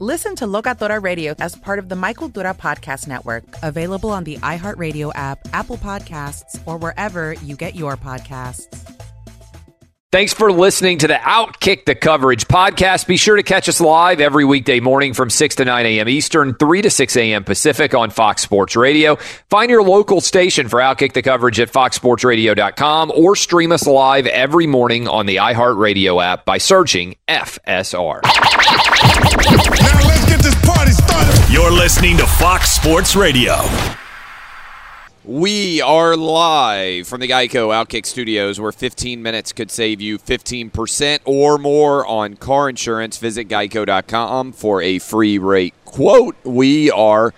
Listen to Locatora Radio as part of the My Cultura Podcast Network, Available on the iHeartRadio app, Apple Podcasts, or wherever you get your podcasts. Thanks for listening to the Outkick the Coverage podcast. Be sure to catch us live every weekday morning from 6 to 9 a.m. Eastern, 3 to 6 a.m. Pacific on Fox Sports Radio. Find your local station for Outkick the Coverage at foxsportsradio.com or stream us live every morning on the iHeartRadio app by searching FSR. Now let's get this party started. You're listening to Fox Sports Radio. We are live from the Geico Outkick Studios where 15 minutes could save you 15% or more on car insurance. Visit geico.com for a free rate quote. We are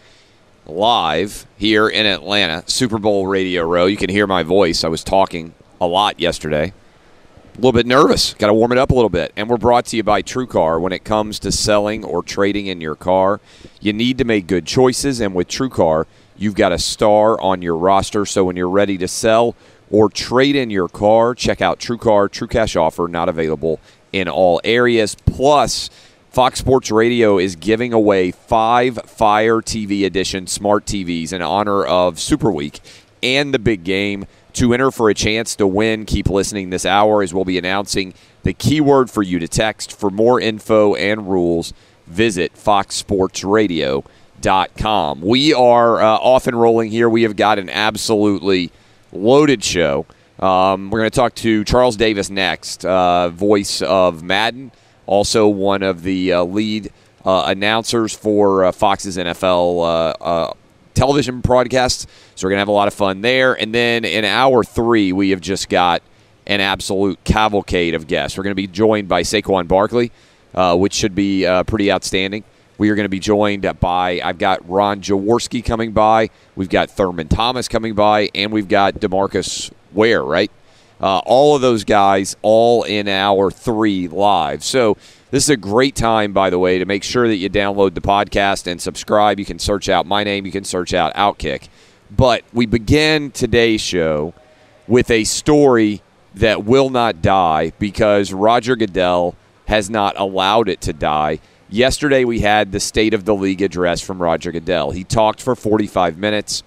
live here in Atlanta, Super Bowl Radio Row. You can hear my voice. I was talking a lot yesterday. A little bit nervous. Got to warm it up a little bit. And we're brought to you by TrueCar. When it comes to selling or trading in your car, you need to make good choices. And with TrueCar, you've got a star on your roster. So when you're ready to sell or trade in your car, check out TrueCar. True Cash offer not available in all areas. Plus, Fox Sports Radio is giving away five Fire TV Edition smart TVs in honor of Super Week and the big game. To enter for a chance to win, keep listening this hour as we'll be announcing the keyword for you to text. For more info and rules, visit foxsportsradio.com. We are uh, off and rolling here. We have got an absolutely loaded show. Um, we're going to talk to Charles Davis next, uh, voice of Madden, also one of the uh, lead uh, announcers for uh, Fox's NFL uh, television broadcasts. So we're going to have a lot of fun there. And then in hour three, we have just got an absolute cavalcade of guests. We're going to be joined by Saquon Barkley, uh, which should be uh, pretty outstanding. We are going to be joined by, I've got Ron Jaworski coming by, we've got Thurman Thomas coming by, and we've got DeMarcus Ware, right? Uh, all of those guys, all in hour three live. So this is a great time, by the way, to make sure that you download the podcast and subscribe. You can search out my name, you can search out Outkick. But we begin today's show with a story that will not die because Roger Goodell has not allowed it to die. Yesterday, we had the State of the League address from Roger Goodell. He talked for 45 minutes.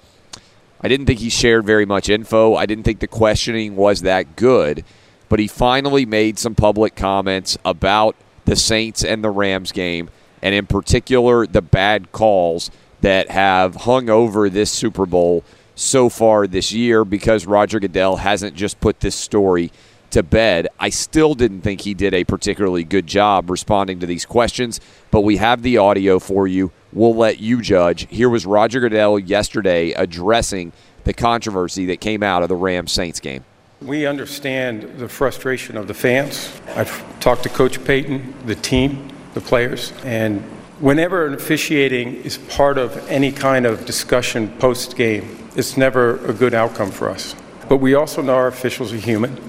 I didn't think he shared very much info. I didn't think the questioning was that good, but he finally made some public comments about the Saints and the Rams game, and in particular, the bad calls that have hung over this Super Bowl so far this year because Roger Goodell hasn't just put this story to bed. I still didn't think he did a particularly good job responding to these questions, but we have the audio for you. We'll let you judge. Here was Roger Goodell yesterday addressing the controversy that came out of the Rams Saints game. We understand the frustration of the fans. I've talked to Coach Payton, the team, the players, and Whenever an officiating is part of any kind of discussion post game, it's never a good outcome for us. But we also know our officials are human.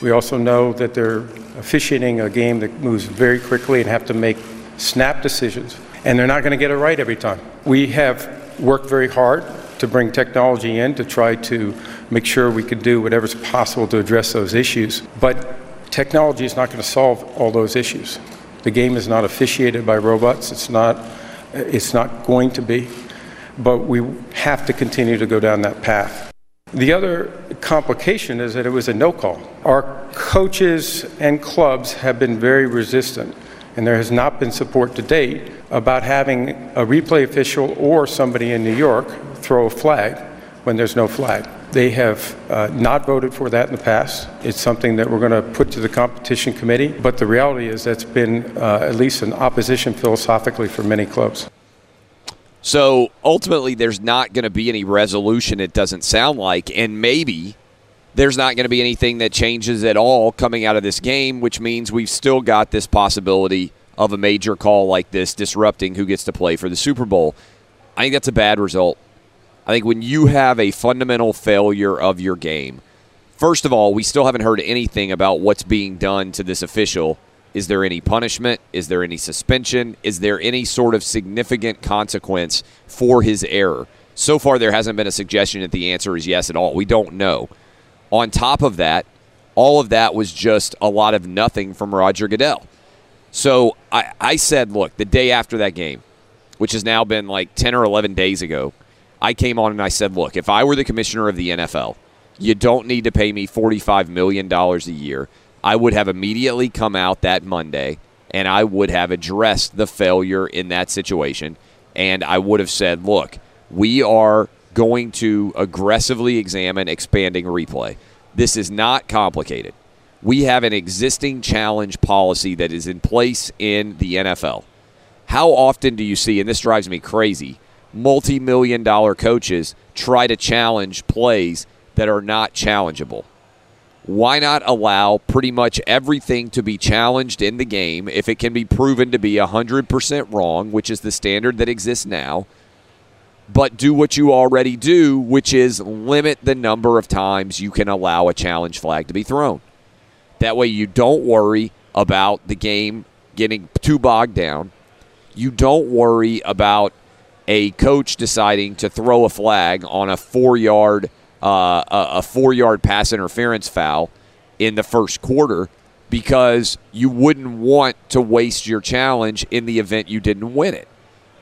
We also know that they're officiating a game that moves very quickly and have to make snap decisions. And they're not going to get it right every time. We have worked very hard to bring technology in to try to make sure we could do whatever's possible to address those issues. But technology is not going to solve all those issues. The game is not officiated by robots. It's not, it's not going to be. But we have to continue to go down that path. The other complication is that it was a no call. Our coaches and clubs have been very resistant, and there has not been support to date about having a replay official or somebody in New York throw a flag when there's no flag. They have uh, not voted for that in the past. It's something that we're going to put to the competition committee, but the reality is that's been uh, at least an opposition philosophically for many clubs. So ultimately, there's not going to be any resolution, it doesn't sound like, and maybe there's not going to be anything that changes at all coming out of this game, which means we've still got this possibility of a major call like this disrupting who gets to play for the Super Bowl. I think that's a bad result. I think when you have a fundamental failure of your game, first of all, we still haven't heard anything about what's being done to this official. Is there any punishment? Is there any suspension? Is there any sort of significant consequence for his error? So far, there hasn't been a suggestion that the answer is yes at all. We don't know. On top of that, all of that was just a lot of nothing from Roger Goodell. So I, I said, look, the day after that game, which has now been like 10 or 11 days ago, I came on and I said, look, if I were the commissioner of the NFL, you don't need to pay me $45 million a year. I would have immediately come out that Monday and I would have addressed the failure in that situation. And I would have said, look, we are going to aggressively examine expanding replay. This is not complicated. We have an existing challenge policy that is in place in the NFL. How often do you see, and this drives me crazy, multi million dollar coaches try to challenge plays that are not challengeable? Why not allow pretty much everything to be challenged in the game if it can be proven to be 100% wrong, which is the standard that exists now? But do what you already do, which is limit the number of times you can allow a challenge flag to be thrown. That way, you don't worry about the game getting too bogged down. You don't worry about a coach deciding to throw a flag on a four yard uh, a four yard pass interference foul in the first quarter because you wouldn't want to waste your challenge in the event you didn't win it.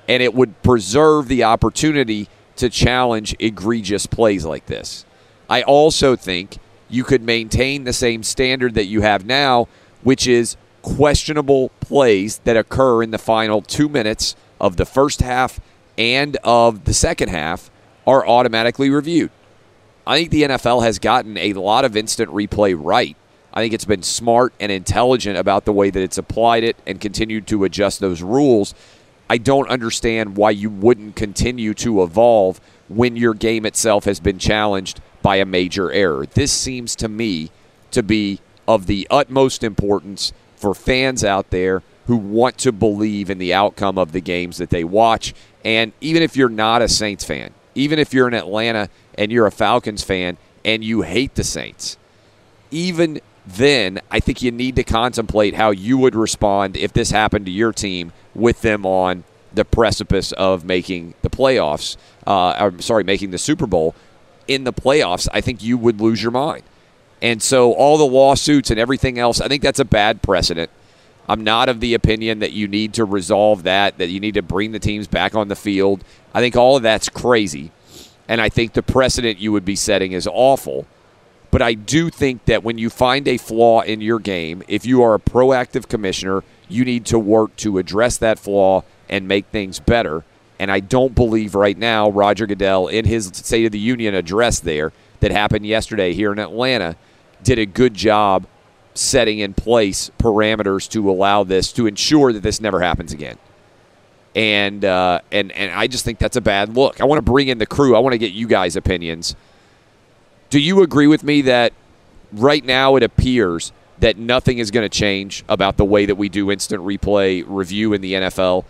And it would preserve the opportunity to challenge egregious plays like this. I also think you could maintain the same standard that you have now, which is questionable plays that occur in the final two minutes of the first half and of the second half are automatically reviewed. I think the NFL has gotten a lot of instant replay right. I think it's been smart and intelligent about the way that it's applied it and continued to adjust those rules. I don't understand why you wouldn't continue to evolve when your game itself has been challenged by a major error. This seems to me to be of the utmost importance for fans out there who want to believe in the outcome of the games that they watch. And even if you're not a Saints fan, even if you're in Atlanta and you're a Falcons fan and you hate the Saints, even then, I think you need to contemplate how you would respond if this happened to your team with them on the precipice of making the playoffs. Uh, I'm sorry, making the Super Bowl in the playoffs, I think you would lose your mind. And so all the lawsuits and everything else, I think that's a bad precedent. I'm not of the opinion that you need to resolve that, that you need to bring the teams back on the field. I think all of that's crazy. And I think the precedent you would be setting is awful. But I do think that when you find a flaw in your game, if you are a proactive commissioner, you need to work to address that flaw and make things better. And I don't believe right now Roger Goodell, in his State of the Union address there that happened yesterday here in Atlanta, did a good job setting in place parameters to allow this to ensure that this never happens again. And uh, and and I just think that's a bad look. I want to bring in the crew. I want to get you guys' opinions. Do you agree with me that right now it appears that nothing is going to change about the way that we do instant replay review in the NFL?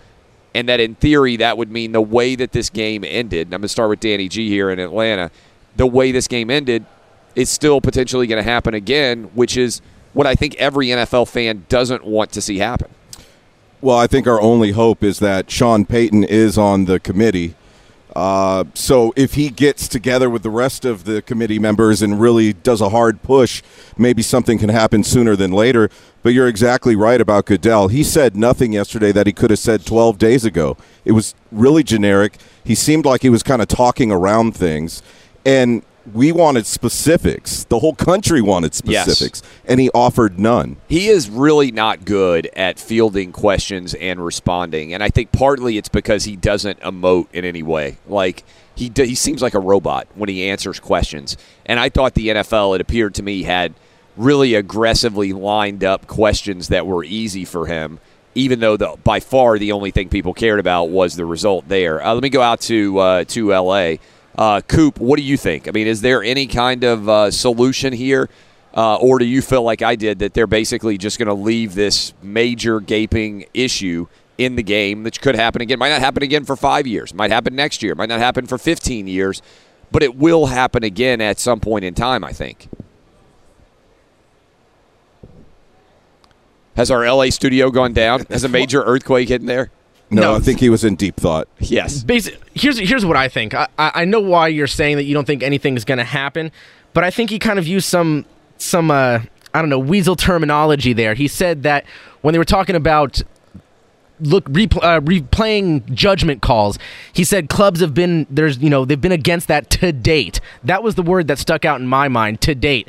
and that in theory that would mean the way that this game ended. and I'm going to start with Danny G here in Atlanta. The way this game ended is still potentially going to happen again, which is what I think every NFL fan doesn't want to see happen. Well, I think our only hope is that Sean Payton is on the committee. Uh, so if he gets together with the rest of the committee members and really does a hard push, maybe something can happen sooner than later. But you're exactly right about Goodell. He said nothing yesterday that he could have said 12 days ago. It was really generic. He seemed like he was kind of talking around things. And we wanted specifics. The whole country wanted specifics, yes. and he offered none. He is really not good at fielding questions and responding, and I think partly it's because he doesn't emote in any way. Like he he seems like a robot when he answers questions. And I thought the NFL, it appeared to me, had really aggressively lined up questions that were easy for him. Even though the, by far the only thing people cared about was the result there. Uh, let me go out to uh, to L.A. Uh, Coop, what do you think? I mean, is there any kind of uh, solution here? Uh, or do you feel like I did that they're basically just going to leave this major gaping issue in the game that could happen again? Might not happen again for five years, might happen next year, might not happen for 15 years, but it will happen again at some point in time, I think. Has our LA studio gone down? Has a major earthquake hit in there? No, no, I think he was in deep thought. Yes. Basi- here's here's what I think. I, I know why you're saying that you don't think anything is going to happen, but I think he kind of used some some uh, I don't know weasel terminology there. He said that when they were talking about look repl- uh, replaying judgment calls he said clubs have been there's you know they've been against that to date that was the word that stuck out in my mind to date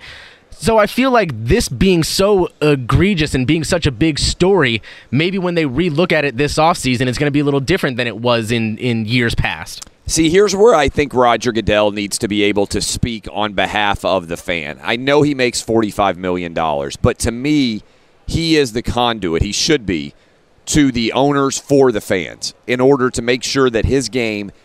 so I feel like this being so egregious and being such a big story, maybe when they relook at it this offseason, it's going to be a little different than it was in, in years past. See, here's where I think Roger Goodell needs to be able to speak on behalf of the fan. I know he makes $45 million, but to me, he is the conduit, he should be, to the owners for the fans in order to make sure that his game –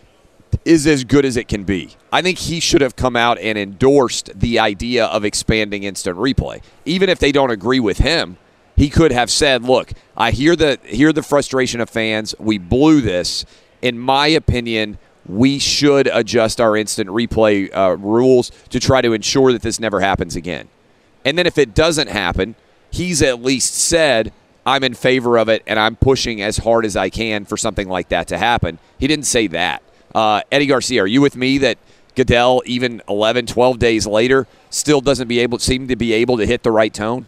is as good as it can be. I think he should have come out and endorsed the idea of expanding instant replay. Even if they don't agree with him, he could have said, "Look, I hear the hear the frustration of fans. We blew this. In my opinion, we should adjust our instant replay uh, rules to try to ensure that this never happens again." And then if it doesn't happen, he's at least said, "I'm in favor of it and I'm pushing as hard as I can for something like that to happen." He didn't say that. Uh, Eddie Garcia, are you with me that Goodell, even 11, 12 days later, still doesn't be able seem to be able to hit the right tone?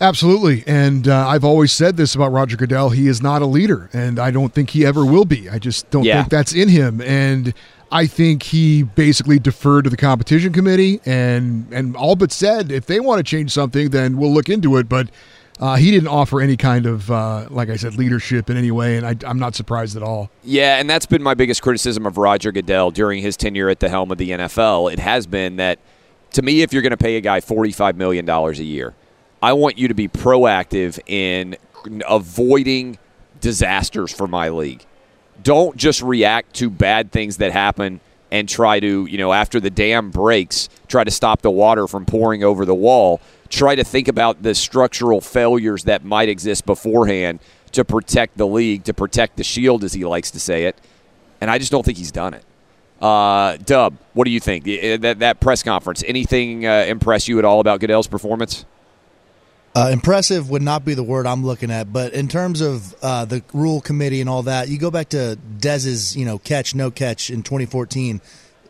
Absolutely. And uh, I've always said this about Roger Goodell. He is not a leader, and I don't think he ever will be. I just don't yeah. think that's in him. And I think he basically deferred to the competition committee and, and all but said, if they want to change something, then we'll look into it. But uh, he didn't offer any kind of, uh, like I said, leadership in any way, and I, am not surprised at all. Yeah, and that's been my biggest criticism of Roger Goodell during his tenure at the helm of the NFL. It has been that, to me, if you're going to pay a guy $45 million a year, I want you to be proactive in avoiding disasters for my league. Don't just react to bad things that happen and try to, you know, after the dam breaks, try to stop the water from pouring over the wall try to think about the structural failures that might exist beforehand to protect the league, to protect the shield, as he likes to say it. And I just don't think he's done it. Uh, Dub, what do you think? That, that press conference, anything uh, impress you at all about Goodell's performance? Uh, impressive would not be the word I'm looking at, but in terms of uh, the rule committee and all that, you go back to Dez's, you know, catch no catch in 2014.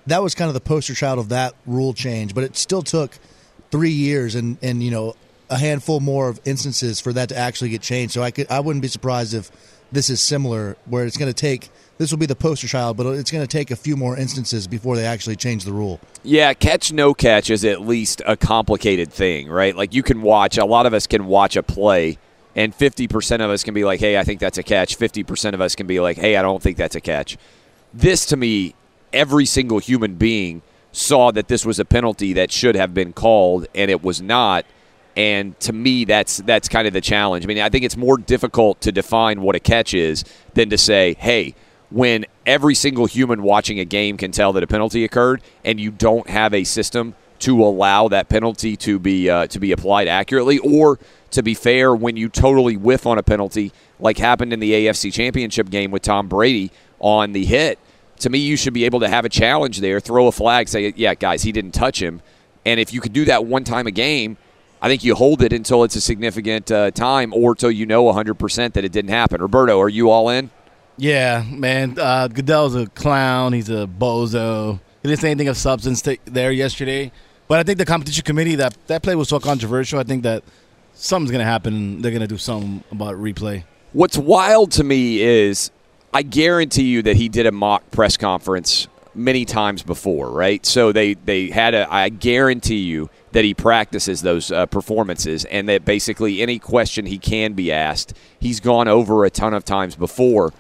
That was kind of the poster child of that rule change, but it still took – three years and and you know a handful more of instances for that to actually get changed. So I could I wouldn't be surprised if this is similar, where it's going to take this will be the poster child, but it's going to take a few more instances before they actually change the rule. Yeah, catch no catch is at least a complicated thing, right? Like you can watch a lot of us can watch a play and 50% of us can be like, "Hey, I think that's a catch." 50% of us can be like, "Hey, I don't think that's a catch." This to me, every single human being saw that this was a penalty that should have been called and it was not. And to me, that's that's kind of the challenge. I mean, I think it's more difficult to define what a catch is than to say, hey, when every single human watching a game can tell that a penalty occurred and you don't have a system to allow that penalty to be uh, to be applied accurately, or to be fair, when you totally whiff on a penalty, like happened in the AFC Championship game with Tom Brady on the hit. To me, you should be able to have a challenge there, throw a flag, say, "Yeah, guys, he didn't touch him," and if you could do that one time a game, I think you hold it until it's a significant uh, time or till you know 100% that it didn't happen. Roberto, are you all in? Yeah, man. Uh, Goodell's a clown. He's a bozo. He didn't say anything of substance t- there yesterday. But I think the competition committee that that play was so controversial. I think that something's gonna happen. They're gonna do something about replay. What's wild to me is I guarantee you that he did a mock press conference many times before, right? So they they had a. I guarantee you that he practices those uh, performances, and that basically any question he can be asked, he's gone over a ton of times before,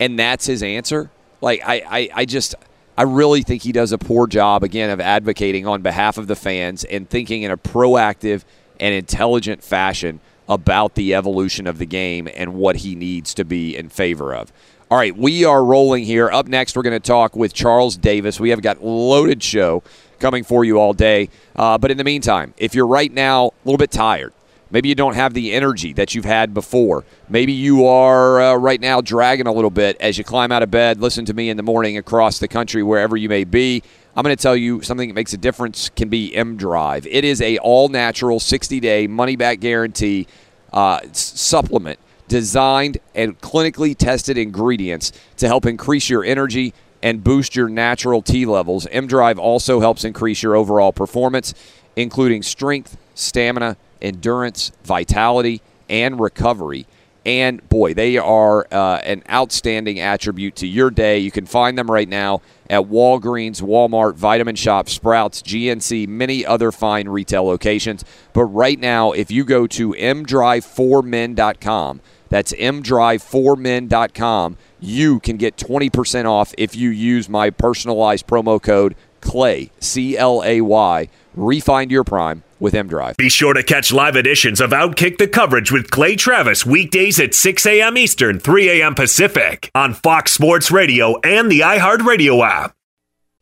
and that's his answer. Like I, I, I just. I really think he does a poor job again of advocating on behalf of the fans and thinking in a proactive and intelligent fashion about the evolution of the game and what he needs to be in favor of. All right, we are rolling here. Up next, we're going to talk with Charles Davis. We have got loaded show coming for you all day. Uh, but in the meantime, if you're right now a little bit tired, maybe you don't have the energy that you've had before, maybe you are uh, right now dragging a little bit as you climb out of bed, listen to me in the morning across the country, wherever you may be. I'm going to tell you something that makes a difference can be M Drive. It is a all natural 60 day money back guarantee uh, supplement designed and clinically tested ingredients to help increase your energy and boost your natural T levels. M Drive also helps increase your overall performance, including strength, stamina, endurance, vitality, and recovery. And boy, they are uh, an outstanding attribute to your day. You can find them right now at Walgreens, Walmart, Vitamin Shoppe, Sprouts, GNC, many other fine retail locations. But right now, if you go to mdrive4men.com, that's mdrive4men.com, you can get 20% off if you use my personalized promo code CLAY, C L A Y. Refind your prime with mDrive. Be sure to catch live editions of Outkick the coverage with Clay Travis weekdays at 6 a.m. Eastern, 3 a.m. Pacific on Fox Sports Radio and the iHeartRadio app.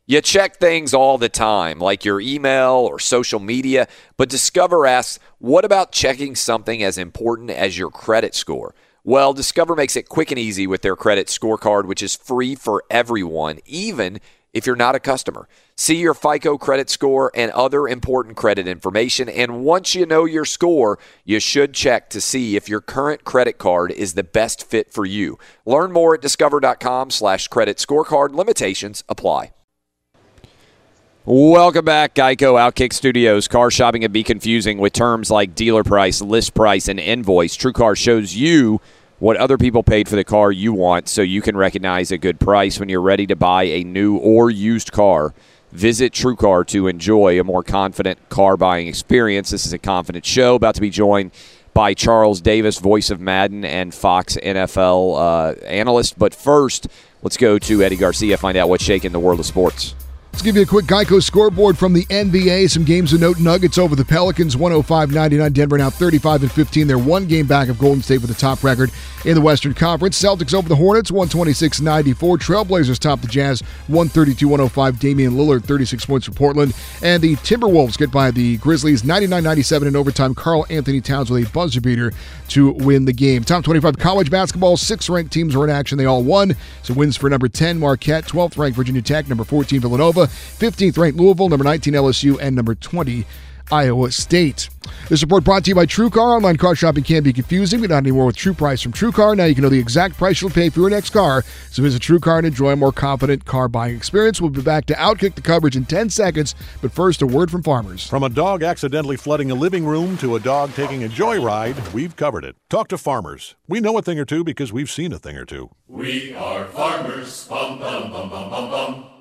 You check things all the time, like your email or social media, but Discover asks, what about checking something as important as your credit score? Well, Discover makes it quick and easy with their credit scorecard, which is free for everyone, even if you're not a customer. See your FICO credit score and other important credit information. And once you know your score, you should check to see if your current credit card is the best fit for you. Learn more at discover.com slash credit scorecard. Limitations apply. Welcome back, Geico Outkick Studios. Car shopping can be confusing with terms like dealer price, list price, and invoice. TrueCar shows you what other people paid for the car you want so you can recognize a good price when you're ready to buy a new or used car. Visit TrueCar to enjoy a more confident car buying experience. This is a confident show about to be joined by Charles Davis, voice of Madden and Fox NFL uh, analyst. But first, let's go to Eddie Garcia, find out what's shaking the world of sports. Let's give you a quick Geico scoreboard from the NBA. Some games of note Nuggets over the Pelicans 105 99. Denver now 35 and 15. They're one game back of Golden State with the top record in the Western Conference. Celtics over the Hornets 126 94. Trailblazers top the Jazz 132 105. Damian Lillard 36 points for Portland. And the Timberwolves get by the Grizzlies 99 97 in overtime. Karl-Anthony Towns with a buzzer beater to win the game. Top 25 college basketball. Six ranked teams were in action. They all won. So wins for number 10 Marquette, 12th ranked Virginia Tech, number 14 Villanova. 15th ranked Louisville, number 19 LSU, and number 20 Iowa State. This report brought to you by TrueCar. Online car shopping can be confusing, but not anymore with True Price from TrueCar. Now you can know the exact price you'll pay for your next car. So visit TrueCar and enjoy a more confident car buying experience. We'll be back to outkick the coverage in 10 seconds, but first, a word from farmers. From a dog accidentally flooding a living room to a dog taking a joyride, we've covered it. Talk to farmers. We know a thing or two because we've seen a thing or two. We are farmers. Bum, bum, bum, bum, bum, bum.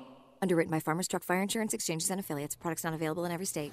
Underwritten by Farmers Truck Fire Insurance Exchanges and Affiliates. Products not available in every state.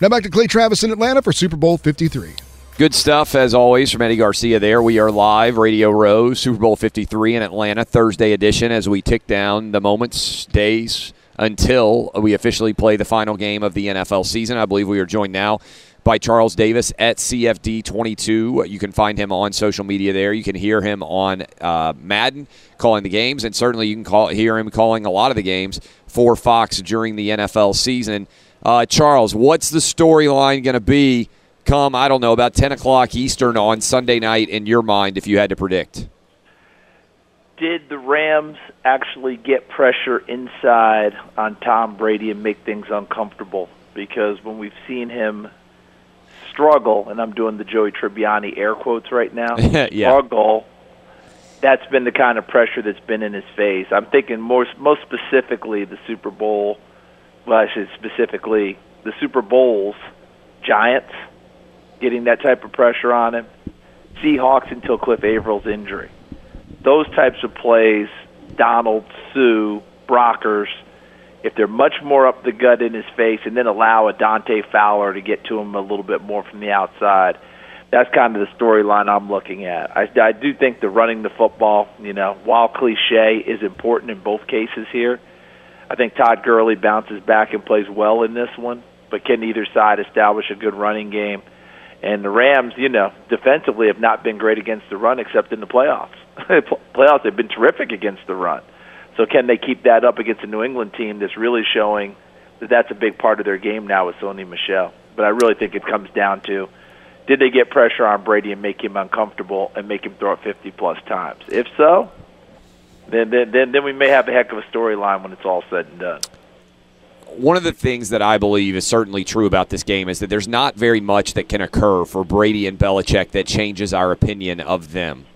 Now back to Clay Travis in Atlanta for Super Bowl 53. Good stuff, as always, from Eddie Garcia there. We are live, Radio Row, Super Bowl 53 in Atlanta, Thursday edition, as we tick down the moments, days until we officially play the final game of the NFL season. I believe we are joined now by Charles Davis at CFD22. You can find him on social media there. You can hear him on uh, Madden calling the games, and certainly you can call hear him calling a lot of the games for Fox during the NFL season. Uh, Charles, what's the storyline going to be come, I don't know, about 10 o'clock Eastern on Sunday night in your mind if you had to predict? Did the Rams actually get pressure inside on Tom Brady and make things uncomfortable? Because when we've seen him struggle, and I'm doing the Joey Tribbiani air quotes right now, yeah. struggle, that's been the kind of pressure that's been in his face. I'm thinking more, most specifically the Super Bowl. Well, I should specifically the Super Bowls, Giants, getting that type of pressure on him. Seahawks until Cliff Avril's injury. Those types of plays, Donald, Suh, Brockers, if they're much more up the gut in his face and then allow a Dante Fowler to get to him a little bit more from the outside, that's kind of the storyline I'm looking at. I, I do think the running the football, you know, while cliche is important in both cases here, I think Todd Gurley bounces back and plays well in this one, but can either side establish a good running game? And the Rams, you know, defensively have not been great against the run except in the playoffs. playoffs they've been terrific against the run. So can they keep that up against a New England team that's really showing that that's a big part of their game now with Sony Michel? But I really think it comes down to did they get pressure on Brady and make him uncomfortable and make him throw it 50 plus times? If so, then then then, then we may have a heck of a storyline when it's all said and done one of the things that I believe is certainly true about this game is that there's not very much that can occur for Brady and Belichick that changes our opinion of them.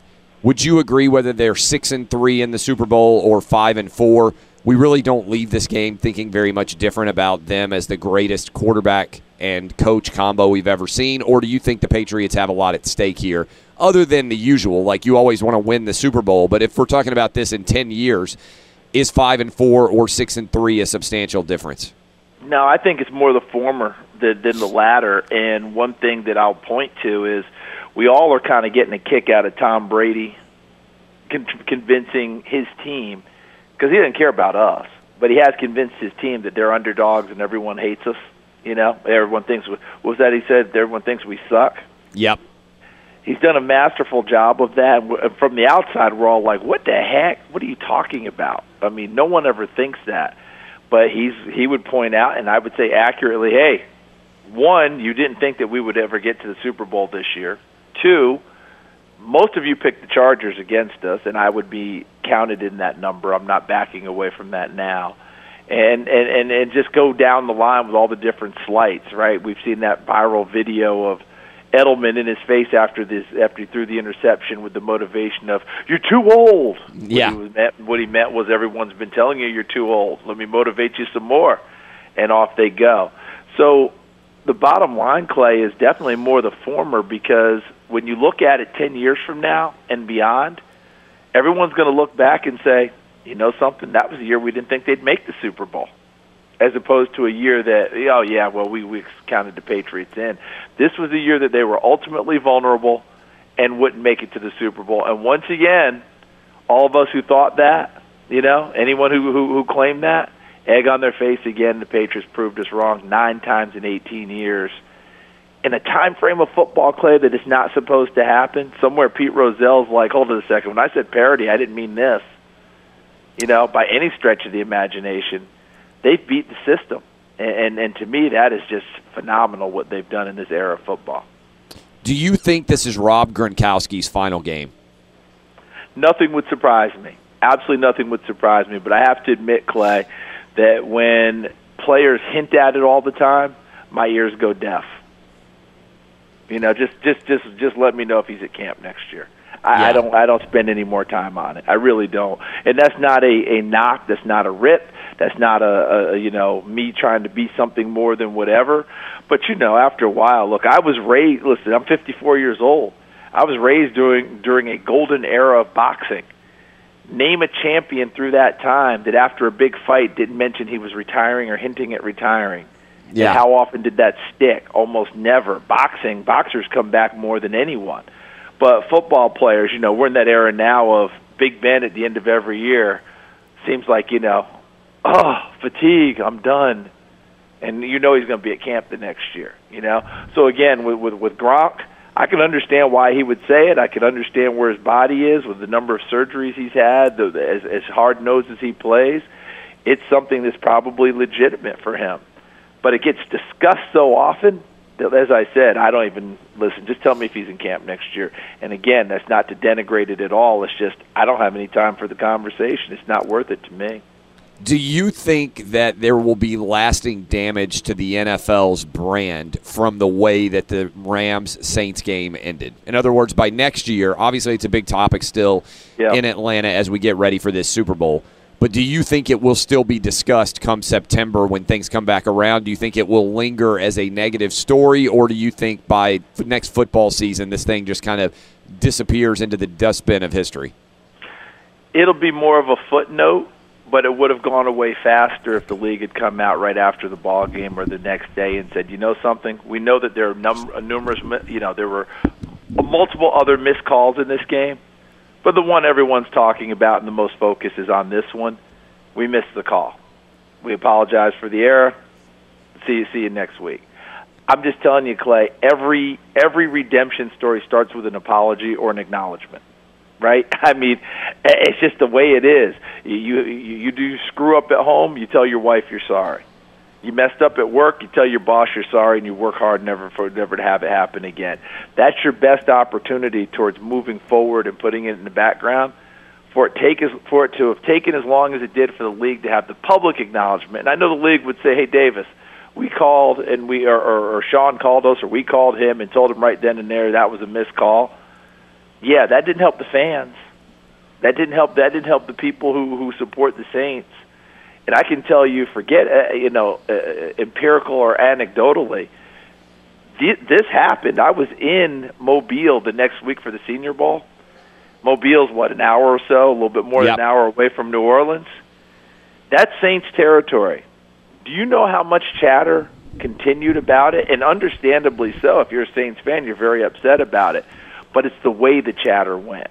Would you agree whether they're six and three in the Super Bowl or five and four? We really don't leave this game thinking very much different about them as the greatest quarterback and coach combo we've ever seen, or do you think the Patriots have a lot at stake here, other than the usual? Like you always want to win the Super Bowl, but if we're talking about this in ten years, is five and four or six and three a substantial difference? No, I think it's more the former than, the latter. And one thing that I'll point to is we all are kind of getting a kick out of Tom Brady con- convincing his team because he doesn't care about us, but he has convinced his team that they're underdogs and everyone hates us. You know, everyone thinks what was that he said? Everyone thinks we suck. Yep he's done a masterful job of that. From the outside, we're all like, "What the heck? What are you talking about?" I mean, no one ever thinks that, but he's he would point out, and I would say accurately, "Hey, one, you didn't think that we would ever get to the Super Bowl this year. Two, most of you picked the Chargers against us, and I would be counted in that number. I'm not backing away from that now." And, and and and just go down the line with all the different slights, right? We've seen that viral video of Edelman in his face after this after he threw the interception with the motivation of "You're too old." Yeah. What he, meant, what he meant was everyone's been telling you you're too old. Let me motivate you some more, and off they go. So the bottom line, Clay, is definitely more the former because when you look at it ten years from now and beyond, everyone's going to look back and say, "You know something? That was the year we didn't think they'd make the Super Bowl." as opposed to a year that oh yeah well we we counted the Patriots in. This was a year that they were ultimately vulnerable and wouldn't make it to the Super Bowl. And once again, all of us who thought that, you know, anyone who who, who claimed that, egg on their face again. The Patriots proved us wrong nine times in 18 years. In a time frame of football, Clay, that is not supposed to happen. Somewhere, Pete Rozelle's like, "Hold it a second. When I said parody, I didn't mean this." You know, by any stretch of the imagination they've beat the system, and, and and to me that is just phenomenal what they've done in this era of football. Do you think this is Rob Gronkowski's final game? Nothing would surprise me. Absolutely nothing would surprise me. But I have to admit, Clay, that when players hint at it all the time, my ears go deaf. You know, just just just just let me know if he's at camp next year. I, yeah. I don't I don't spend any more time on it. I really don't. And that's not a a knock. That's not a rip. That's not a, a you know me trying to be something more than whatever. But you know, after a while, look, I was raised. Listen, I'm 54 years old. I was raised during during a golden era of boxing. Name a champion through that time that after a big fight didn't mention he was retiring or hinting at retiring. Yeah. And how often did that stick? Almost never. Boxing, boxers come back more than anyone. But football players, you know, we're in that era now of Big Ben at the end of every year. Seems like, you know, oh, fatigue, I'm done. And you know he's going to be at camp the next year, you know? So again, with, with, with Gronk, I can understand why he would say it. I can understand where his body is with the number of surgeries he's had, the, as, as hard nosed as he plays. It's something that's probably legitimate for him. but it gets discussed so often that, as I said, I don't even listen. Just tell me if he's in camp next year. And again, that's not to denigrate it at all. It's just I don't have any time for the conversation. It's not worth it to me. Do you think that there will be lasting damage to the NFL's brand from the way that the Rams Saints game ended? In other words, by next year, obviously it's a big topic still Yep. in Atlanta as we get ready for this Super Bowl. But do you think it will still be discussed come September when things come back around? Do you think it will linger as a negative story, or do you think by next football season this thing just kind of disappears into the dustbin of history? It'll be more of a footnote, but it would have gone away faster if the league had come out right after the ball game or the next day and said, "You know something? We know that there are num- numerous, you know, there were multiple other missed calls in this game, but the one everyone's talking about and the most focus is on this one. We missed the call. We apologize for the error. See you, see you next week." I'm just telling you, Clay. Every every redemption story starts with an apology or an acknowledgement right? I mean, it's just the way it is. You you you do screw up at home, you tell your wife you're sorry. You messed up at work, you tell your boss you're sorry, and you work hard never for never to have it happen again. That's your best opportunity towards moving forward and putting it in the background. For it take as, for it to have taken as long as it did for the league to have the public acknowledgement, and I know the league would say, "Hey, Davis, we called and we or, or, or Sean called us or we called him and told him right then and there that was a missed call." Yeah, that didn't help the fans. That didn't help. That didn't help the people who who support the Saints. And I can tell you, forget uh, you know, uh, empirical or anecdotally, thi- this happened. I was in Mobile the next week for the Senior Bowl. Mobile's what an hour or so, a little bit more Yep. than an hour away from New Orleans. That's Saints territory. Do you know how much chatter continued about it? And understandably so. If you're a Saints fan, you're very upset about it. But it's the way the chatter went.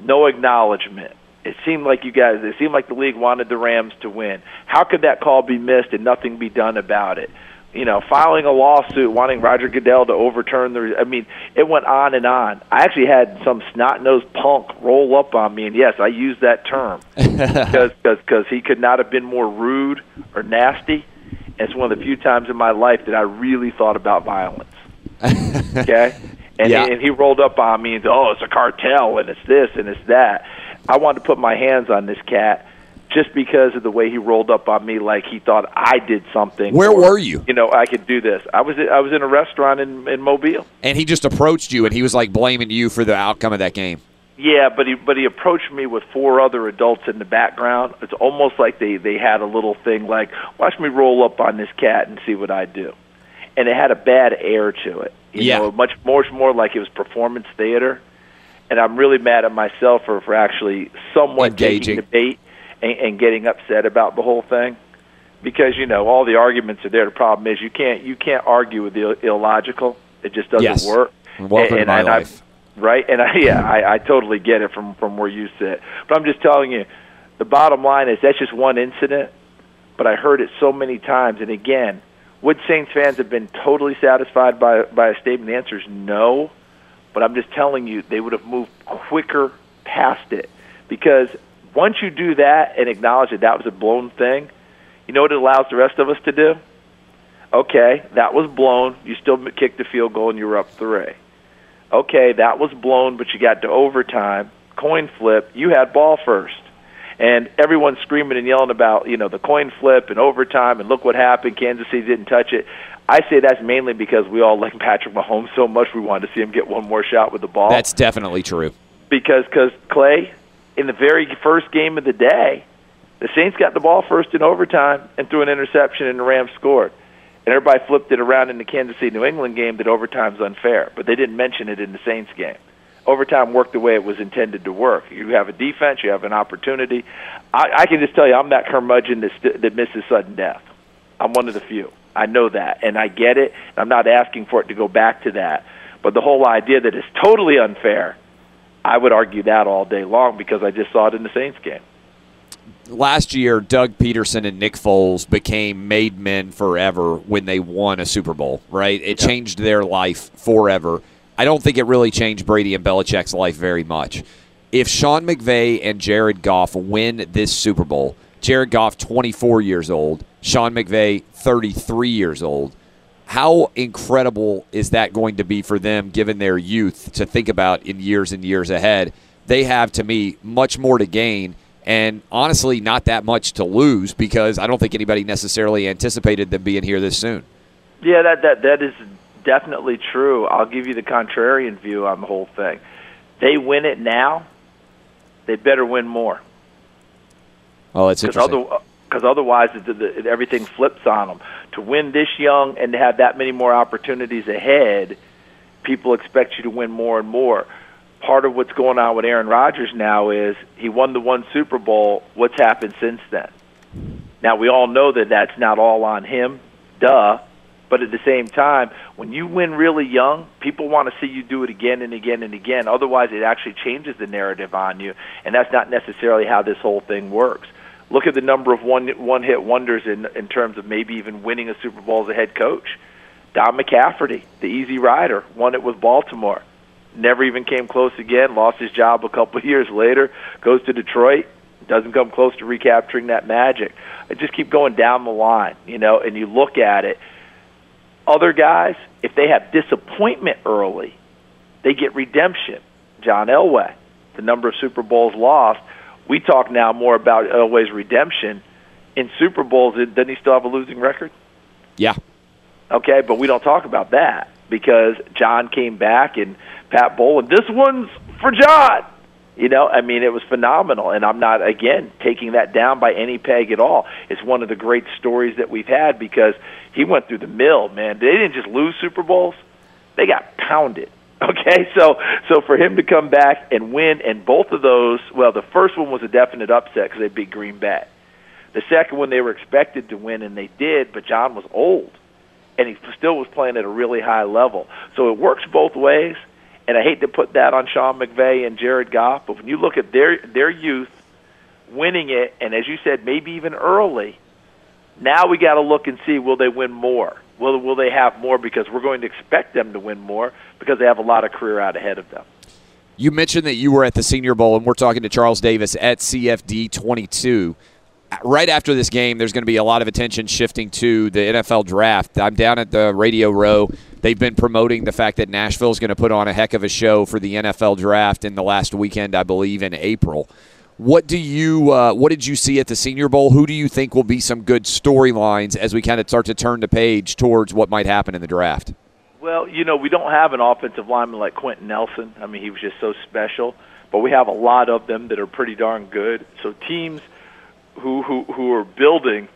No acknowledgement. It seemed like you guys. It seemed like the league wanted the Rams to win. How could that call be missed and nothing be done about it? You know, filing a lawsuit wanting Roger Goodell to overturn the. I mean, it went on and on. I actually had some snot nosed punk roll up on me, and yes, I used that term because because he could not have been more rude or nasty. And it's one of the few times in my life that I really thought about violence. okay, and Yeah. he, and he rolled up on me and said, "Oh, it's a cartel, and it's this and it's that." I wanted to put my hands on this cat just because of the way he rolled up on me, like he thought I did something. Where or, were you? You know, I could do this. I was I was in a restaurant in in Mobile. And he just approached you, and he was like blaming you for the outcome of that game. Yeah, but he but he approached me with four other adults in the background. It's almost like they they had a little thing like, watch me roll up on this cat and see what I do, and it had a bad air to it. You Yeah. know, much more more like it was performance theater. And I'm really mad at myself for for actually somewhat Engaging. taking the bait and, and getting upset about the whole thing, because you know all the arguments are there. The problem is you can't you can't argue with the illogical. It just doesn't Yes. work. Welcome and, to my and I- life. right? And I, yeah, I, I totally get it from from where you sit. But I'm just telling you, the bottom line is that's just one incident. But I heard it so many times, and again, would Saints fans have been totally satisfied by by a statement? The answer is no. But I'm just telling you, they would have moved quicker past it because once you do that and acknowledge that that was a blown thing, you know what it allows the rest of us to do? Okay, that was blown. You still kicked the field goal and you were up three okay, that was blown, but you got to overtime, coin flip, you had ball first. And everyone's screaming and yelling about, you know, the coin flip and overtime and look what happened, Kansas City didn't touch it. I say that's mainly because we all like Patrick Mahomes so much we wanted to see him get one more shot with the ball. That's definitely true. because cause Clay, in the very first game of the day, the Saints got the ball first in overtime and threw an interception and the Rams scored. And everybody flipped it around in the Kansas City New England game that overtime's unfair, but they didn't mention it in the Saints game. Overtime worked the way it was intended to work. You have a defense, you have an opportunity. I, I can just tell you, I'm that curmudgeon that, st- that misses sudden death. I'm one of the few. I know that, and I get it. I'm not asking for it to go back to that. But the whole idea that it's totally unfair, I would argue that all day long because I just saw it in the Saints game. last year, Doug Pederson and Nick Foles became made men forever when they won a Super Bowl, right? It changed their life forever. I don't think it really changed Brady and Belichick's life very much. If Sean McVay and Jared Goff win this Super Bowl, Jared Goff, 24 years old. Sean McVay, 33 years old. How incredible is that going to be for them, given their youth, to think about in years and years ahead? They have, to me, much more to gain and honestly, not that much to lose because I don't think anybody necessarily anticipated them being here this soon. Yeah, that that that is definitely true. I'll give you the contrarian view on the whole thing. They win it now, they better win more. Oh, it's interesting. Other, because otherwise the, the, everything flips on them. To win this young and to have that many more opportunities ahead, people expect you to win more and more. Part of what's going on with Aaron Rodgers now is he won the one Super Bowl. What's happened since then? Now we all know that that's not all on him, duh. But at the same time, when you win really young, people want to see you do it again and again and again. Otherwise, it actually changes the narrative on you, and that's not necessarily how this whole thing works. Look at the number of one one hit wonders in in terms of maybe even winning a Super Bowl as a head coach. Don McCafferty, the easy rider, won it with Baltimore. Never even came close again. Lost his job a couple of years later. Goes to Detroit. Doesn't come close to recapturing that magic. I just keep going down the line, you know. And you look at it. Other guys, if they have disappointment early, they get redemption. John Elway, the number of Super Bowls lost we talk now more about Elway's redemption. In Super Bowls, doesn't he still have a losing record? Yeah. Okay, but we don't talk about that because John came back and Pat Bowlen. This one's for John. You know, I mean, it was phenomenal, and I'm not again taking that down by any peg at all. It's one of the great stories that we've had because he went through the mill, man. They didn't just lose Super Bowls; they got pounded. Okay, so so for him to come back and win, and both of those, well, the first one was a definite upset because they beat Green Bay. The second one they were expected to win, and they did, but John was old, and he still was playing at a really high level. So it works both ways, and I hate to put that on Sean McVay and Jared Goff, but when you look at their their youth winning it, and as you said, maybe even early, now we got to look and see will they win more Will will they have more because we're going to expect them to win more because they have a lot of career out ahead of them. You mentioned that you were at the Senior Bowl, and we're talking to Charles Davis at CFD 22. Right after this game, there's going to be a lot of attention shifting to the NFL draft. I'm down at the Radio Row. They've been promoting the fact that Nashville is going to put on a heck of a show for the NFL draft in the last weekend, I believe, in April. What do you uh, what did you see at the Senior Bowl? Who do you think will be some good storylines as we kind of start to turn the page towards what might happen in the draft? Well, you know, we don't have an offensive lineman like Quenton Nelson. I mean, he was just so special, but we have a lot of them that are pretty darn good. So teams who who who are building,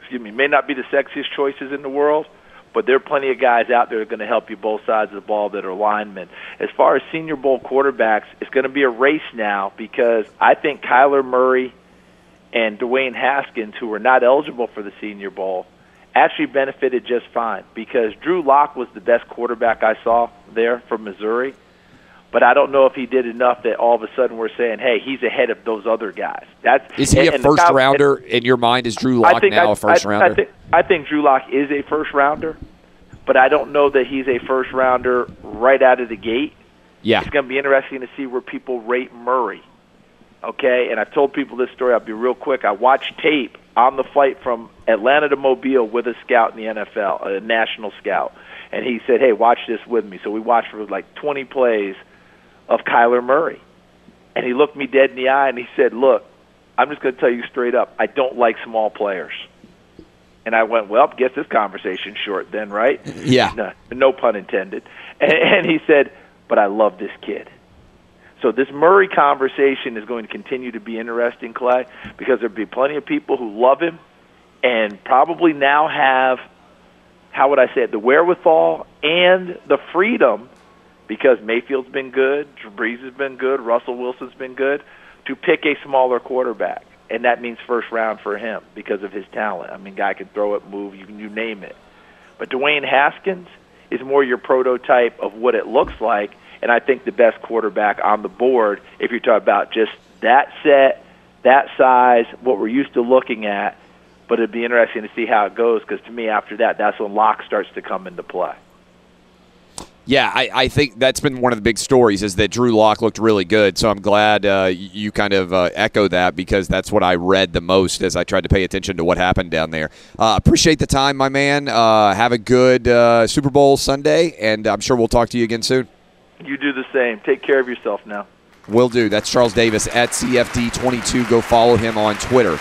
excuse me, may not be the sexiest choices in the world, but there are plenty of guys out there that are going to help you both sides of the ball that are linemen. As far as Senior Bowl quarterbacks, it's going to be a race now because I think Kyler Murray and Dwayne Haskins, who were not eligible for the Senior Bowl, actually benefited just fine because Drew Lock was the best quarterback I saw there from Missouri. But I don't know if he did enough that all of a sudden we're saying, "Hey, he's ahead of those other guys." That's is he and, a first rounder in your mind? Is Drew Lock now I, a first I, rounder? I think, I think Drew Lock is a first rounder, but I don't know that he's a first rounder right out of the gate. Yeah, it's going to be interesting to see where people rate Murray. Okay, and I've told people this story. I'll be real quick. I watched tape on the flight from Atlanta to Mobile with a scout in the NFL, a national scout, and he said, "Hey, watch this with me." So we watched for like 20 plays of Kyler Murray, and he looked me dead in the eye and he said, "Look, I'm just going to tell you straight up. I don't like small players." And I went, well, guess this conversation short then, right? Yeah. No, no pun intended. And, and he said, but I love this kid. So this Murray conversation is going to continue to be interesting, Clay, because there'll be plenty of people who love him and probably now have, how would I say it, the wherewithal and the freedom, because Mayfield's been good, Brees has been good, Russell Wilson's been good, to pick a smaller quarterback and that means first round for him because of his talent. I mean, guy can throw it, move, you you name it. But Dwayne Haskins is more your prototype of what it looks like, and I think the best quarterback on the board if you're talking about just that set, that size, what we're used to looking at. But it'd be interesting to see how it goes because to me, after that, that's when lock starts to come into play. Yeah, I, I, think that's been one of the big stories is that Drew Lock looked really good. So I'm glad uh, you kind of uh, echo that because that's what I read the most as I tried to pay attention to what happened down there. Uh, appreciate the time, my man. Uh, have a good uh, Super Bowl Sunday, and I'm sure we'll talk to you again soon. You do the same. Take care of yourself now. Will do. That's Charles Davis at CFD22. Go follow him on Twitter.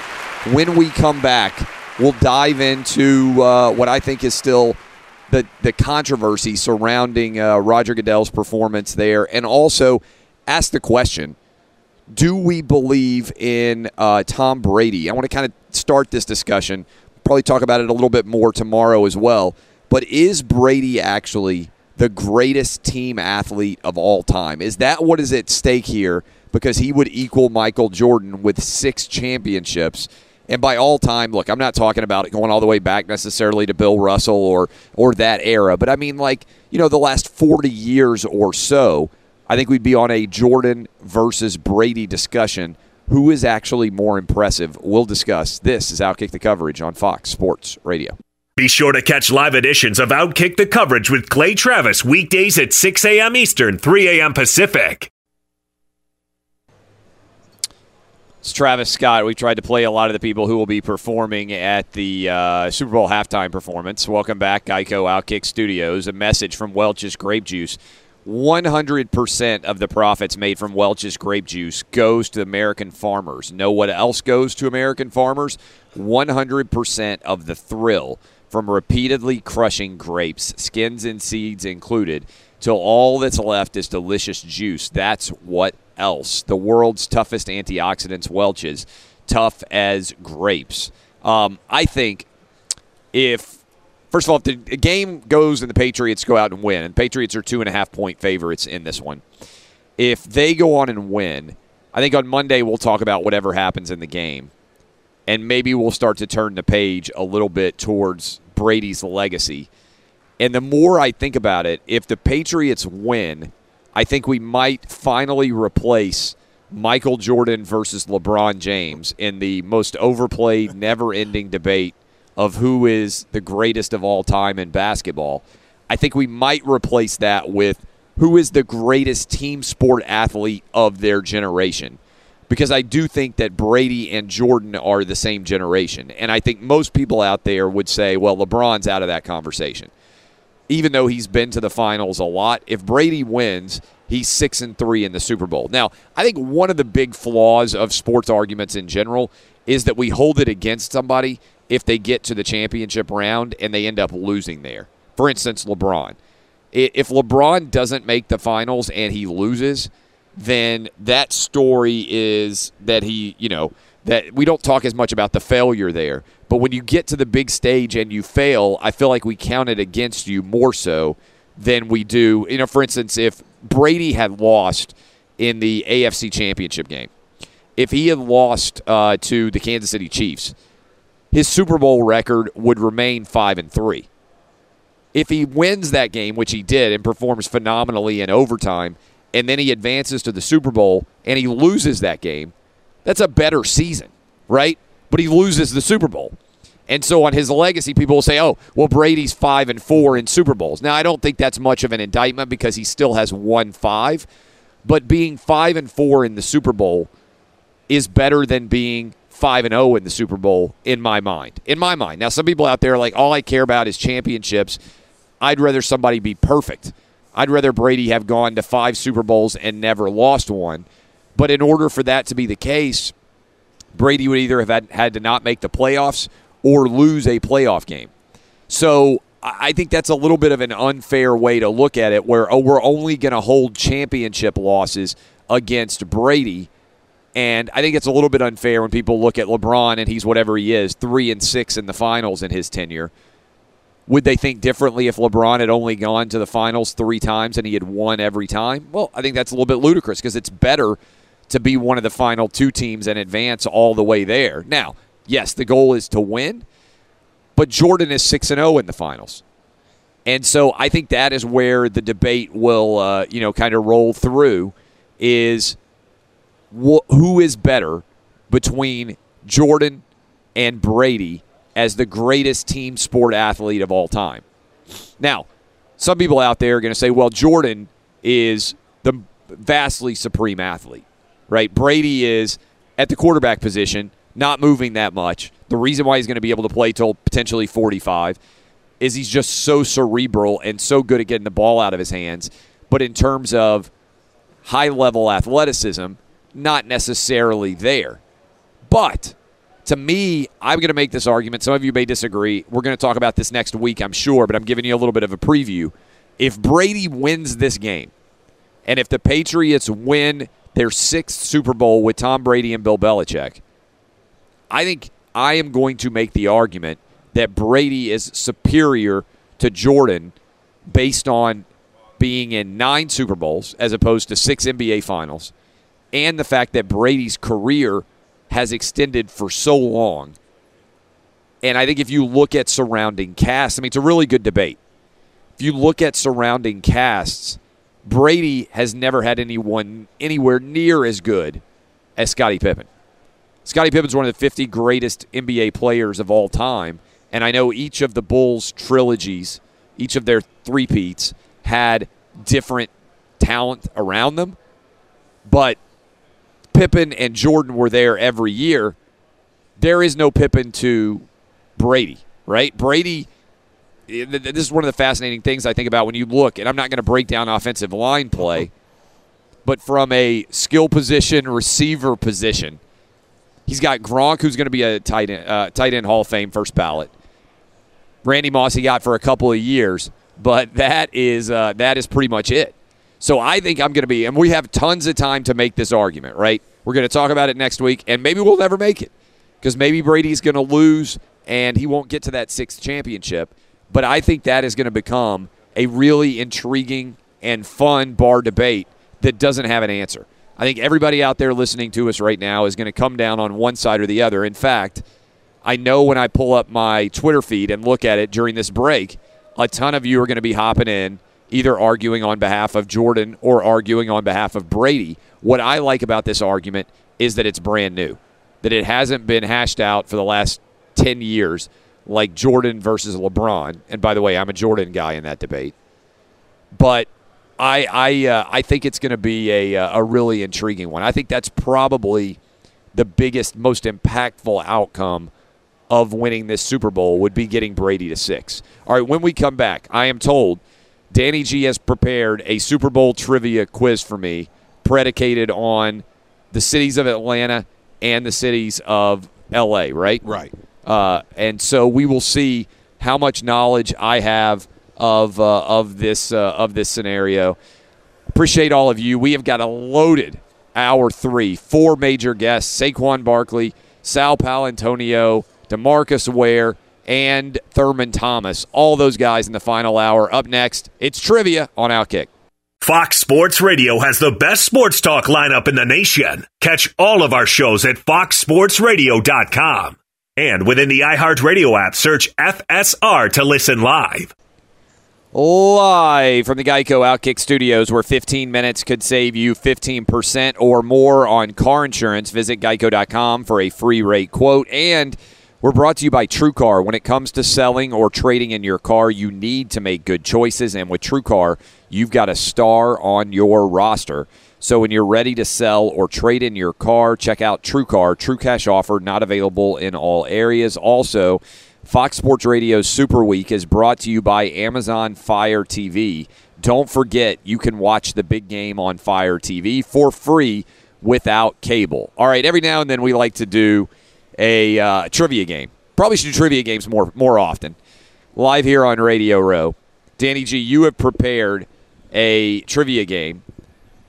When we come back, we'll dive into uh, what I think is still – the the controversy surrounding uh, Roger Goodell's performance there, and also ask the question: Do we believe in uh, Tom Brady? I want to kind of start this discussion. Probably talk about it a little bit more tomorrow as well. But is Brady actually the greatest team athlete of all time? Is that what is at stake here? Because he would equal Michael Jordan with six championships. And by all time, look, I'm not talking about going all the way back necessarily to Bill Russell or or that era, but I mean like, you know, the last 40 years or so, I think we'd be on a Jordan versus Brady discussion. Who is actually more impressive? We'll discuss. This is Outkick the Coverage on Fox Sports Radio. Be sure to catch live editions of Outkick the Coverage with Clay Travis weekdays at 6 a.m. Eastern, 3 a.m. Pacific. It's Travis Scott. We tried to play a lot of the people who will be performing at the uh, Super Bowl halftime performance. Welcome back, Geico Outkick Studios. A message from Welch's Grape Juice. 100% of the profits made from Welch's grape juice goes to American farmers. Know what else goes to American farmers? 100% of the thrill from repeatedly crushing grapes, skins and seeds included, till all that's left is delicious juice. That's what else. The world's toughest antioxidants, Welch's, tough as grapes. Um, I think if first of all, if the game goes and the Patriots go out and win, and Patriots are two and a half point favorites in this one, if they go on and win, I think on Monday we'll talk about whatever happens in the game, and maybe we'll start to turn the page a little bit towards Brady's legacy. And the more I think about it, if the Patriots win I think we might finally replace Michael Jordan versus LeBron James in the most overplayed, never ending debate of who is the greatest of all time in basketball. I think we might replace that with who is the greatest team sport athlete of their generation. Because I do think that Brady and Jordan are the same generation. And I think most people out there would say, well, LeBron's out of that conversation even though he's been to the finals a lot. If Brady wins, he's six and three in the Super Bowl. Now, I think one of the big flaws of sports arguments in general is that we hold it against somebody if they get to the championship round and they end up losing there. For instance, LeBron. If LeBron doesn't make the finals and he loses, then that story is that he, you know, that we don't talk as much about the failure there. But when you get to the big stage and you fail, I feel like we count it against you more so than we do. You know, for instance, if Brady had lost in the AFC Championship game, if he had lost uh, to the Kansas City Chiefs, his Super Bowl record would remain five and three. If he wins that game, which he did, and performs phenomenally in overtime, and then he advances to the Super Bowl and he loses that game, that's a better season, right? But he loses the Super Bowl. And so on his legacy, people will say, "Oh, well, Brady's five and four in Super Bowls." Now, I don't think that's much of an indictment because he still has won five, but being five and four in the Super Bowl is better than being five and zero oh in the Super Bowl in my mind. In my mind. Now, some people out there are like, "All I care about is championships." I'd rather somebody be perfect. I'd rather Brady have gone to five Super Bowls and never lost one but in order for that to be the case, Brady would either have had, had to not make the playoffs or lose a playoff game. So I think that's a little bit of an unfair way to look at it, where, oh, we're only going to hold championship losses against Brady. And I think it's a little bit unfair when people look at LeBron and he's whatever he is, three and six in the finals in his tenure. Would they think differently if LeBron had only gone to the finals three times and he had won every time? Well, I think that's a little bit ludicrous because it's better to be one of the final two teams and advance all the way there. Now, yes, the goal is to win, but Jordan is 6 and 0 in the finals. And so I think that is where the debate will, uh, you know, kind of roll through is wh- who is better between Jordan and Brady as the greatest team sport athlete of all time. Now, some people out there are going to say, well, Jordan is the vastly supreme athlete, right? Brady is at the quarterback position, not moving that much. The reason why he's going to be able to play till potentially 45 is he's just so cerebral and so good at getting the ball out of his hands. But in terms of high level athleticism, not necessarily there. But to me, I'm going to make this argument. Some of you may disagree. We're going to talk about this next week, I'm sure, but I'm giving you a little bit of a preview. If Brady wins this game, and if the Patriots win their sixth Super Bowl with Tom Brady and Bill Belichick, I think I am going to make the argument that Brady is superior to Jordan based on being in nine Super Bowls as opposed to six NBA finals, and the fact that Brady's career has extended for so long. And I think if you look at surrounding casts, I mean, it's a really good debate. If you look at surrounding casts, Brady has never had anyone anywhere near as good as Scottie Pippen. Scottie Pippen's one of the 50 greatest NBA players of all time. And I know each of the Bulls trilogies, each of their three-peats, had different talent around them. But Pippen and Jordan were there every year. There is no Pippen to Brady, right? Brady, this is one of the fascinating things I think about when you look, and I'm not going to break down offensive line play, but from a skill position, receiver position, he's got Gronk, who's going to be a tight end, uh, tight end Hall of Fame first ballot. Randy Moss he got for a couple of years, but that is uh, that is pretty much it. So I think I'm going to be, and we have tons of time to make this argument, right? We're going to talk about it next week, and maybe we'll never make it because maybe Brady's going to lose and he won't get to that sixth championship. But I think that is going to become a really intriguing and fun bar debate that doesn't have an answer. I think everybody out there listening to us right now is going to come down on one side or the other. In fact, I know when I pull up my Twitter feed and look at it during this break, a ton of you are going to be hopping in either arguing on behalf of Jordan or arguing on behalf of Brady. What I like about this argument is that it's brand new, that it hasn't been hashed out for the last 10 years like Jordan versus LeBron. And by the way, I'm a Jordan guy in that debate. But I I uh, I think it's going to be a uh, a really intriguing one. I think that's probably the biggest, most impactful outcome of winning this Super Bowl would be getting Brady to six. All right, when we come back, I am told Danny G has prepared a Super Bowl trivia quiz for me, predicated on the cities of Atlanta and the cities of LA, right? Right. Uh, and so we will see how much knowledge I have of uh, of this uh, of this scenario. Appreciate all of you. We have got a loaded hour three, four major guests: Saquon Barkley, Sal Paolantonio, DeMarcus Ware, and Thurman Thomas. All those guys in the final hour. Up next, it's trivia on Outkick. Fox Sports Radio has the best sports talk lineup in the nation. Catch all of our shows at foxsportsradio.com. And within the iHeartRadio app, search FSR to listen live. Live from the Geico Outkick Studios, where 15 minutes could save you 15% or more on car insurance. Visit geico.com for a free rate quote. And we're brought to you by TrueCar. When it comes to selling or trading in your car, you need to make good choices. And with TrueCar, you've got a star on your roster. So when you're ready to sell or trade in your car, check out TrueCar. True cash offer not available in all areas. Also, Fox Sports Radio Super Week is brought to you by Amazon Fire TV. Don't forget, you can watch the big game on Fire TV for free without cable. All right, every now and then we like to do a uh, trivia game. Probably should do trivia games more more often. Live here on Radio Row. Danny G, you have prepared a trivia game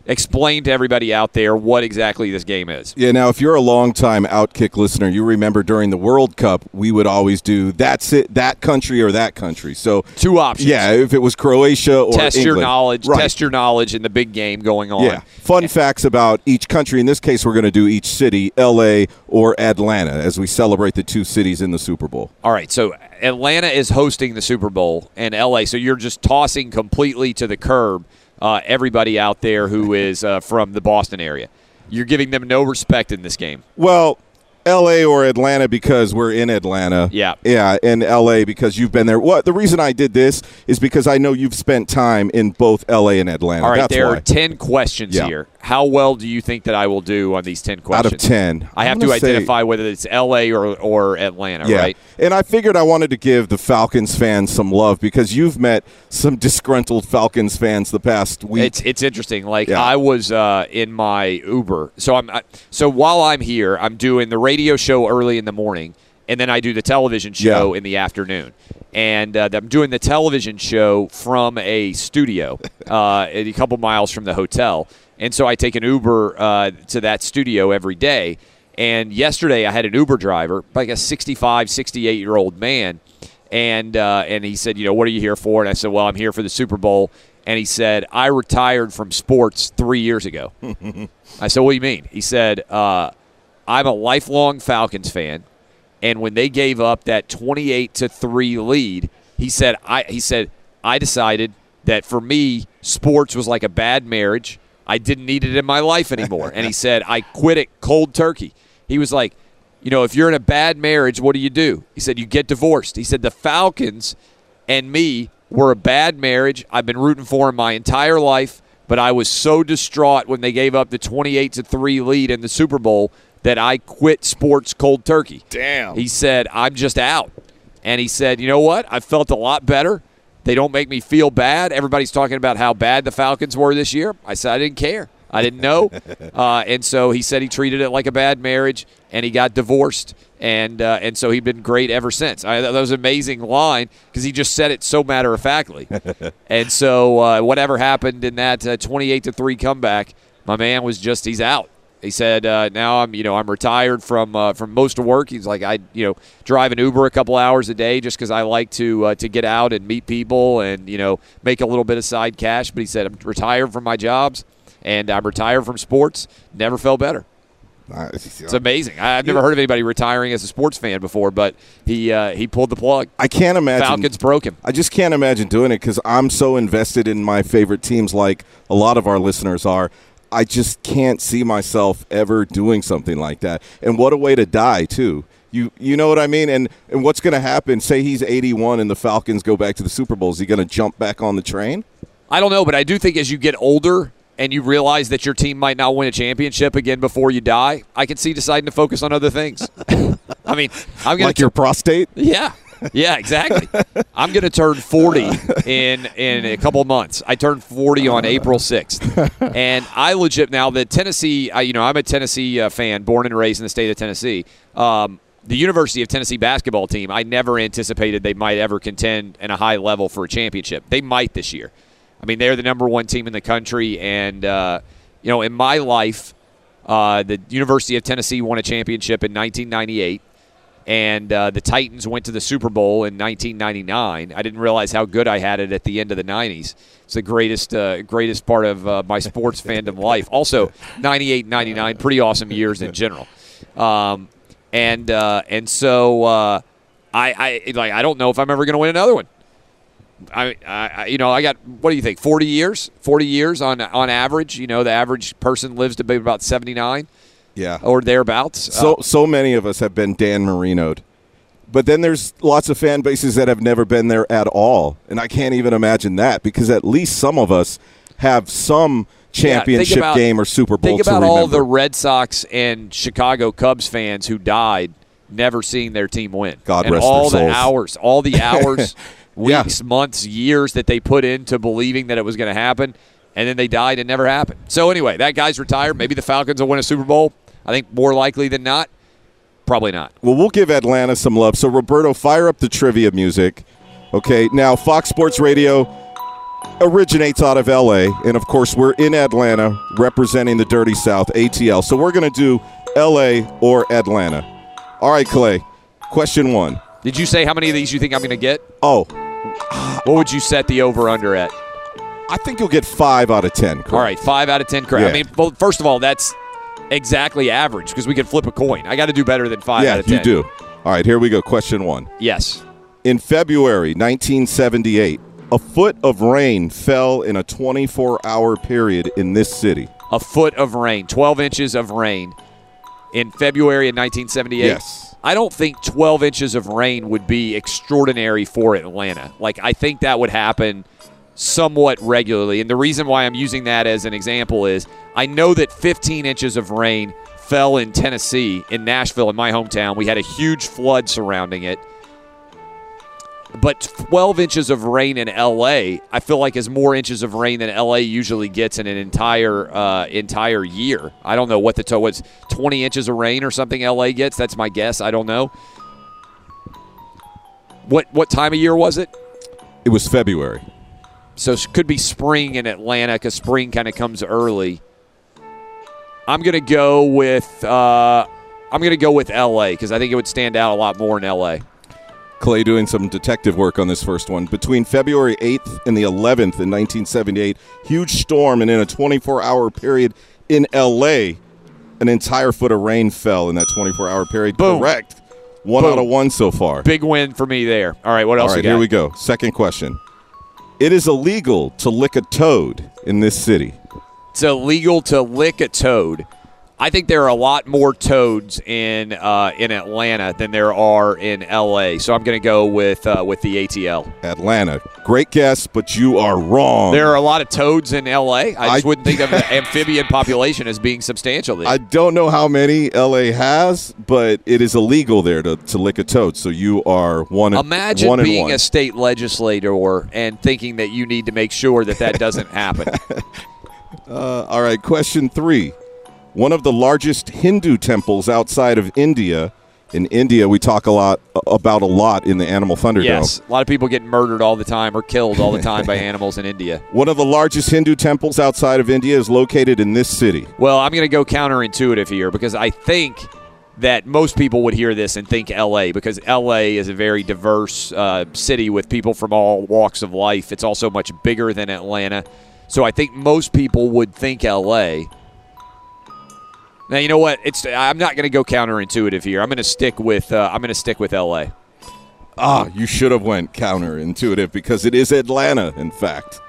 explain to everybody out there what exactly this game is. Yeah, now if you're a longtime Outkick listener, you remember during the World Cup, we would always do that's it, that country or that country. So two options. Yeah, if it was Croatia or test England. your knowledge, right. test your knowledge in the big game going on. Yeah, fun facts about each country. In this case, we're going to do each city, L.A. or Atlanta, as we celebrate the two cities in the Super Bowl. All right, so Atlanta is hosting the Super Bowl, and L.A. So you're just tossing completely to the curb uh, everybody out there who is uh, from the Boston area. You're giving them no respect in this game. Well, L.A. or Atlanta because we're in Atlanta. Yeah. yeah, and L.A. because you've been there. What the reason I did this is because I know you've spent time in both L.A. and Atlanta. All right, That's there why. are 10 questions Yeah. here. How well do you think that I will do on these 10 questions? Out of 10. I have to gonna say- identify whether it's LA or, or Atlanta, yeah. right? And I figured I wanted to give the Falcons fans some love because you've met some disgruntled Falcons fans the past week. It's it's interesting. Like Yeah. I was uh, in my Uber, so I'm I, so while I'm here, I'm doing the radio show early in the morning, and then I do the television show Yeah. in the afternoon. And uh, I'm doing the television show from a studio uh, a couple miles from the hotel, and so I take an Uber uh, to that studio every day. And yesterday, I had an Uber driver, like a 65, 68 year old man, and uh, and he said, you know, what are you here for? And I said, well, I'm here for the Super Bowl. And he said, I retired from sports three years ago. I said, what do you mean? He said, uh, I'm a lifelong Falcons fan, and when they gave up that 28 to three lead, he said, I he said, I decided that for me, sports was like a bad marriage. I didn't need it in my life anymore. and he said, I quit it cold turkey. He was like, you know, if you're in a bad marriage, what do you do? He said, you get divorced. He said, the Falcons and me were a bad marriage. I've been rooting for him my entire life, but I was so distraught when they gave up the 28 to 3 lead in the Super Bowl that I quit sports cold turkey. Damn. He said, I'm just out. And he said, you know what? I felt a lot better. They don't make me feel bad. Everybody's talking about how bad the Falcons were this year. I said, I didn't care. I didn't know. uh, and so he said he treated it like a bad marriage and he got divorced. And, uh, and so he'd been great ever since. I, that was an amazing line because he just said it so matter of factly. and so uh, whatever happened in that uh, 28 to 3 comeback, my man was just, he's out. He said, uh, "Now I'm, you know, I'm retired from uh, from most of work." He's like, "I, you know, drive an Uber a couple hours a day just because I like to uh, to get out and meet people and you know make a little bit of side cash." But he said, "I'm retired from my jobs and I'm retired from sports. Never felt better." It's amazing. I've never heard of anybody retiring as a sports fan before, but he uh, he pulled the plug. I can't imagine. Falcons broke him. I just can't imagine doing it because I'm so invested in my favorite teams, like a lot of our listeners are. I just can't see myself ever doing something like that. And what a way to die, too. You you know what I mean? And and what's going to happen? Say he's 81 and the Falcons go back to the Super Bowl. Is he going to jump back on the train? I don't know, but I do think as you get older and you realize that your team might not win a championship again before you die, I can see deciding to focus on other things. I mean, I'm going Like your prostate? Yeah. Yeah, exactly. I'm going to turn 40 in in a couple months. I turned 40 on April 6th, and I legit now the Tennessee. I, you know, I'm a Tennessee uh, fan, born and raised in the state of Tennessee. Um, the University of Tennessee basketball team. I never anticipated they might ever contend in a high level for a championship. They might this year. I mean, they're the number one team in the country, and uh, you know, in my life, uh, the University of Tennessee won a championship in 1998 and uh, the Titans went to the Super Bowl in 1999. I didn't realize how good I had it at the end of the 90s. It's the greatest uh, greatest part of uh, my sports fandom life. Also, 98 99, pretty awesome years in general. Um, and uh, and so uh, I, I like I don't know if I'm ever going to win another one. I, I, you know, I got what do you think? Forty years, forty years on on average. You know, the average person lives to be about seventy nine. Yeah. or thereabouts. So Uh, so many of us have been Dan Marino'd. But then there's lots of fan bases that have never been there at all. And I can't even imagine that because at least some of us have some Yeah, championship about- game or Super Bowl Think to about all the Red Sox and Chicago Cubs fans who died never seeing their team win. God and rest their all the hours, all the hours, Yeah. weeks, months, years that they put into believing that it was going to happen, and then they died and never happened. So anyway, that guy's retired. Maybe the Falcons will win a Super Bowl. I think more likely than not, probably not. Well, we'll give Atlanta some love. So, Roberto, fire up the trivia music. Okay, now Fox Sports Radio originates out of LA, and of course, we're in Atlanta representing the Dirty South, ATL. So, we're going to do LA or Atlanta. All right, Clay, question one. Did you say how many of these you think I'm going to get? Oh, What would you set the over under at? I think you'll get five out of 10. All right, five out of ten. Correct. I mean, well, first of all, that's exactly average because we can flip a coin. I got to do better than five yeah, out of ten. you do. All right, here we go. Question one. Yes. In February 1978, a foot of rain fell in a 24 hour period in this city. A foot of rain, twelve inches of rain, in February of 1978. Yes. I don't think 12 inches of rain would be extraordinary for Atlanta. Like I think that would happen somewhat regularly. And the reason why I'm using that as an example is I know that 15 inches of rain fell in Tennessee, in Nashville, in my hometown. We had a huge flood surrounding it. But 12 inches of rain in LA, I feel like is more inches of rain than LA usually gets in an entire uh, entire year. I don't know what the to- what's 20 inches of rain or something LA gets. That's my guess. I don't know. What what time of year was it? It was February. So it could be spring in Atlanta because spring kind of comes early. I'm gonna go with uh, I'm gonna go with LA because I think it would stand out a lot more in LA. Clay doing some detective work on this first one. Between February 8th and the 11th in 1978, huge storm, and in a 24 hour period in LA, an entire foot of rain fell in that 24 hour period. Boom. Correct. One Boom. out of one so far. Big win for me there. All right, what else? All right, here we go. Second question. It is illegal to lick a toad in this city. It's illegal to lick a toad. I think there are a lot more toads in uh, in Atlanta than there are in L.A. So I'm going to go with uh, with the ATL. Atlanta. Great guess, but you are wrong. There are a lot of toads in L.A. I just I- wouldn't think of the amphibian population as being substantial. There. I don't know how many LA has, but it is illegal there to, to lick a toad. So you are one. Imagine one being one. a state legislator and thinking that you need to make sure that that doesn't happen. Uh, all right, question three. One of the largest Hindu temples outside of India. In India, we talk a lot about a lot in the Animal Thunderdome. yes, a lot of people get murdered all the time or killed all the time by animals in India. One of the largest Hindu temples outside of India is located in this city. Well, I'm going to go counterintuitive here because I think that most people would hear this and think LA because LA is a very diverse uh, city with people from all walks of life. It's also much bigger than Atlanta. So I think most people would think LA. Now you know what? It's I'm not going to go counterintuitive here. I'm going to stick with uh, I'm going to stick with LA. Ah, you should have went counterintuitive because it is Atlanta, in fact.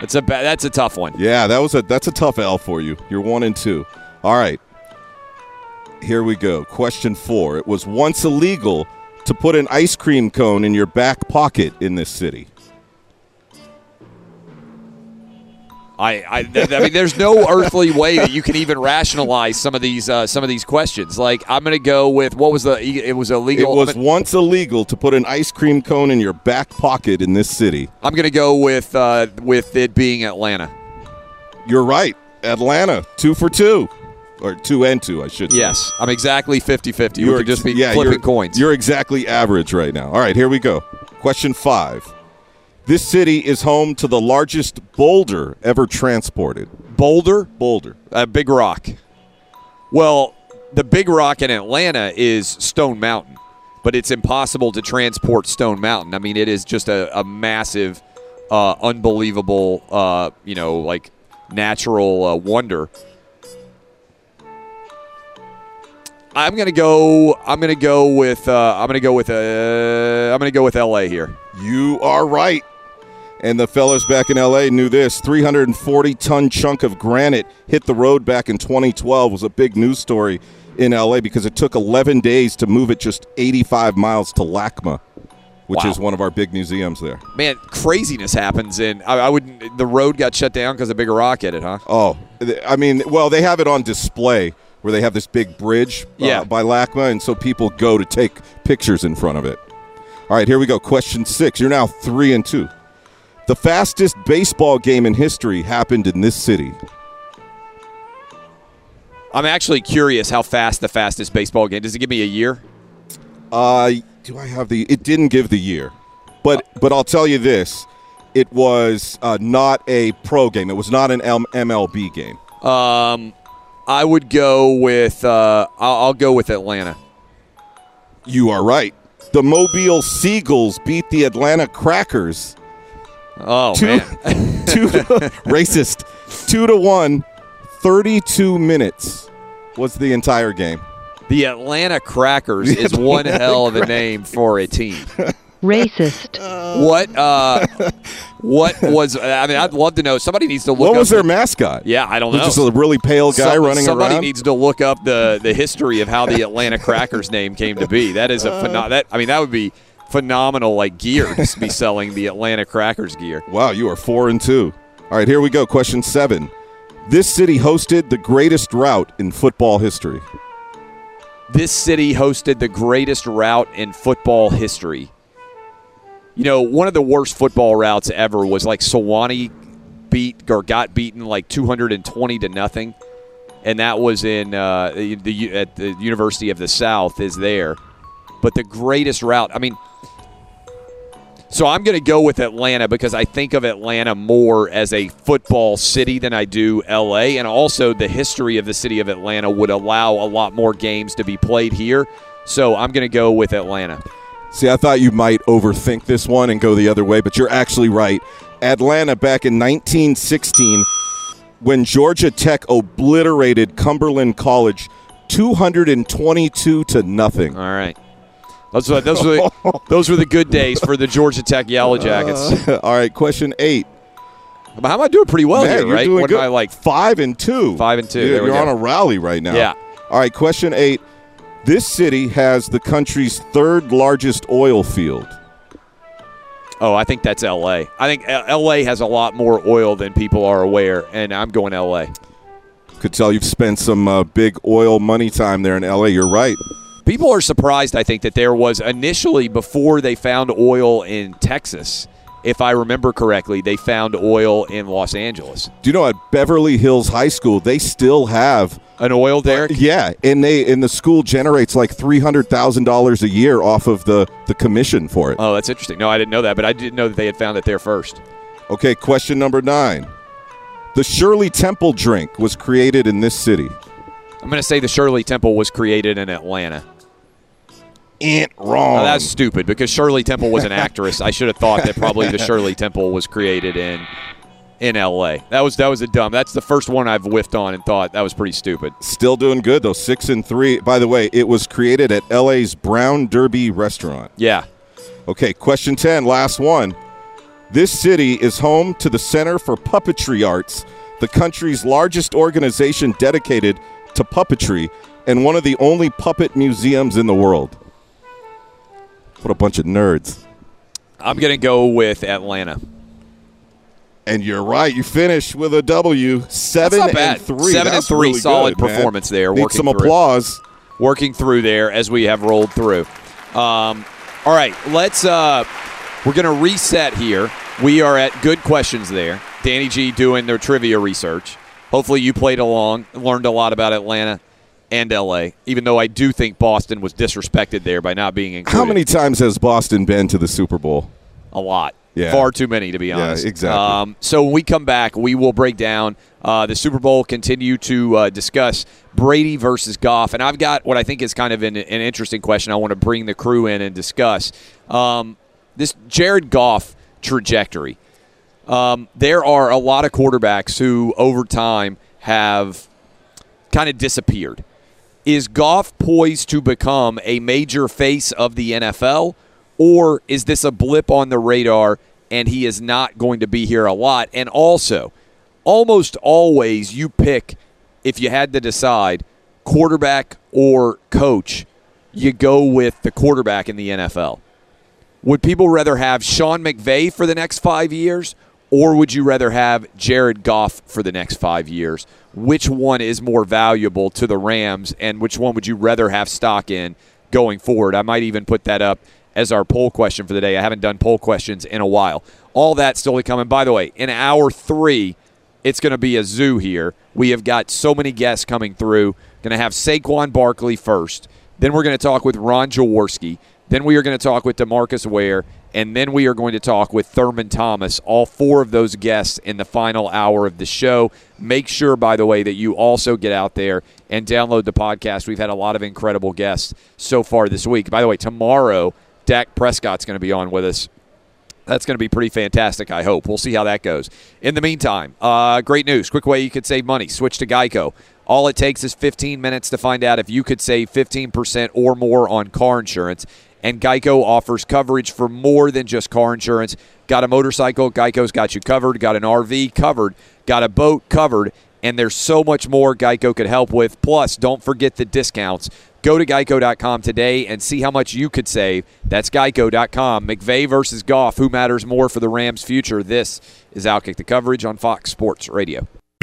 That's a ba- that's a tough one. Yeah, that was a that's a tough L for you. You're one and two. All right. Here we go. Question four. It was once illegal to put an ice cream cone in your back pocket in this city. I, I, I mean, there's no earthly way that you can even rationalize some of these uh, some of these questions. Like, I'm going to go with what was the? It was illegal. It was I'm, once illegal to put an ice cream cone in your back pocket in this city. I'm going to go with uh, with it being Atlanta. You're right. Atlanta, two for two. Or two and two, I should say. Yes, I'm exactly 50-50. We You're could just be yeah, flipping you're, coins. You're exactly average right now. All right, here we go. Question five. This city is home to the largest boulder ever transported. Boulder, Boulder. a big rock. Well, the big rock in Atlanta is Stone Mountain, but it's impossible to transport Stone Mountain. I mean, it is just a, a massive, uh, unbelievable, uh, you know, like natural uh, wonder. I'm gonna go. I'm gonna go with. Uh, I'm gonna go with. Uh, I'm gonna go with L.A. here. You are right. And the fellas back in LA knew this 340 ton chunk of granite hit the road back in 2012 was a big news story in LA because it took 11 days to move it just 85 miles to LACMA, which Wow. is one of our big museums there. Man, craziness happens, and I, I would. The road got shut down because a big rock hit it, huh? Oh, I mean, well, they have it on display where they have this big bridge uh, Yeah. by LACMA, and so people go to take pictures in front of it. All right, here we go. Question six. You're now three and two. The fastest baseball game in history happened in this city. I'm actually curious how fast the fastest baseball game. Does it give me a year? Uh, do I have the? It didn't give the year, but but I'll tell you this: it was uh, not a pro game. It was not an M- MLB game. Um, I would go with. Uh, I'll, I'll go with Atlanta. You are right. The Mobile Seagulls beat the Atlanta Crackers. Oh two, man, two racist. Two to one. Thirty-two minutes was the entire game. the Atlanta Crackers The is one hell of a name for a team. Racist. What? Uh, What was? I mean, I'd love to know. Somebody needs to look. What up was their the- mascot? Yeah, I don't know. Just a really pale guy Some- running somebody around. needs to look up the the history of how the Atlanta Crackers name came to be. That is a Uh. pheno- that I mean that would be phenomenal like gear to be selling the Atlanta Crackers gear. Wow, you are four and two. All right, here we go. Question seven. This city hosted the greatest rout in football history. This city hosted the greatest rout in football history. You know, one of the worst football routs ever was like Sewanee beat or got beaten like 220 to nothing, and that was in uh, the, the at the University of the South is there. But the greatest rout, I mean, so I'm going to go with Atlanta because I think of Atlanta more as a football city than I do LA. And also, the history of the city of Atlanta would allow a lot more games to be played here. So I'm going to go with Atlanta. See, I thought you might overthink this one and go the other way, but you're actually right. Atlanta back in 1916, when Georgia Tech obliterated Cumberland College 222 to nothing. All right. Those were, those, were the, those were the good days for the Georgia Tech Yellow Jackets. Uh, all right, question eight. But how am I doing pretty well Man, here, right? what good. am I like? Five and two. Five and two. You're, There you're on a rally right now. Yeah. All right, question eight. This city has the country's third largest oil field. Oh, I think that's L.A. I think L.A. has a lot more oil than people are aware, and I'm going L.A. Could tell you've spent some uh, big oil money time there in LA. You're right. People are surprised, I think, that there was initially, before they found oil in Texas, if I remember correctly, they found oil in Los Angeles. Do you know at Beverly Hills High School they still have an oil derrick? Yeah, and they and the school generates like three hundred thousand dollars a year off of the the commission for it. Oh, that's interesting. No, I didn't know that, but I didn't know that they had found it there first. Okay, question number nine. The Shirley Temple drink was created in this city. I'm going to say the Shirley Temple was created in Atlanta. Ain't wrong. Oh, that's stupid because Shirley Temple was an actress. I should have thought that probably the Shirley Temple was created in in L.A. That was that was a dumb. That's the first one I've whiffed on and thought that was pretty stupid. Still doing good though. Six and three. By the way, it was created at LA's Brown Derby restaurant. Yeah. Okay, question 10, last one. This city is home to the Center for Puppetry Arts, the country's largest organization dedicated to puppetry and one of the only puppet museums in the world. What a bunch of nerds. I'm going to go with Atlanta. And you're right. You finished with a W. Seven That's not bad. and three. Seven That's and three. really solid good, man. performance there. Need some through. applause. Working through there as we have rolled through. Um, all right, let's. Uh, we're going to reset here. We are at good questions there. Danny G doing their trivia research. Hopefully, you played along, learned a lot about Atlanta and LA. Even though I do think Boston was disrespected there by not being included. How many times has Boston been to the Super Bowl? A lot. Yeah. Far too many, to be Yeah, honest. exactly. Um, so when we come back, we will break down uh, the Super Bowl, continue to uh, discuss Brady versus Goff. And I've got what I think is kind of an, an interesting question I want to bring the crew in and discuss. Um, this Jared Goff trajectory. Um, there are a lot of quarterbacks who, over time, have kind of disappeared. Is Goff poised to become a major face of the NFL, or is this a blip on the radar and he is not going to be here a lot? And also, almost always you pick, if you had to decide, quarterback or coach, you go with the quarterback in the NFL. Would people rather have Sean McVay for the next five years, or would you rather have Jared Goff for the next five years? Which one is more valuable to the Rams, and which one would you rather have stock in going forward? I might even put that up as our poll question for the day. I haven't done poll questions in a while. All that still to come. And by the way, in hour three, it's going to be a zoo here. We have got so many guests coming through. Going to have Saquon Barkley first. Then we're going to talk with Ron Jaworski. Then we are going to talk with DeMarcus Ware. And then we are going to talk with Thurman Thomas. All four of those guests in the final hour of the show. Make sure, by the way, that you also get out there and download the podcast. We've had a lot of incredible guests so far this week. By the way, tomorrow, Dak Prescott's going to be on with us. That's going to be pretty fantastic, I hope. We'll see how that goes. In the meantime, uh, great news. Quick way you could save money. Switch to Geico. All it takes is 15 minutes to find out if you could save 15% or more on car insurance. And Geico offers coverage for more than just car insurance. Got a motorcycle? Geico's got you covered. Got an RV? Covered. Got a boat? Covered. And there's so much more Geico could help with. Plus, don't forget the discounts. Go to geico.com today and see how much you could save. That's geico.com. McVay versus Goff. Who matters more for the Rams' future? This is Outkick the coverage on Fox Sports Radio.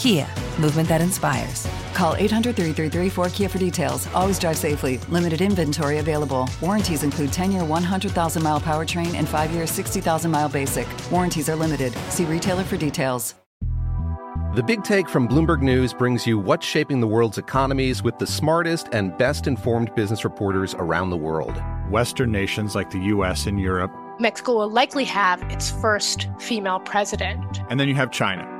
Kia, movement that inspires. Call 800 333 4KIA for details. Always drive safely. Limited inventory available. Warranties include 10 year 100,000 mile powertrain and 5 year 60,000 mile basic. Warranties are limited. See retailer for details. The Big Take from Bloomberg News brings you what's shaping the world's economies with the smartest and best informed business reporters around the world. Western nations like the US and Europe. Mexico will likely have its first female president. And then you have China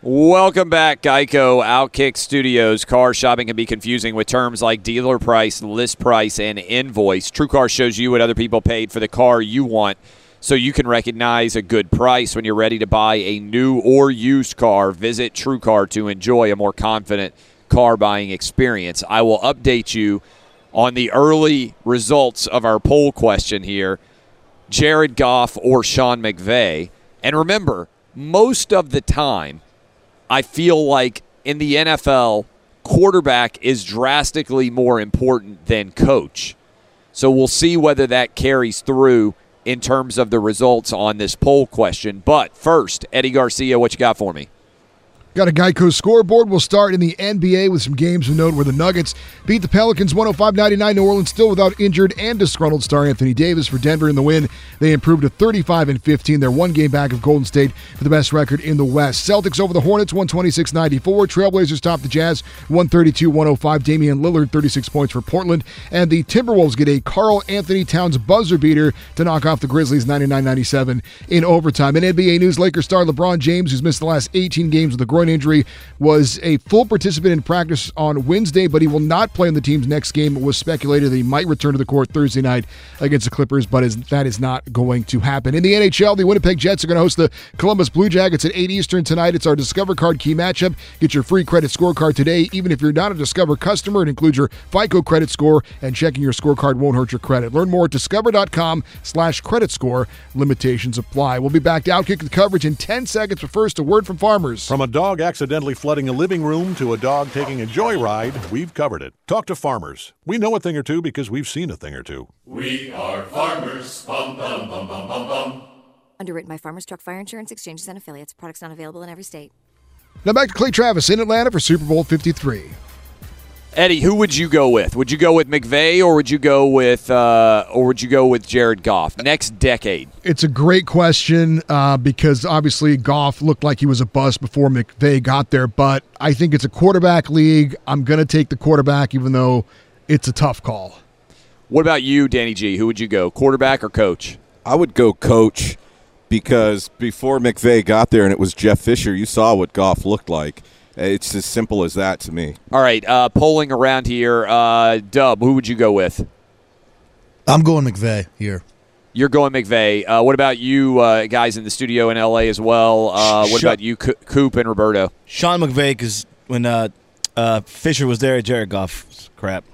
Welcome back, Geico Outkick Studios. Car shopping can be confusing with terms like dealer price, list price, and invoice. TrueCar shows you what other people paid for the car you want so you can recognize a good price when you're ready to buy a new or used car. Visit TrueCar to enjoy a more confident car buying experience. I will update you on the early results of our poll question here Jared Goff or Sean McVay. And remember, most of the time, I feel like in the NFL, quarterback is drastically more important than coach. So we'll see whether that carries through in terms of the results on this poll question. But first, Eddie Garcia, what you got for me? Got a Geico scoreboard. We'll start in the NBA with some games of note where the Nuggets beat the Pelicans 105 99. New Orleans still without injured and disgruntled star Anthony Davis for Denver in the win. They improved to 35 and 15. They're one game back of Golden State for the best record in the West. Celtics over the Hornets 126 94. Trailblazers top the Jazz 132 105. Damian Lillard 36 points for Portland. And the Timberwolves get a Karl Anthony Towns buzzer beater to knock off the Grizzlies 99 97 in overtime. In NBA news, Lakers star LeBron James, who's missed the last 18 games with a groin injury, was a full participant in practice on Wednesday, but he will not play in the team's next game. It was speculated that he might return to the court Thursday night against the Clippers, but is, that is not going to happen. In the NHL, the Winnipeg Jets are going to host the Columbus Blue Jackets at 8 Eastern tonight. It's our Discover Card key matchup. Get your free credit scorecard today. Even if you're not a Discover customer, it includes your FICO credit score, and checking your scorecard won't hurt your credit. Learn more at discover.com slash credit score. Limitations apply. We'll be back to Outkick the coverage in 10 seconds, but first, a word from farmers. From a dog accidentally flooding a living room to a dog taking a joyride, we've covered it. Talk to farmers. We know a thing or two because we've seen a thing or two. We are farmers. Bum, bum, bum, bum, bum, bum. Underwritten by Farmers Truck Fire Insurance Exchanges and Affiliates. Products not available in every state. Now back to Clay Travis in Atlanta for Super Bowl 53. Eddie, who would you go with? Would you go with McVay or would you go with uh, or would you go with Jared Goff next decade? It's a great question uh, because obviously Goff looked like he was a bust before McVay got there, but I think it's a quarterback league. I'm going to take the quarterback, even though it's a tough call. What about you, Danny G? Who would you go, quarterback or coach? I would go coach because before McVay got there and it was Jeff Fisher, you saw what Goff looked like. It's as simple as that to me. All right, uh, polling around here. Uh, Dub, who would you go with? I'm going McVay here. You're going McVay. Uh, what about you uh, guys in the studio in LA as well? Uh, what Sean- about you, Co- Coop and Roberto? Sean McVay, because when uh, uh, Fisher was there, at Jared Goff, crap.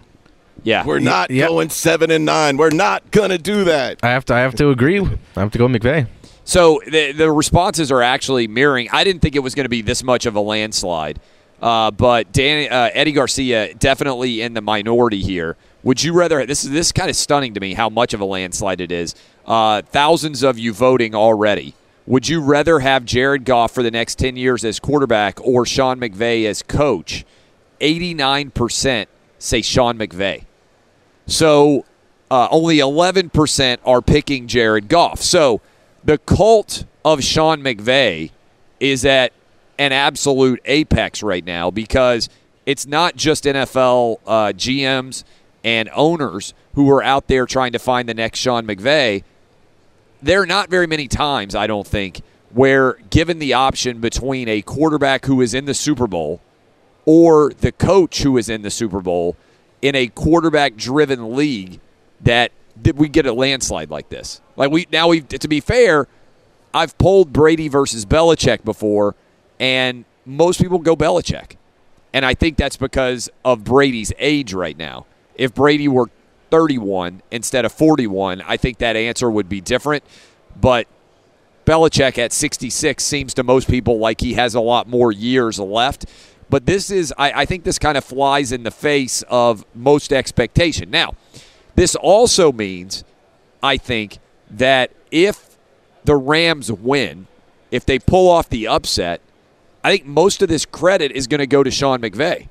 Yeah, We're not Yep. going seven and nine. We're not gonna do that. I have to. I have to agree. I have to go McVay. So the the responses are actually mirroring. I didn't think it was going to be this much of a landslide, uh, but Dan, uh, Eddie Garcia definitely in the minority here. Would you rather? This is this is kind of stunning to me how much of a landslide it is. Uh, thousands of you voting already. Would you rather have Jared Goff for the next ten years as quarterback or Sean McVay as coach? Eighty nine percent say Sean McVay. So uh, only 11% are picking Jared Goff. So the cult of Sean McVay is at an absolute apex right now because it's not just NFL uh, GMs and owners who are out there trying to find the next Sean McVay. There are not very many times, I don't think, where given the option between a quarterback who is in the Super Bowl or the coach who is in the Super Bowl in a quarterback driven league that that we get a landslide like this. Like we now we to be fair, I've polled Brady versus Belichick before, and most people go Belichick. And I think that's because of Brady's age right now. If Brady were 31 instead of 41, I think that answer would be different. But Belichick at 66 seems to most people like he has a lot more years left. But this is, I, I think this kind of flies in the face of most expectation. Now, this also means, I think, that if the Rams win, if they pull off the upset, I think most of this credit is going to go to Sean McVay.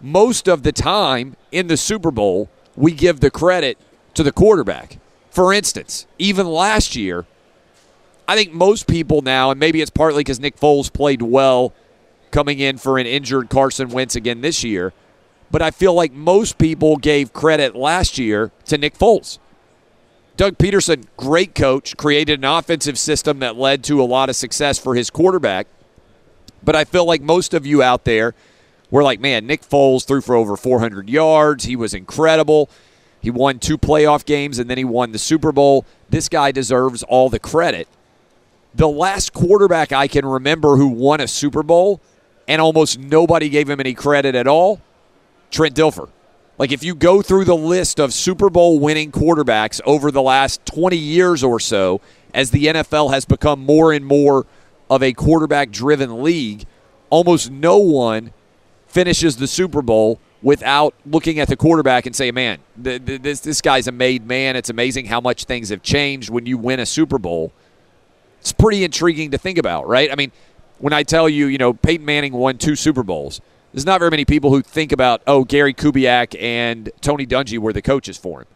Most of the time in the Super Bowl, we give the credit to the quarterback. For instance, even last year, I think most people now, and maybe it's partly because Nick Foles played well coming in for an injured Carson Wentz again this year, but I feel like most people gave credit last year to Nick Foles. Doug Pederson, great coach, created an offensive system that led to a lot of success for his quarterback. But I feel like most of you out there were like, man, Nick Foles threw for over 400 yards. He was incredible. He won two playoff games and then he won the Super Bowl. This guy deserves all the credit. The last quarterback I can remember who won a Super Bowl and almost nobody gave him any credit at all, Trent Dilfer. Like if you go through the list of Super Bowl winning quarterbacks over the last 20 years or so, as the NFL has become more and more of a quarterback driven league, almost no one finishes the Super Bowl without looking at the quarterback and say, man, th- th- this, this guy's a made man. It's amazing how much things have changed when you win a Super Bowl. It's pretty intriguing to think about, right? I mean, when I tell you, you know, Peyton Manning won two Super Bowls. There's not very many people who think about, oh, Gary Kubiak and Tony Dungy were the coaches for him.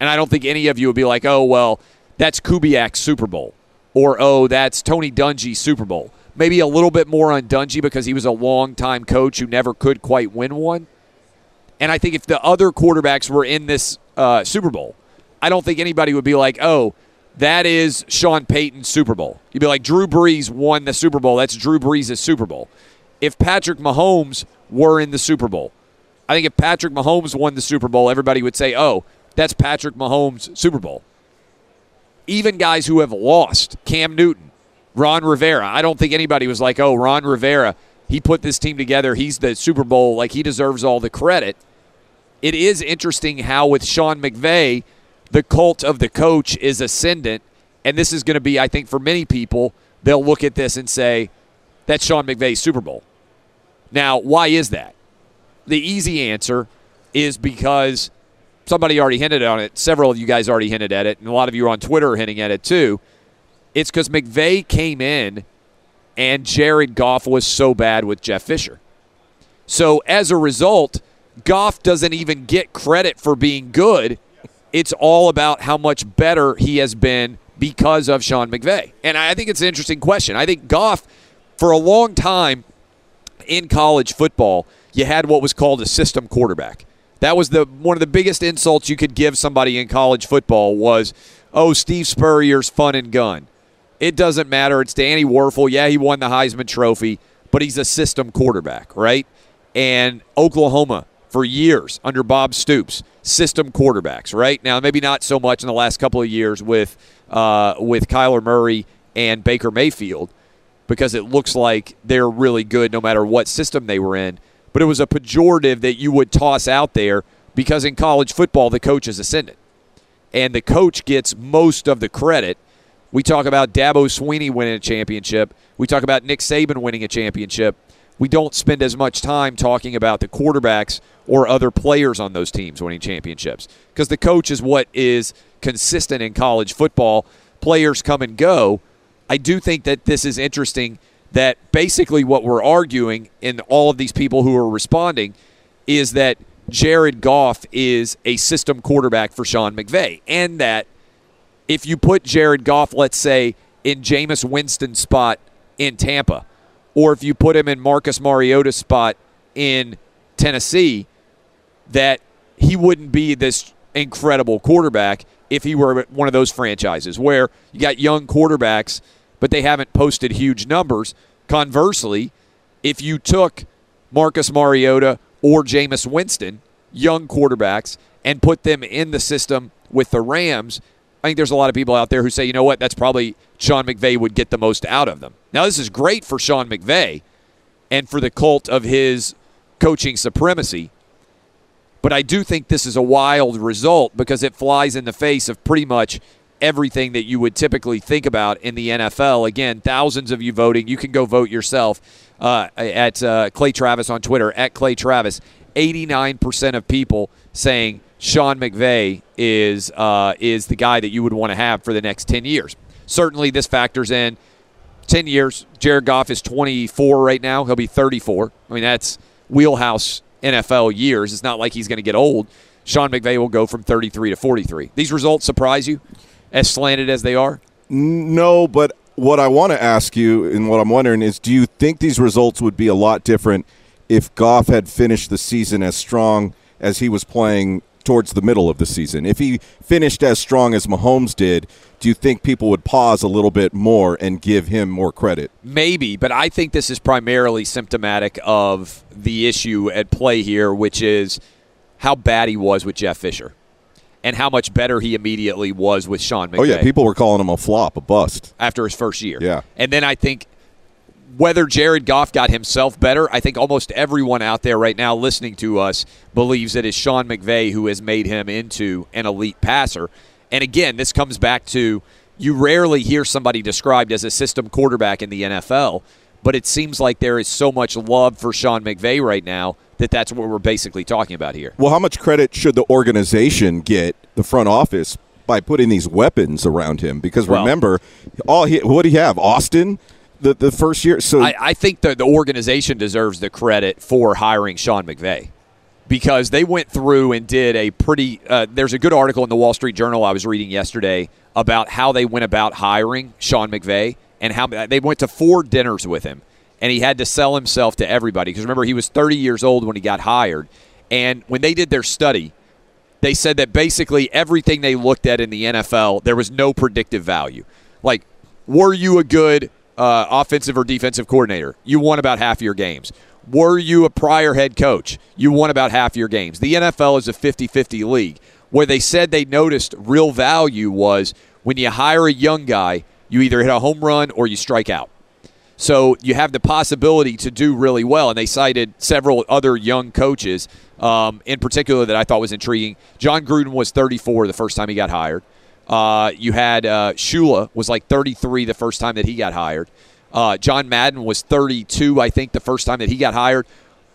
And I don't think any of you would be like, oh, well, that's Kubiak's Super Bowl. Or, oh, that's Tony Dungy's Super Bowl. Maybe a little bit more on Dungy because he was a long-time coach who never could quite win one. And I think if the other quarterbacks were in this uh, Super Bowl, I don't think anybody would be like, oh, that is Sean Payton's Super Bowl. You'd be like, Drew Brees won the Super Bowl. That's Drew Brees' Super Bowl. If Patrick Mahomes were in the Super Bowl, I think if Patrick Mahomes won the Super Bowl, everybody would say, oh, that's Patrick Mahomes' Super Bowl. Even guys who have lost, Cam Newton, Ron Rivera, I don't think anybody was like, oh, Ron Rivera, he put this team together. He's the Super Bowl. Like, he deserves all the credit. It is interesting how with Sean McVay, the cult of the coach is ascendant. And this is going to be, I think, for many people, they'll look at this and say, that's Sean McVay's Super Bowl. Now, why is that? The easy answer is because somebody already hinted on it. Several of you guys already hinted at it, and a lot of you on Twitter are hinting at it too. It's because McVay came in and Jared Goff was so bad with Jeff Fisher. So as a result, Goff doesn't even get credit for being good. It's all about how much better he has been because of Sean McVay. And I think it's an interesting question. I think Goff, for a long time in college football, you had what was called a system quarterback. That was the one of the biggest insults you could give somebody in college football was, "Oh, Steve Spurrier's fun and gun." It doesn't matter. It's Danny Wuerffel. Yeah, he won the Heisman Trophy, but he's a system quarterback, right? And Oklahoma for years under Bob Stoops, system quarterbacks, right? Now, maybe not so much in the last couple of years with uh, with Kyler Murray and Baker Mayfield, because it looks like they're really good no matter what system they were in. But it was a pejorative that you would toss out there because in college football, the coach is ascendant. And the coach gets most of the credit. We talk about Dabo Swinney winning a championship. We talk about Nick Saban winning a championship. We don't spend as much time talking about the quarterbacks or other players on those teams winning championships because the coach is what is consistent in college football. Players come and go. I do think that this is interesting that basically what we're arguing in all of these people who are responding is that Jared Goff is a system quarterback for Sean McVay, and that if you put Jared Goff, let's say, in Jameis Winston's spot in Tampa, or if you put him in Marcus Mariota's spot in Tennessee, that he wouldn't be this incredible quarterback if he were one of those franchises where you got young quarterbacks – but they haven't posted huge numbers. Conversely, if you took Marcus Mariota or Jameis Winston, young quarterbacks, and put them in the system with the Rams, I think there's a lot of people out there who say, you know what, that's probably Sean McVay would get the most out of them. Now, this is great for Sean McVay and for the cult of his coaching supremacy. But I do think this is a wild result because it flies in the face of pretty much everything that you would typically think about in the NFL. Again, thousands of you voting. You can go vote yourself uh, at uh, Clay Travis on Twitter, at Clay Travis. 89% of people saying Sean McVay is, uh, is the guy that you would want to have for the next 10 years. Certainly, this factors in 10 years. Jared Goff is 24 right now. He'll be 34. I mean, that's wheelhouse NFL years. It's not like he's going to get old. Sean McVay will go from 33 to 43. These results surprise you? As slanted as they are? No, but what I want to ask you and what I'm wondering is do you think these results would be a lot different if Goff had finished the season as strong as he was playing towards the middle of the season? If he finished as strong as Mahomes did, do you think people would pause a little bit more and give him more credit? Maybe, but I think this is primarily symptomatic of the issue at play here, which is how bad he was with Jeff Fisher and how much better he immediately was with Sean McVay. Oh yeah, people were calling him a flop, a bust after his first year. Yeah, and then I think whether Jared Goff got himself better, I think almost everyone out there right now listening to us believes it is Sean McVay who has made him into an elite passer. And again, this comes back to you rarely hear somebody described as a system quarterback in the NFL, but it seems like there is so much love for Sean McVay right now that that's what we're basically talking about here. Well, how much credit should the organization get, the front office, by putting these weapons around him? Because well, remember, all he, what do he have? Austin, the, the first year. So I, I think the, the organization deserves the credit for hiring Sean McVay because they went through and did a pretty. Uh, there's a good article in the Wall Street Journal I was reading yesterday about how they went about hiring Sean McVay and how they went to four dinners with him and he had to sell himself to everybody. Because remember he was 30 years old when he got hired. And when they did their study they said that basically everything they looked at in the NFL there was no predictive value. Like were you a good uh, offensive or defensive coordinator? You won about half your games. Were you a prior head coach? You won about half your games. The NFL is a 50-50 league. Where they said they noticed real value was when you hire a young guy you either hit a home run or you strike out so you have the possibility to do really well. And they cited several other young coaches, um, in particular, that I thought was intriguing. Jon Gruden was 34 the first time he got hired. Uh, you had uh, Shula was like 33 the first time that he got hired. Uh, John Madden was 32, I think, the first time that he got hired.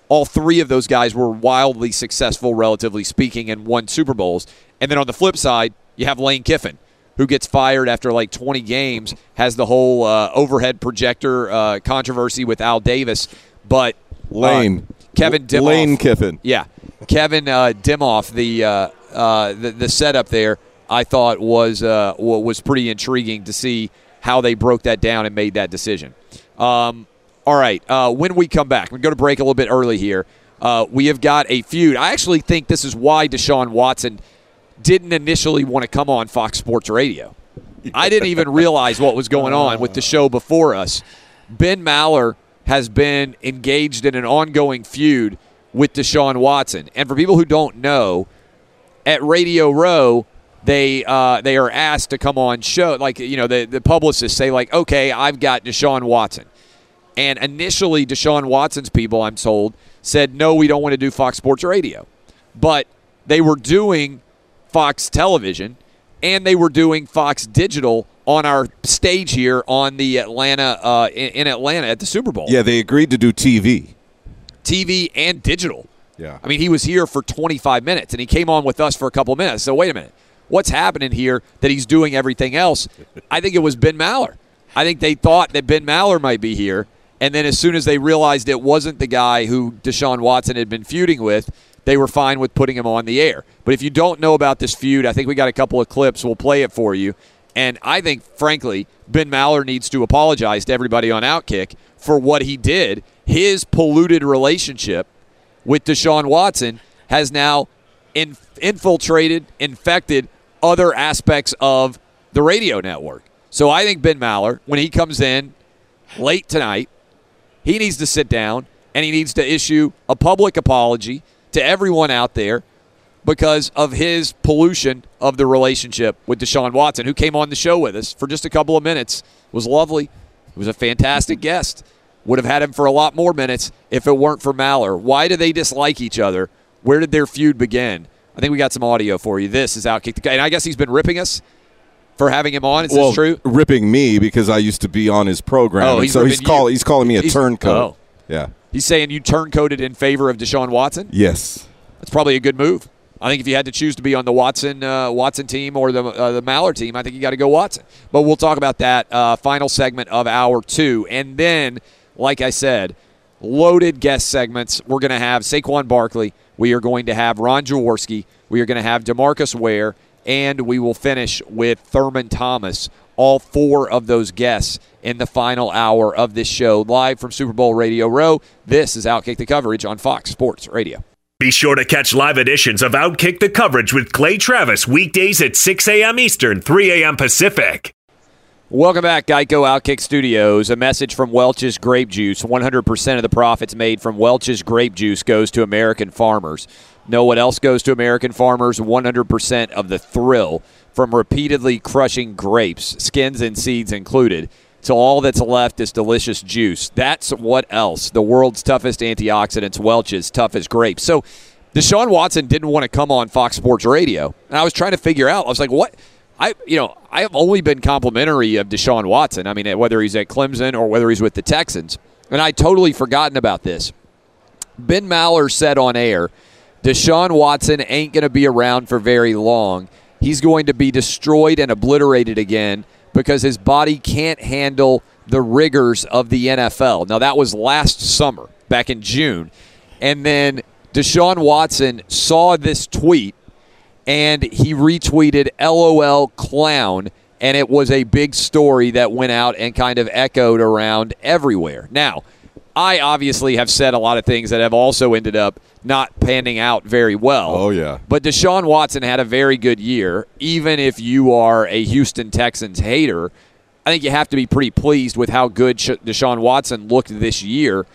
All three of those guys were wildly successful, relatively speaking, and won Super Bowls. And then on the flip side, you have Lane Kiffin, who gets fired after like 20 games, has the whole uh, overhead projector uh, controversy with Al Davis. But uh, Lane. Kevin Demoff. Lane Kiffin. Yeah. Kevin uh, Demoff, the, uh, uh, the, the setup there, I thought was, was pretty intriguing to see how they broke that down and made that decision. Um, all right. when we come back, we're going to break a little bit early here. we have got a feud. I actually think this is why Deshaun Watson – didn't initially want to come on Fox Sports Radio. I didn't even realize what was going on with the show before us. Ben Maller has been engaged in an ongoing feud with Deshaun Watson. And for people who don't know, at Radio Row, they uh, they are asked to come on show like you know the the publicists say like okay I've got Deshaun Watson, and initially Deshaun Watson's people I'm told said no we don't want to do Fox Sports Radio, but they were doing Fox Television, and they were doing Fox Digital on our stage here on the Atlanta uh, in, in Atlanta at the Super Bowl. Yeah, they agreed to do TV, TV and digital. Yeah. I mean, he was here for 25 minutes, and he came on with us for a couple minutes. So wait a minute, what's happening here that he's doing everything else? I think it was Ben Maller. I think they thought that Ben Maller might be here, and then as soon as they realized it wasn't the guy who Deshaun Watson had been feuding with, they were fine with putting him on the air. But if you don't know about this feud, I think we got a couple of clips. We'll play it for you. And I think, frankly, Ben Maller needs to apologize to everybody on Outkick for what he did. His polluted relationship with Deshaun Watson has now in, infiltrated, infected other aspects of the radio network. So I think Ben Maller, when he comes in late tonight, he needs to sit down and he needs to issue a public apology to everyone out there because of his pollution of the relationship with Deshaun Watson, who came on the show with us for just a couple of minutes. It was lovely. He was a fantastic guest. Would have had him for a lot more minutes if it weren't for Maller. Why do they dislike each other? Where did their feud begin? I think we got some audio for you. This is Outkick the Guy. And I guess he's been ripping us for having him on. Is well, this true? Ripping me because I used to be on his program. Oh, he's so he's, call, he's calling me a He's- turncoat. oh. Yeah. He's saying you turncoated in favor of Deshaun Watson? Yes. That's probably a good move. I think if you had to choose to be on the Watson uh, Watson team or the uh, the Maller team, I think you got to go Watson. But we'll talk about that uh, final segment of hour two, and then, like I said, loaded guest segments. We're going to have Saquon Barkley. We are going to have Ron Jaworski. We are going to have DeMarcus Ware, and we will finish with Thurman Thomas. All four of those guests in the final hour of this show, live from Super Bowl Radio Row. This is Outkick the coverage on Fox Sports Radio. Be sure to catch live editions of Outkick the coverage with Clay Travis weekdays at 6 a.m. Eastern, 3 a.m. Pacific. Welcome back, Geico Outkick Studios. A message from Welch's Grape Juice. 100% of the profits made from Welch's Grape Juice goes to American farmers. Know what else goes to American farmers? 100% of the thrill from repeatedly crushing grapes, skins and seeds included. So all that's left is delicious juice. That's what else. The world's toughest antioxidants, Welch's tough as grapes. So Deshaun Watson didn't want to come on Fox Sports Radio. And I was trying to figure out, I was like, what? I you know I have only been complimentary of Deshaun Watson. I mean, eh, whether he's at Clemson or whether he's with the Texans, and I totally forgotten about this. Ben Maller said on air, Deshaun Watson ain't going to be around for very long. He's going to be destroyed and obliterated again because his body can't handle the rigors of the NFL. Now, that was last summer, back in June. And then Deshaun Watson saw this tweet and he retweeted LOL clown. And it was a big story that went out and kind of echoed around everywhere. Now, I obviously have said a lot of things that have also ended up not panning out very well. Oh, yeah. But Deshaun Watson had a very good year. Even if you are a Houston Texans hater, I think you have to be pretty pleased with how good Deshaun Watson looked this year.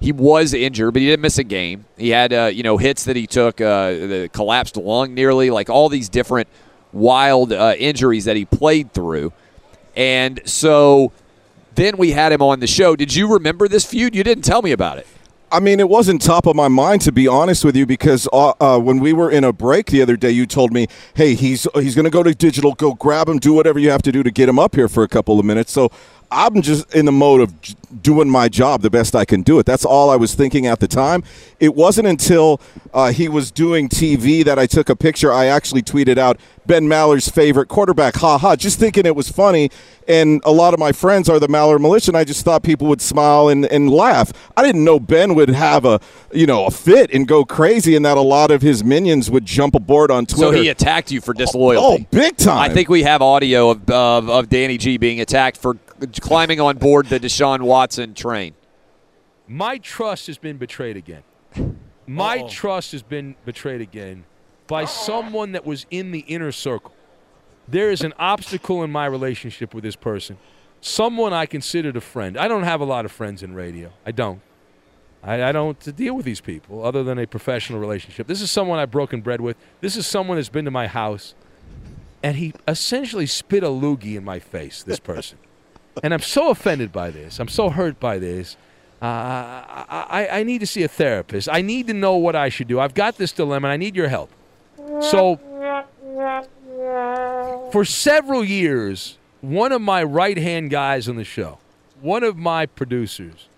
He was injured, but he didn't miss a game. He had, uh, you know, hits that he took, uh, the collapsed lung nearly, like all these different wild uh, injuries that he played through. And so then we had him on the show. Did you remember this feud? You didn't tell me about it. I mean, it wasn't top of my mind to be honest with you because uh, uh, when we were in a break the other day, you told me, "Hey, he's he's going to go to digital. Go grab him. Do whatever you have to do to get him up here for a couple of minutes." So I'm just in the mode of doing my job the best I can do it. That's all I was thinking at the time. It wasn't until uh, he was doing TV that I took a picture. I actually tweeted out Ben Maller's favorite quarterback, ha ha, just thinking it was funny. And a lot of my friends are the Maller militia, and I just thought people would smile and, and laugh. I didn't know Ben would have a you know a fit and go crazy, and that a lot of his minions would jump aboard on Twitter. So he attacked you for disloyalty. Oh, big time! I think we have audio of, of, of Danny G being attacked for climbing on board the Deshaun Watson train. My trust has been betrayed again. My Uh-oh. trust has been betrayed again by someone that was in the inner circle. There is an obstacle in my relationship with this person. Someone I considered a friend. I don't have a lot of friends in radio. I don't. I, I don't deal with these people other than a professional relationship. This is someone I've broken bread with. This is someone that's been to my house. And he essentially spit a loogie in my face, this person and I'm so offended by this. I'm so hurt by this. Uh, I, I need to see a therapist. I need to know what I should do. I've got this dilemma, I need your help. So, for several years, one of my right hand guys on the show, one of my producers,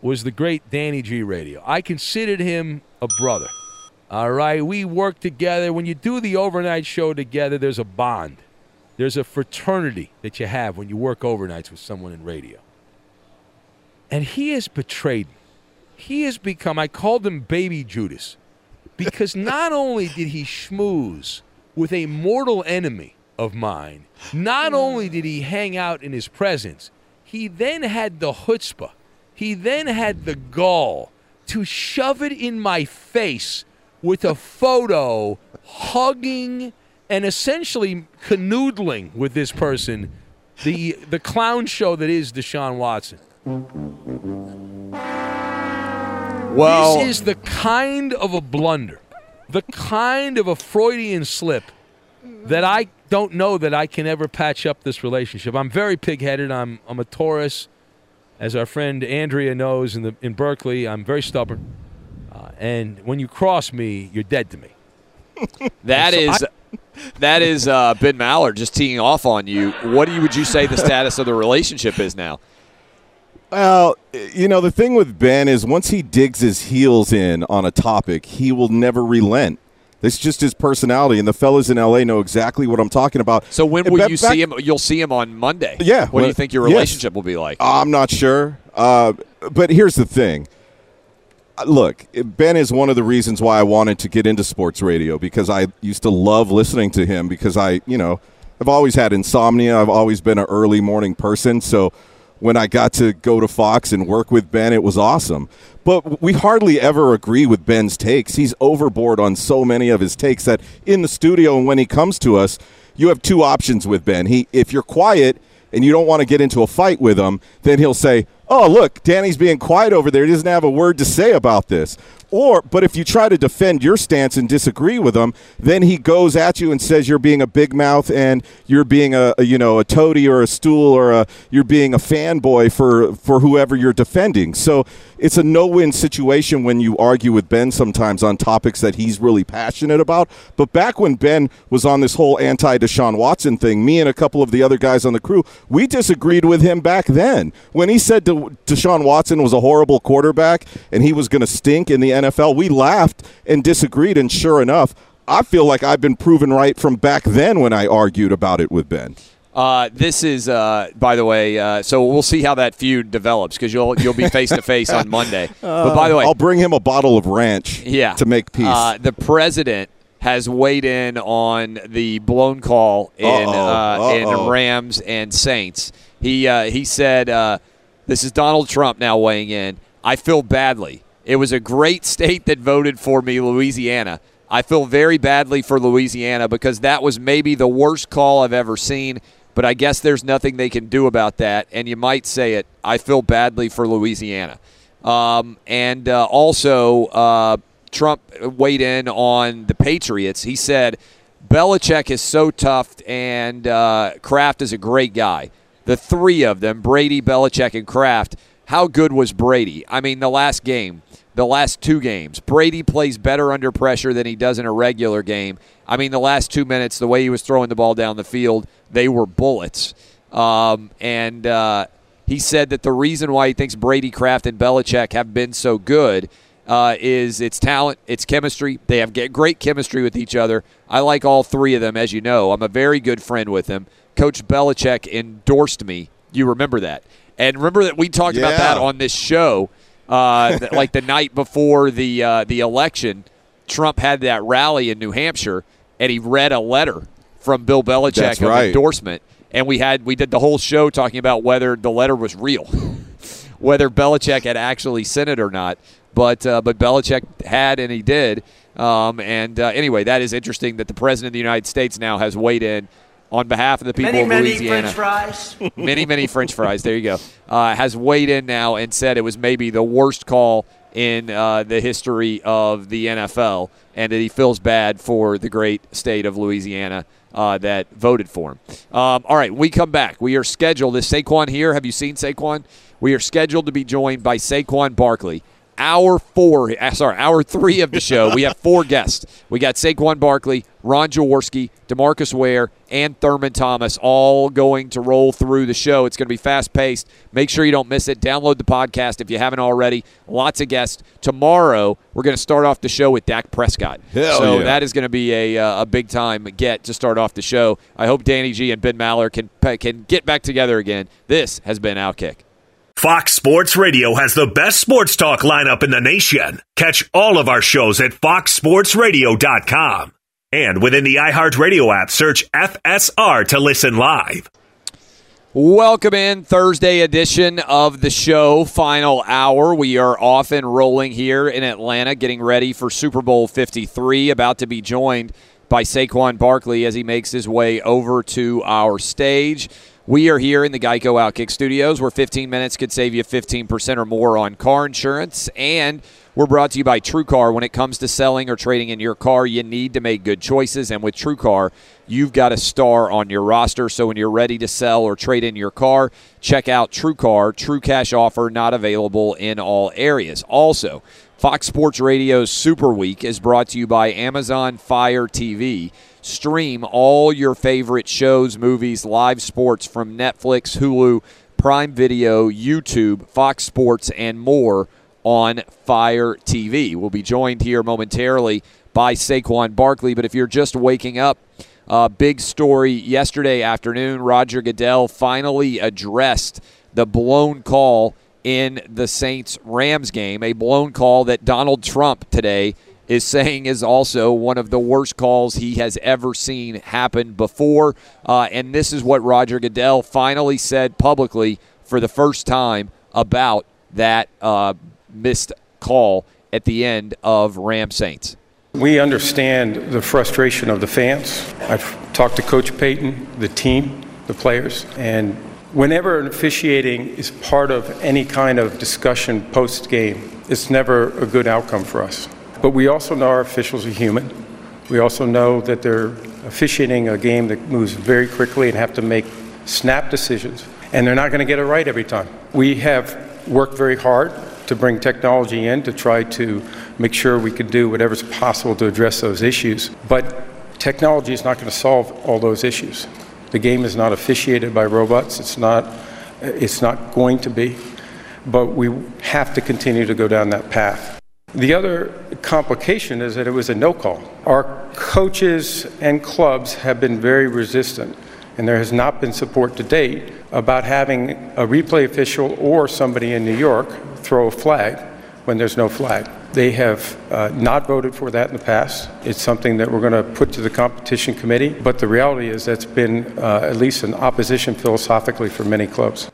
was the great Danny G Radio. I considered him a brother. All right, we worked together. When you do the overnight show together, there's a bond. There's a fraternity that you have when you work overnights with someone in radio. And he has betrayed me. He has become, I called him Baby Judas, because not only did he schmooze with a mortal enemy of mine, not only did he hang out in his presence, he then had the chutzpah, he then had the gall to shove it in my face with a photo hugging and essentially canoodling with this person, the the clown show that is Deshaun Watson. Well, this is the kind of a blunder, the kind of a Freudian slip that I don't know that I can ever patch up this relationship. I'm very pigheaded. I'm I'm a Taurus, as our friend Andrea knows in the in Berkeley. I'm very stubborn, uh, and when you cross me, you're dead to me. That so is. I, that is uh, Ben Maller just teeing off on you. What do you, would you say the status of the relationship is now? Well, you know, the thing with Ben is once he digs his heels in on a topic, he will never relent. It's just his personality, and the fellas in LA know exactly what I'm talking about. So when will back, you see him? You'll see him on Monday. Yeah. What well, do you think your relationship yes. will be like? I'm not sure. Uh, but here's the thing Uh, look, Ben is one of the reasons why I wanted to get into sports radio because I used to love listening to him because I, you know, I've always had insomnia. I've always been an early morning person. So when I got to go to Fox and work with Ben, it was awesome. But we hardly ever agree with Ben's takes. He's overboard on so many of his takes that in the studio and when he comes to us, you have two options with Ben. He if you're quiet and you don't want to get into a fight with him, then he'll say, oh, look, Danny's being quiet over there. He doesn't have a word to say about this. Or, but if you try to defend your stance and disagree with him, then he goes at you and says you're being a big mouth and you're being a, a you know a toady or a stool or a you're being a fanboy for for whoever you're defending. So it's a no-win situation when you argue with Ben sometimes on topics that he's really passionate about. But back when Ben was on this whole anti-Deshaun Watson thing, me and a couple of the other guys on the crew, we disagreed with him back then when he said De- Deshaun Watson was a horrible quarterback and he was going to stink in the NFL. We laughed and disagreed, and sure enough, I feel like I've been proven right from back then when I argued about it with Ben. Uh, this is, uh, by the way, uh, so we'll see how that feud develops because you'll you'll be face to face on Monday. but by the way, I'll bring him a bottle of ranch. Yeah. to make peace. Uh, the president has weighed in on the blown call in Uh-oh. uh, in. Rams and Saints. He uh, he said, uh, "This is Donald Trump now weighing in. I feel badly. It was a great state that voted for me, Louisiana." I feel very badly for Louisiana because that was maybe the worst call I've ever seen, but I guess there's nothing they can do about that. And you might say it. I feel badly for Louisiana. Um, and uh, also, uh, Trump weighed in on the Patriots. He said, Belichick is so tough, and uh, Kraft is a great guy. The three of them, Brady, Belichick, and Kraft, how good was Brady? I mean, the last game, the last two games, Brady plays better under pressure than he does in a regular game. I mean, the last two minutes, the way he was throwing the ball down the field, they were bullets. Um, and uh, he said that the reason why he thinks Brady, Kraft, and Belichick have been so good uh, is its talent, its chemistry. They have great chemistry with each other. I like all three of them, as you know. I'm a very good friend with them. Coach Belichick endorsed me. You remember that. And remember that we talked about that on this show, uh, like the night before the uh, the election. Trump had that rally in New Hampshire, and he read a letter from Bill Belichick That's of right. endorsement. And we had we did the whole show talking about whether the letter was real, whether Belichick had actually sent it or not. But uh, but Belichick had, and he did. Um, and uh, anyway, that is interesting that the president of the United States now has weighed in on behalf of the people Many, of many Louisiana. French fries. many, many French fries. There you go. Uh, has weighed in now and said it was maybe the worst call in uh, the history of the NFL, and that he feels bad for the great state of Louisiana uh, that voted for him. Um, all right, we come back. We are scheduled. Is Saquon here? Have you seen Saquon? We are scheduled to be joined by Saquon Barkley. Hour four, uh, sorry, hour three of the show. We have four guests. We got Saquon Barkley, Ron Jaworski, DeMarcus Ware, and Thurman Thomas all going to roll through the show. It's going to be fast paced. Make sure you don't miss it. Download the podcast if you haven't already. Lots of guests. Tomorrow, we're going to start off the show with Dak Prescott. Hell so yeah. that is going to be a, uh, a big time get to start off the show. I hope Danny G and Ben Maller can, can get back together again. This has been Outkick. Fox Sports Radio has the best sports talk lineup in the nation. Catch all of our shows at foxsportsradio.com. And within the iHeartRadio app, search FSR to listen live. Welcome in Thursday edition of the show, final hour. We are off and rolling here in Atlanta, getting ready for Super Bowl 53. About to be joined by Saquon Barkley as he makes his way over to our stage. We are here in the Geico Outkick Studios, where 15 minutes could save you 15% or more on car insurance. And we're brought to you by TrueCar. When it comes to selling or trading in your car, you need to make good choices. And with TrueCar, you've got a star on your roster. So when you're ready to sell or trade in your car, check out TrueCar. True cash offer not available in all areas. Also, Fox Sports Radio's Super Week is brought to you by Amazon Fire TV. Stream all your favorite shows, movies, live sports from Netflix, Hulu, Prime Video, YouTube, Fox Sports, and more on Fire TV. We'll be joined here momentarily by Saquon Barkley, but if you're just waking up, uh, big story yesterday afternoon. Roger Goodell finally addressed the blown call in the Saints Rams game, a blown call that Donald Trump today is saying is also one of the worst calls he has ever seen happen before. Uh, and this is what Roger Goodell finally said publicly for the first time about that uh, missed call at the end of Ram Saints. We understand the frustration of the fans. I've talked to Coach Payton, the team, the players, and whenever officiating is part of any kind of discussion post game, it's never a good outcome for us. But we also know our officials are human. We also know that they're officiating a game that moves very quickly and have to make snap decisions, and they're not going to get it right every time. We have worked very hard to bring technology in to try to make sure we can do whatever's possible to address those issues. But technology is not going to solve all those issues. The game is not officiated by robots. It's not, it's not going to be. But we have to continue to go down that path. The other complication is that it was a no call. Our coaches and clubs have been very resistant And there has not been support to date about having a replay official or somebody in New York throw a flag when there's no flag. They have uh, not voted for that in the past. It's something that we're going to put to the competition committee, but the reality is that's been uh, at least an opposition philosophically for many clubs.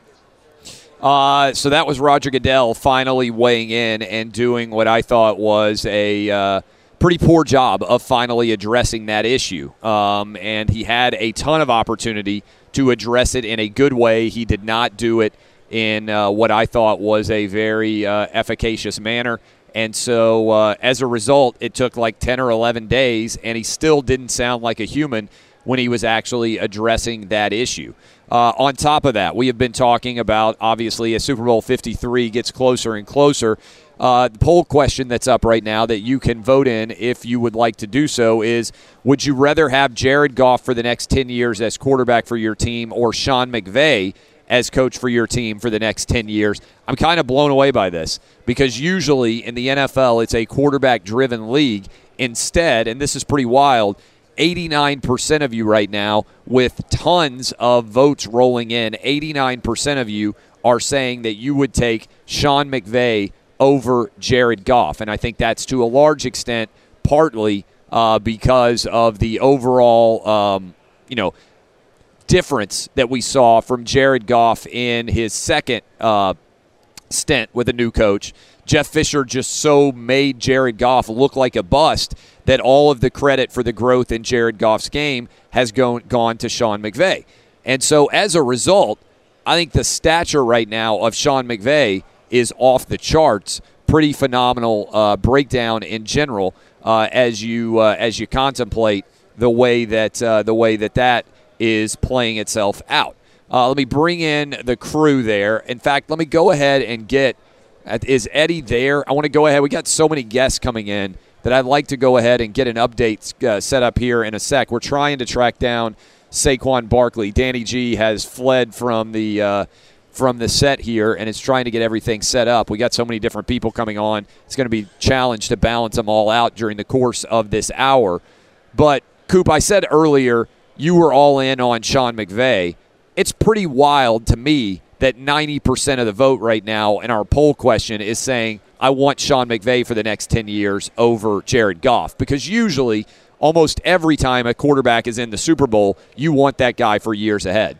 Uh, so that was Roger Goodell finally weighing in and doing what I thought was a uh, pretty poor job of finally addressing that issue. Um, and he had a ton of opportunity to address it in a good way. He did not do it in uh, what I thought was a very uh, efficacious manner. And so uh, as a result, it took like 10 or 11 days, and he still didn't sound like a human when he was actually addressing that issue. Uh, on top of that, we have been talking about obviously as Super Bowl 53 gets closer and closer. Uh, the poll question that's up right now that you can vote in if you would like to do so is Would you rather have Jared Goff for the next 10 years as quarterback for your team or Sean McVay as coach for your team for the next 10 years? I'm kind of blown away by this because usually in the NFL, it's a quarterback driven league. Instead, and this is pretty wild, 89% of you right now, with tons of votes rolling in, 89% of you are saying that you would take Sean McVay over Jared Goff. And I think that's to a large extent partly uh, because of the overall, um, you know, difference that we saw from Jared Goff in his second uh, stint with a new coach. Jeff Fisher just so made Jared Goff look like a bust that all of the credit for the growth in Jared Goff's game has gone, gone to Sean McVay. And so as a result, I think the stature right now of Sean McVay is off the charts. Pretty phenomenal uh, breakdown in general uh, as you uh, as you contemplate the way that uh, the way that that is playing itself out. Uh, let me bring in the crew there. In fact, let me go ahead and get. Is Eddie there? I want to go ahead. We got so many guests coming in that I'd like to go ahead and get an update uh, set up here in a sec. We're trying to track down Saquon Barkley. Danny G has fled from the uh, from the set here and is trying to get everything set up. We got so many different people coming on. It's going to be challenged to balance them all out during the course of this hour. But Coop, I said earlier you were all in on Sean McVay. It's pretty wild to me that 90% of the vote right now in our poll question is saying I want Sean McVay for the next 10 years over Jared Goff because usually almost every time a quarterback is in the Super Bowl, you want that guy for years ahead.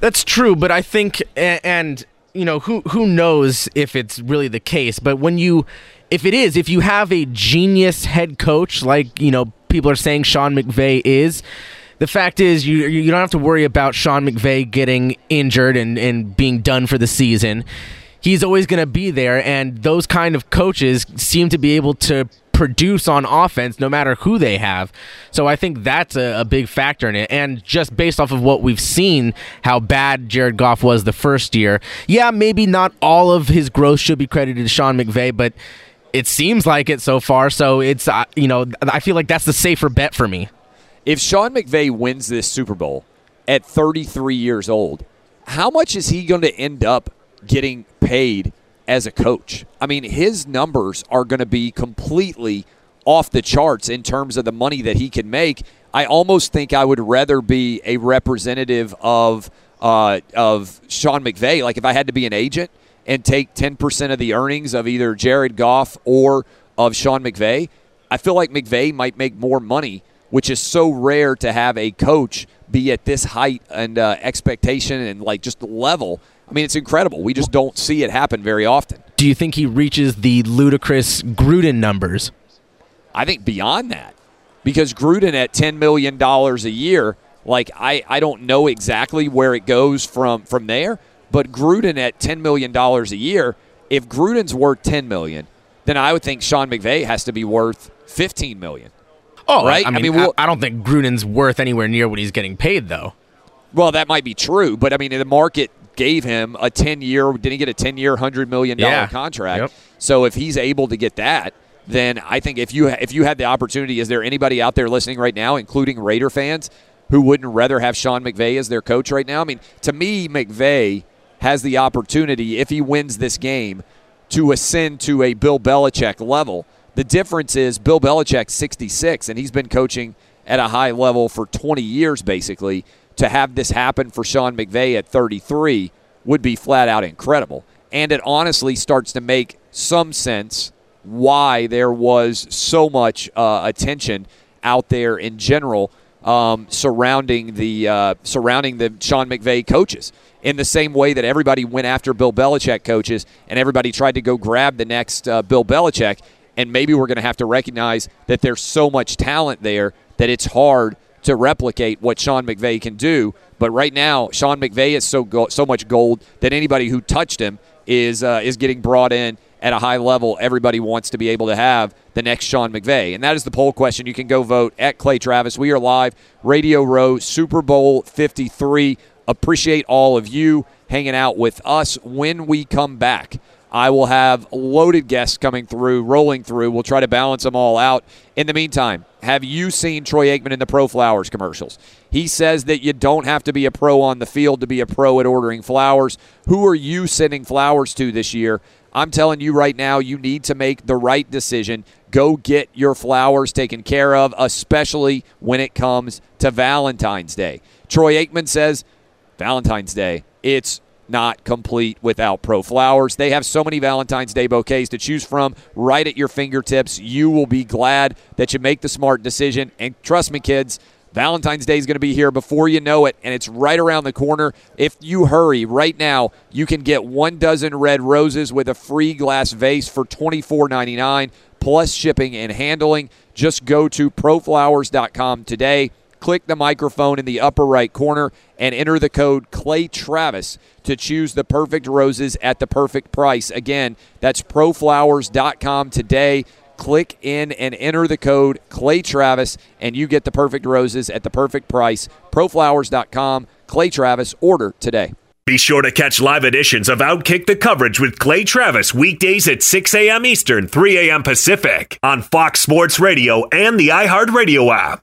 That's true, but I think and you know who who knows if it's really the case, but when you if it is, if you have a genius head coach like, you know, people are saying Sean McVay is, the fact is you you don't have to worry about Sean McVay getting injured and, and being done for the season. He's always going to be there, and those kind of coaches seem to be able to produce on offense no matter who they have. So I think that's a, a, big factor in it. And just based off of what we've seen, how bad Jared Goff was the first year, yeah, maybe not all of his growth should be credited to Sean McVay, but it seems like it so far. So it's, uh, you know, I feel like that's the safer bet for me. If Sean McVay wins this Super Bowl at 33 years old, how much is he going to end up getting paid as a coach. I mean, his numbers are going to be completely off the charts in terms of the money that he can make. I almost think I would rather be a representative of uh, of Sean McVay. Like if I had to be an agent and take ten percent of the earnings of either Jared Goff or of Sean McVay, I feel like McVay might make more money, which is so rare to have a coach be at this height and uh, expectation and like just level I mean, it's incredible. We just don't see it happen very often. Do you think he reaches the ludicrous Gruden numbers? I think beyond that. Because Gruden at $10 million a year, like I, I don't know exactly where it goes from from there, but Gruden at $10 million a year, if Gruden's worth 10 million, then I would think Sean McVay has to be worth $15 million. Oh, right. I mean, I, mean, we'll, I don't think Gruden's worth anywhere near what he's getting paid, though. Well, that might be true, but I mean, the market gave him a 10 year, didn't he get a 10 year, $100 million yeah. contract? Yep. So if he's able to get that, then I think if you if you had the opportunity, is there anybody out there listening right now, including Raider fans, who wouldn't rather have Sean McVay as their coach right now? I mean, to me, McVay has the opportunity if he wins this game to ascend to a Bill Belichick level. The difference is Bill Belichick's 66 and he's been coaching at a high level for 20 years basically to have this happen for Sean McVay at 33 would be flat out incredible. And it honestly starts to make some sense why there was so much uh, attention out there in general um, surrounding the uh, surrounding the Sean McVay coaches. In the same way that everybody went after Bill Belichick coaches and everybody tried to go grab the next uh, Bill Belichick, and maybe we're going to have to recognize that there's so much talent there that it's hard to replicate what Sean McVay can do. But right now, Sean McVay is so go- so much gold that anybody who touched him is uh, is getting brought in at a high level. Everybody wants to be able to have the next Sean McVay, and that is the poll question. You can go vote at Clay Travis. We are live, Radio Row, Super Bowl Fifty Three. Appreciate all of you hanging out with us when we come back. I will have loaded guests coming through, rolling through. We'll try to balance them all out. In the meantime, have you seen Troy Aikman in the Pro Flowers commercials? He says that you don't have to be a pro on the field to be a pro at ordering flowers. Who are you sending flowers to this year? I'm telling you right now, you need to make the right decision. Go get your flowers taken care of, especially when it comes to Valentine's Day. Troy Aikman says, Valentine's Day, it's not complete without Pro Flowers. They have so many Valentine's Day bouquets to choose from right at your fingertips. You will be glad that you make the smart decision. And trust me, kids, Valentine's Day is going to be here before you know it, and it's right around the corner. If you hurry right now, you can get one dozen red roses with a free glass vase for $24.99 plus shipping and handling. Just go to proflowers.com today click the microphone in the upper right corner and enter the code Clay Travis to choose the perfect roses at the perfect price. Again, that's proflowers.com today. Click in and enter the code Clay Travis, and you get the perfect roses at the perfect price. Proflowers.com, Clay Travis, order today. Be sure to catch live editions of Outkick the coverage with Clay Travis weekdays at 6 a.m. Eastern, 3 a.m. Pacific on Fox Sports Radio and the iHeartRadio app.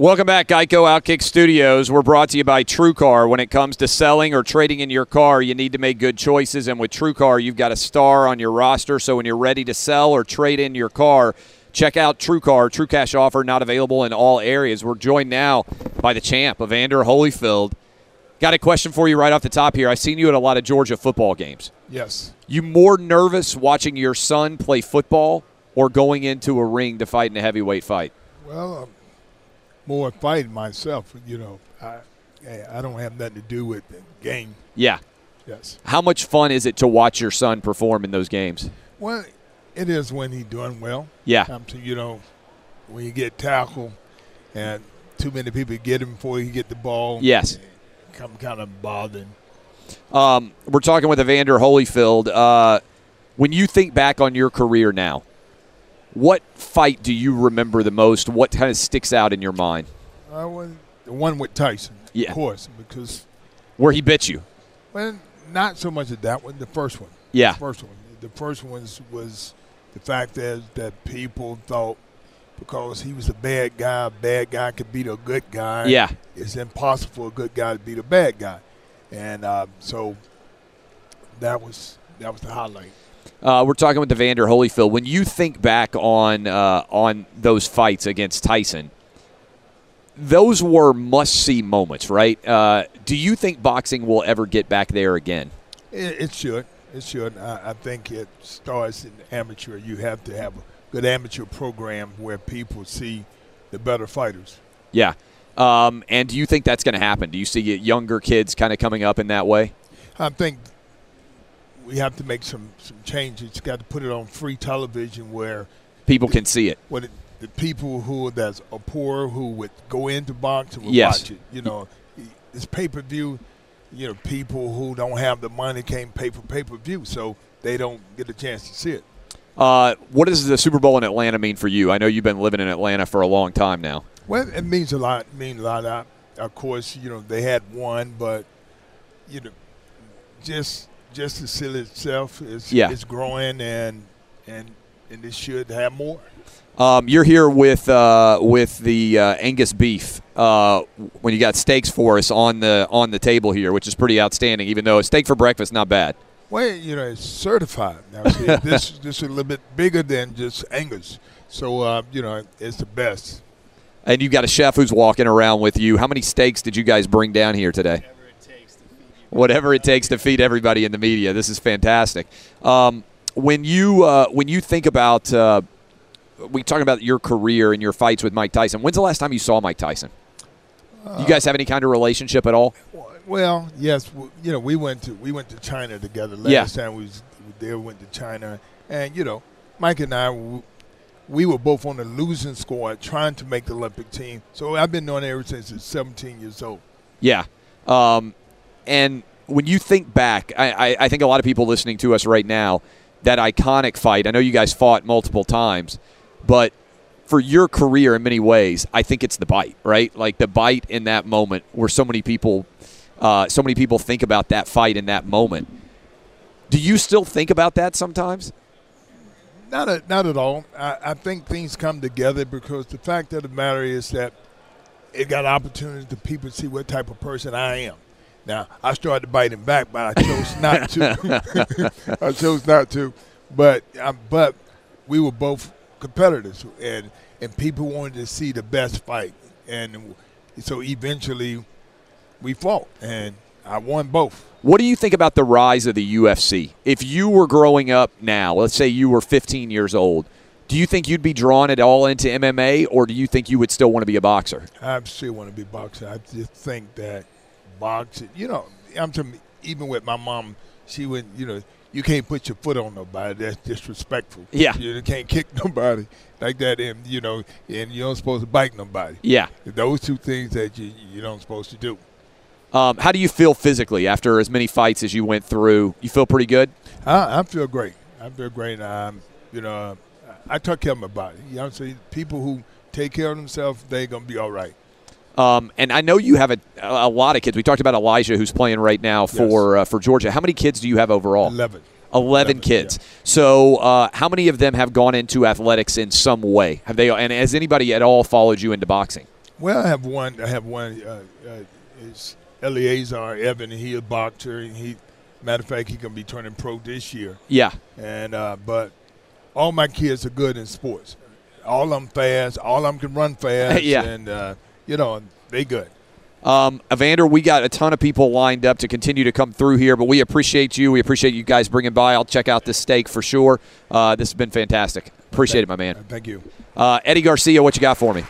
Welcome back, Geico Outkick Studios. We're brought to you by TrueCar. When it comes to selling or trading in your car, you need to make good choices. And with TrueCar, you've got a star on your roster. So when you're ready to sell or trade in your car, check out TrueCar. True cash offer not available in all areas. We're joined now by the champ, Evander Holyfield. Got a question for you right off the top here. I've seen you at a lot of Georgia football games. Yes. You more nervous watching your son play football or going into a ring to fight in a heavyweight fight? Well, um, more fighting myself. You know, I I don't have nothing to do with the game. Yeah. Yes. How much fun is it to watch your son perform in those games? Well, it is when he's doing well. Yeah. Um, so, you know, when you get tackled and too many people get him before he get the ball. Yes. Come kind of bothering. Um, we're talking with Evander Holyfield. Uh, when you think back on your career now, what fight do you remember the most? What kind of sticks out in your mind? I was the one with Tyson, Yeah. of course, because Where he bit you? well, not so much of that one. The first one. Yeah. The first one. The first one was, was the fact that that people thought because he was a bad guy, a bad guy could beat a good guy. Yeah. It's impossible for a good guy to beat a bad guy, and uh, so that was that was the highlight. Uh, we're talking with Evander Holyfield. When you think back on uh, on those fights against Tyson, those were must see moments, right? Uh, do you think boxing will ever get back there again? It, it should. It should. I, I think it starts in amateur. You have to have a good amateur program where people see the better fighters. Yeah. Um, and do you think that's going to happen? Do you see younger kids kind of coming up in that way? I think we have to make some some changes. You got to put it on free television where People can see it. What it, the people who that's are poor who would go into boxing would Yes. watch it. You know, it's pay per view. You know, people who don't have the money can't pay for pay per view, so they don't get a chance to see it. Uh, what does the Super Bowl in Atlanta mean for you? I know you've been living in Atlanta for a long time now. Well, it means a lot. It means a lot. I, of course, you know they had one, but you know, just just the city itself is Yeah. is growing, and and and it should have more. Um, you're here with uh, with the uh, Angus beef. Uh, when you got steaks for us on the on the table here, which is pretty outstanding. Even though a steak for breakfast not bad. Well, you know, it's certified. Now, see, this this is a little bit bigger than just Angus, so uh, you know it's the best. And you've got a chef who's walking around with you. How many steaks did you guys bring down here today? Whatever it takes to feed everybody in the media. This is fantastic. Um, when you uh, when you think about uh, we talking about your career and your fights with Mike Tyson. When's the last time you saw Mike Tyson? you guys have any kind of relationship at all? Well, yes, you know, we went to we went to China together. Last Yeah. time we was there, we went to China, and you know, Mike and I, we were both on the losing squad, trying to make the Olympic team. So I've been doing it ever since I was 17 years old. Yeah. Um, and when you think back, I, I, I think a lot of people listening to us right now, that iconic fight, I know you guys fought multiple times, but for your career in many ways, I think it's the bite, right? Like the bite in that moment where so many people, uh, so many people think about that fight in that moment. Do you still think about that sometimes? Not at, not at all. I, I think things come together because the fact of the matter is that it got opportunity to people see what type of person I am. Now I started biting him back, but I chose not to. I chose not to. But um, but we were both competitors, and and people wanted to see the best fight, and so eventually we fought, and I won both. What do you think about the rise of the UFC? If you were growing up now, let's say you were 15 years old, Do you think you'd be drawn at all into MMA, or do you think you would still want to be a boxer? I still want to be a boxer. I just think that boxing, you know, I'm talking, even with my mom, she would, you know, you can't put your foot on nobody. That's disrespectful. Yeah. You can't kick nobody like that, and you know, and you're not supposed to bite nobody. Yeah. Those two things that you you don't supposed to do. Um, how do you feel physically after as many fights as you went through? You feel pretty good? I, I feel great. I feel great. Um, you know, I took care of my body. You know what I'm saying? People who take care of themselves, they're going to be all right. Um, and I know you have a, a lot of kids. We talked about Elijah, who's playing right now for uh, for Georgia. How many kids do you have overall? Eleven. 11, kids. So, uh, how many of them have gone into athletics in some way? Have they? And has anybody at all followed you into boxing? Well, I have one. I have one. Uh, uh, Eleazar Evan. He a boxer. And he, matter of fact, he gonna be turning pro this year. Yeah. And uh, but all my kids are good in sports. All of them fast. All of them can run fast. Yeah. And uh, you know they good. Um, Evander, we got a ton of people lined up to continue to come through here, but we appreciate you. We appreciate you guys bringing by. I'll check out this steak for sure. Uh, this has been fantastic. Appreciate it, my man. Thank you. Uh, Eddie Garcia, what you got for me?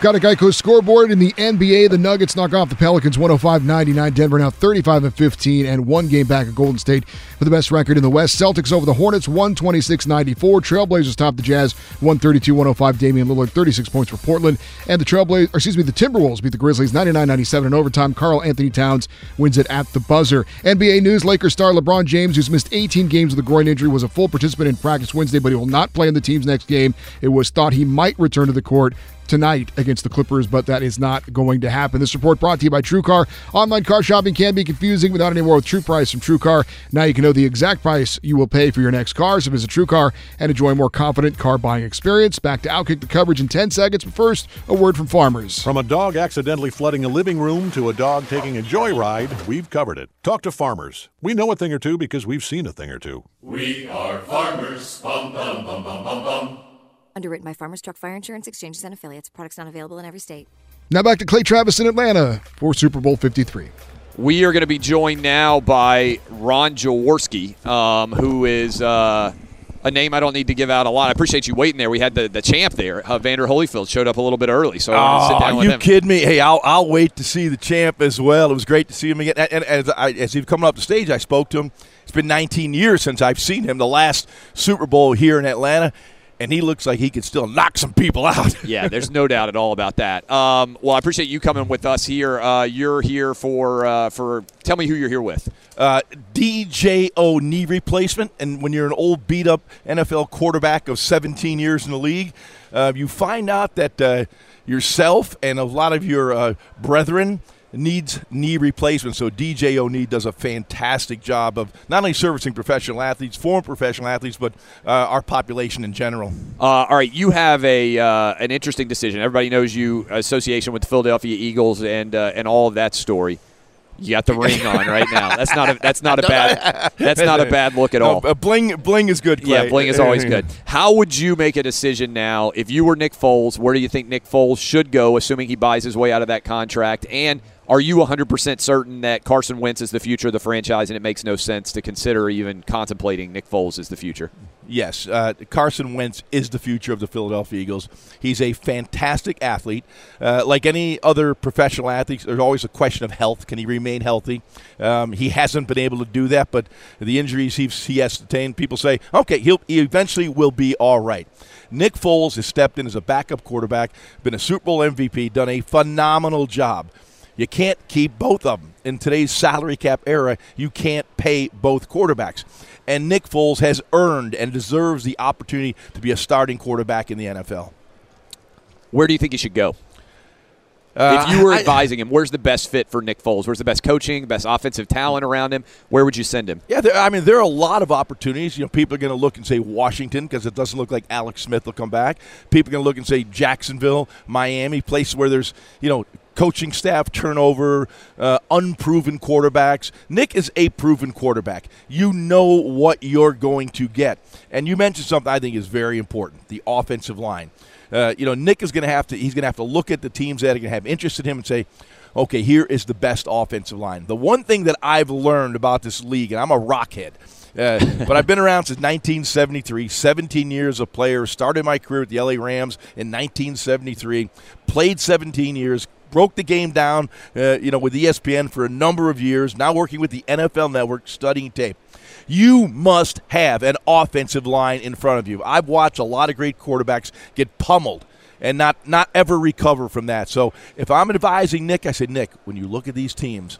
Got a Geico scoreboard in the NBA. The Nuggets knock off the Pelicans 105 99. Denver now 35 and 15 and one game back at Golden State for the best record in the West. Celtics over the Hornets 126 94. Trailblazers top the Jazz 132 105. Damian Lillard 36 points for Portland. And the Trailblazers, excuse me, the Timberwolves beat the Grizzlies 99 97 in overtime. Karl Anthony Towns wins it at the buzzer. NBA news Lakers star LeBron James, who's missed 18 games with a groin injury, was a full participant in practice Wednesday, but he will not play in the team's next game. It was thought he might return to the court tonight against the Clippers, but that is not going to happen. This report brought to you by TrueCar. Online car shopping can be confusing without any more with True Price from TrueCar. Now you can know the exact price you will pay for your next car. So visit TrueCar and enjoy a more confident car buying experience. Back to Outkick the coverage in 10 seconds, but first, a word from farmers. From a dog accidentally flooding a living room to a dog taking a joyride, we've covered it. Talk to farmers. We know a thing or two because we've seen a thing or two. We are farmers. Bum, bum, bum, bum, bum, bum. Underwritten by Farmers Truck Fire Insurance Exchanges and Affiliates. Products not available in every state. Now back to Clay Travis in Atlanta for Super Bowl 53. We are going to be joined now by Ron Jaworski, um, who is uh, a name I don't need to give out a lot. I appreciate you waiting there. We had the, the champ there. Uh, Vander Holyfield showed up a little bit early, so I wanted to sit down Oh, with you him. kidding me? Hey, I'll, I'll wait to see the champ as well. It was great to see him again. And, and as, I, as he coming up the stage, I spoke to him. It's been 19 years since I've seen him. The last Super Bowl here in Atlanta, and he looks like he could still knock some people out. yeah, there's no doubt at all about that. Um, well, I appreciate you coming with us here. Uh, you're here for uh, for. Tell me who you're here with. Uh, DJO knee replacement, and when you're an old beat up NFL quarterback of 17 years in the league, uh, you find out that uh, yourself and a lot of your uh, brethren needs knee replacement. So DJ Knee does a fantastic job of not only servicing professional athletes, former professional athletes, but uh, our population in general. Uh, all right, you have a uh, an interesting decision. Everybody knows you association with the Philadelphia Eagles and uh, and all of that story. You got the ring on right now. That's not a that's not a bad that's not a bad look at all. uh, bling bling is good. Yeah, bling is always good. How would you make a decision now if you were Nick Foles? Where do you think Nick Foles should go, assuming he buys his way out of that contract? And are you 100% certain that Carson Wentz is the future of the franchise and it makes no sense to consider even contemplating Nick Foles as the future? Yes, uh, Carson Wentz is the future of the Philadelphia Eagles. He's a fantastic athlete. Uh, like any other professional athlete, there's always a question of health. Can he remain healthy? Um, he hasn't been able to do that, but the injuries he's, he has sustained, people say, okay, he'll, he eventually will be all right. Nick Foles has stepped in as a backup quarterback, been a Super Bowl MVP, done a phenomenal job. You can't keep both of them. In today's salary cap era, you can't pay both quarterbacks. And Nick Foles has earned and deserves the opportunity to be a starting quarterback in the NFL. Where do you think he should go? Uh, if you were I- advising him, where's the best fit for Nick Foles? Where's the best coaching, best offensive talent around him? Where would you send him? Yeah, there, I mean, there are a lot of opportunities. You know, people are going to look and say Washington because it doesn't look like Alex Smith will come back. People are going to look and say Jacksonville, Miami, places where there's you know coaching staff turnover, uh, unproven quarterbacks. Nick is a proven quarterback. You know what you're going to get, and you mentioned something I think is very important: the offensive line. Uh, you know, Nick is going to have to. He's going to have to look at the teams that are going to have interest in him and say, okay, here is the best offensive line. The one thing that I've learned about this league, and I'm a rockhead, Uh, but I've been around since 1973, 17 years of player. Started my career with the LA Rams in 1973. Played 17 years. Broke the game down, uh, you know, with ESPN for a number of years. Now working with the NFL Network, studying tape. You must have an offensive line in front of you. I've watched a lot of great quarterbacks get pummeled and not not ever recover from that. So if I'm advising Nick, I said, Nick, when you look at these teams,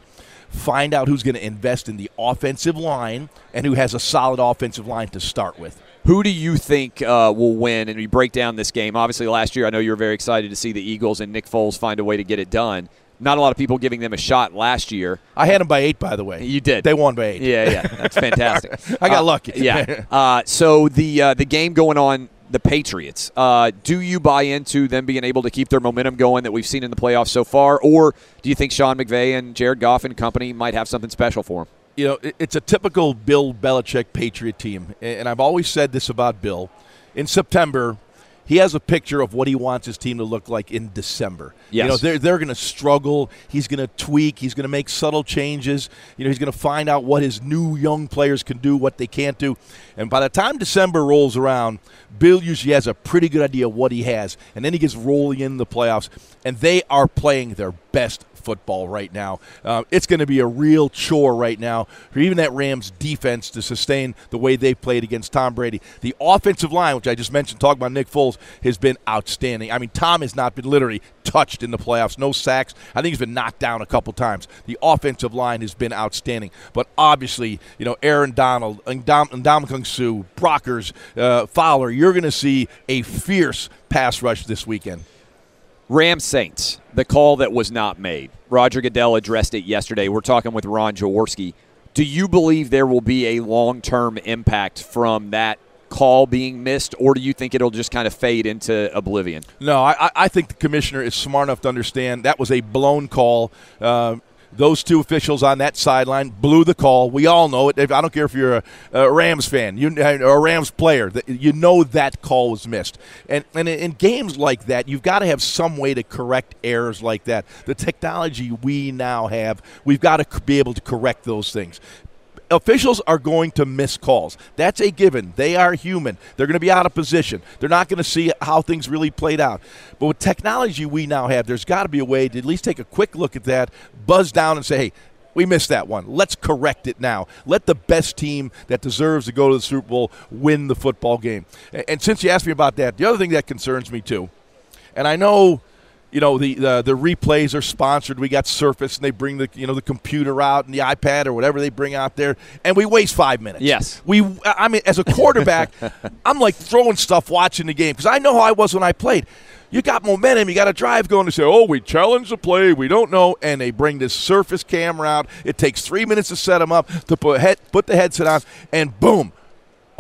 find out who's going to invest in the offensive line and who has a solid offensive line to start with. Who do you think uh, will win? And we break down this game. Obviously, last year I know you were very excited to see the Eagles and Nick Foles find a way to get it done. Not a lot of people giving them a shot last year. I had them by eight, by the way. You did. They won by eight. Yeah, yeah, that's fantastic. I got Uh, lucky. Yeah. Uh, so the uh, the game going on the Patriots. Uh, do you buy into them being able to keep their momentum going that we've seen in the playoffs so far, or do you think Sean McVay and Jared Goff and company might have something special for them? You know, it's a typical Bill Belichick Patriot team. And I've always said this about Bill. In September, he has a picture of what he wants his team to look like in December. You Yes. know, they're, they're going to struggle. He's going to tweak. He's going to make subtle changes. You know, he's going to find out what his new young players can do, what they can't do. And by the time December rolls around, Bill usually has a pretty good idea of what he has. And then he gets rolling in the playoffs. And they are playing their best football right now. Uh, it's going to be a real chore right now for even that Rams defense to sustain the way they played against Tom Brady. The offensive line, which I just mentioned, talking about Nick Foles, has been outstanding. I mean, Tom has not been literally touched in the playoffs. No sacks. I think he's been knocked down a couple times. The offensive line has been outstanding. But obviously, you know, Aaron Donald, Ndamukong Suh, Brockers, uh, Fowler, you're going to see a fierce pass rush this weekend. Rams Saints, the call that was not made. Roger Goodell addressed it yesterday. We're talking with Ron Jaworski. Do you believe there will be a long term impact from that call being missed, or do you think it'll just kind of fade into oblivion? No, I, I- I think the commissioner is smart enough to understand that was a blown call. Uh, those two officials on that sideline blew the call. We all know it. I don't care if you're a, a Rams fan, you or a Rams player, you know that call was missed. And and in- in games like that, you've got to have some way to correct errors like that. The technology we now have, we've got to be able to correct those things officials are going to miss calls. That's a given. They are human. They're going to be out of position. They're not going to see how things really played out. But with technology we now have, there's got to be a way to at least take a quick look at that, buzz down, and say, hey, we missed that one. Let's correct it now. Let the best team that deserves to go to the Super Bowl win the football game. And, since you asked me about that, the other thing that concerns me too, and I know you know the, the the replays are sponsored. We got Surface, and they bring the you know the computer out and the iPad or whatever they bring out there, and we waste five minutes. Yes. we. I mean, as a quarterback, I'm like throwing stuff watching the game because I know how I was when I played. You got momentum. You got a drive going to say, "Oh, we challenge the play. We don't know," and they bring this Surface camera out. It takes three minutes to set them up to put head, put the headset on, and boom,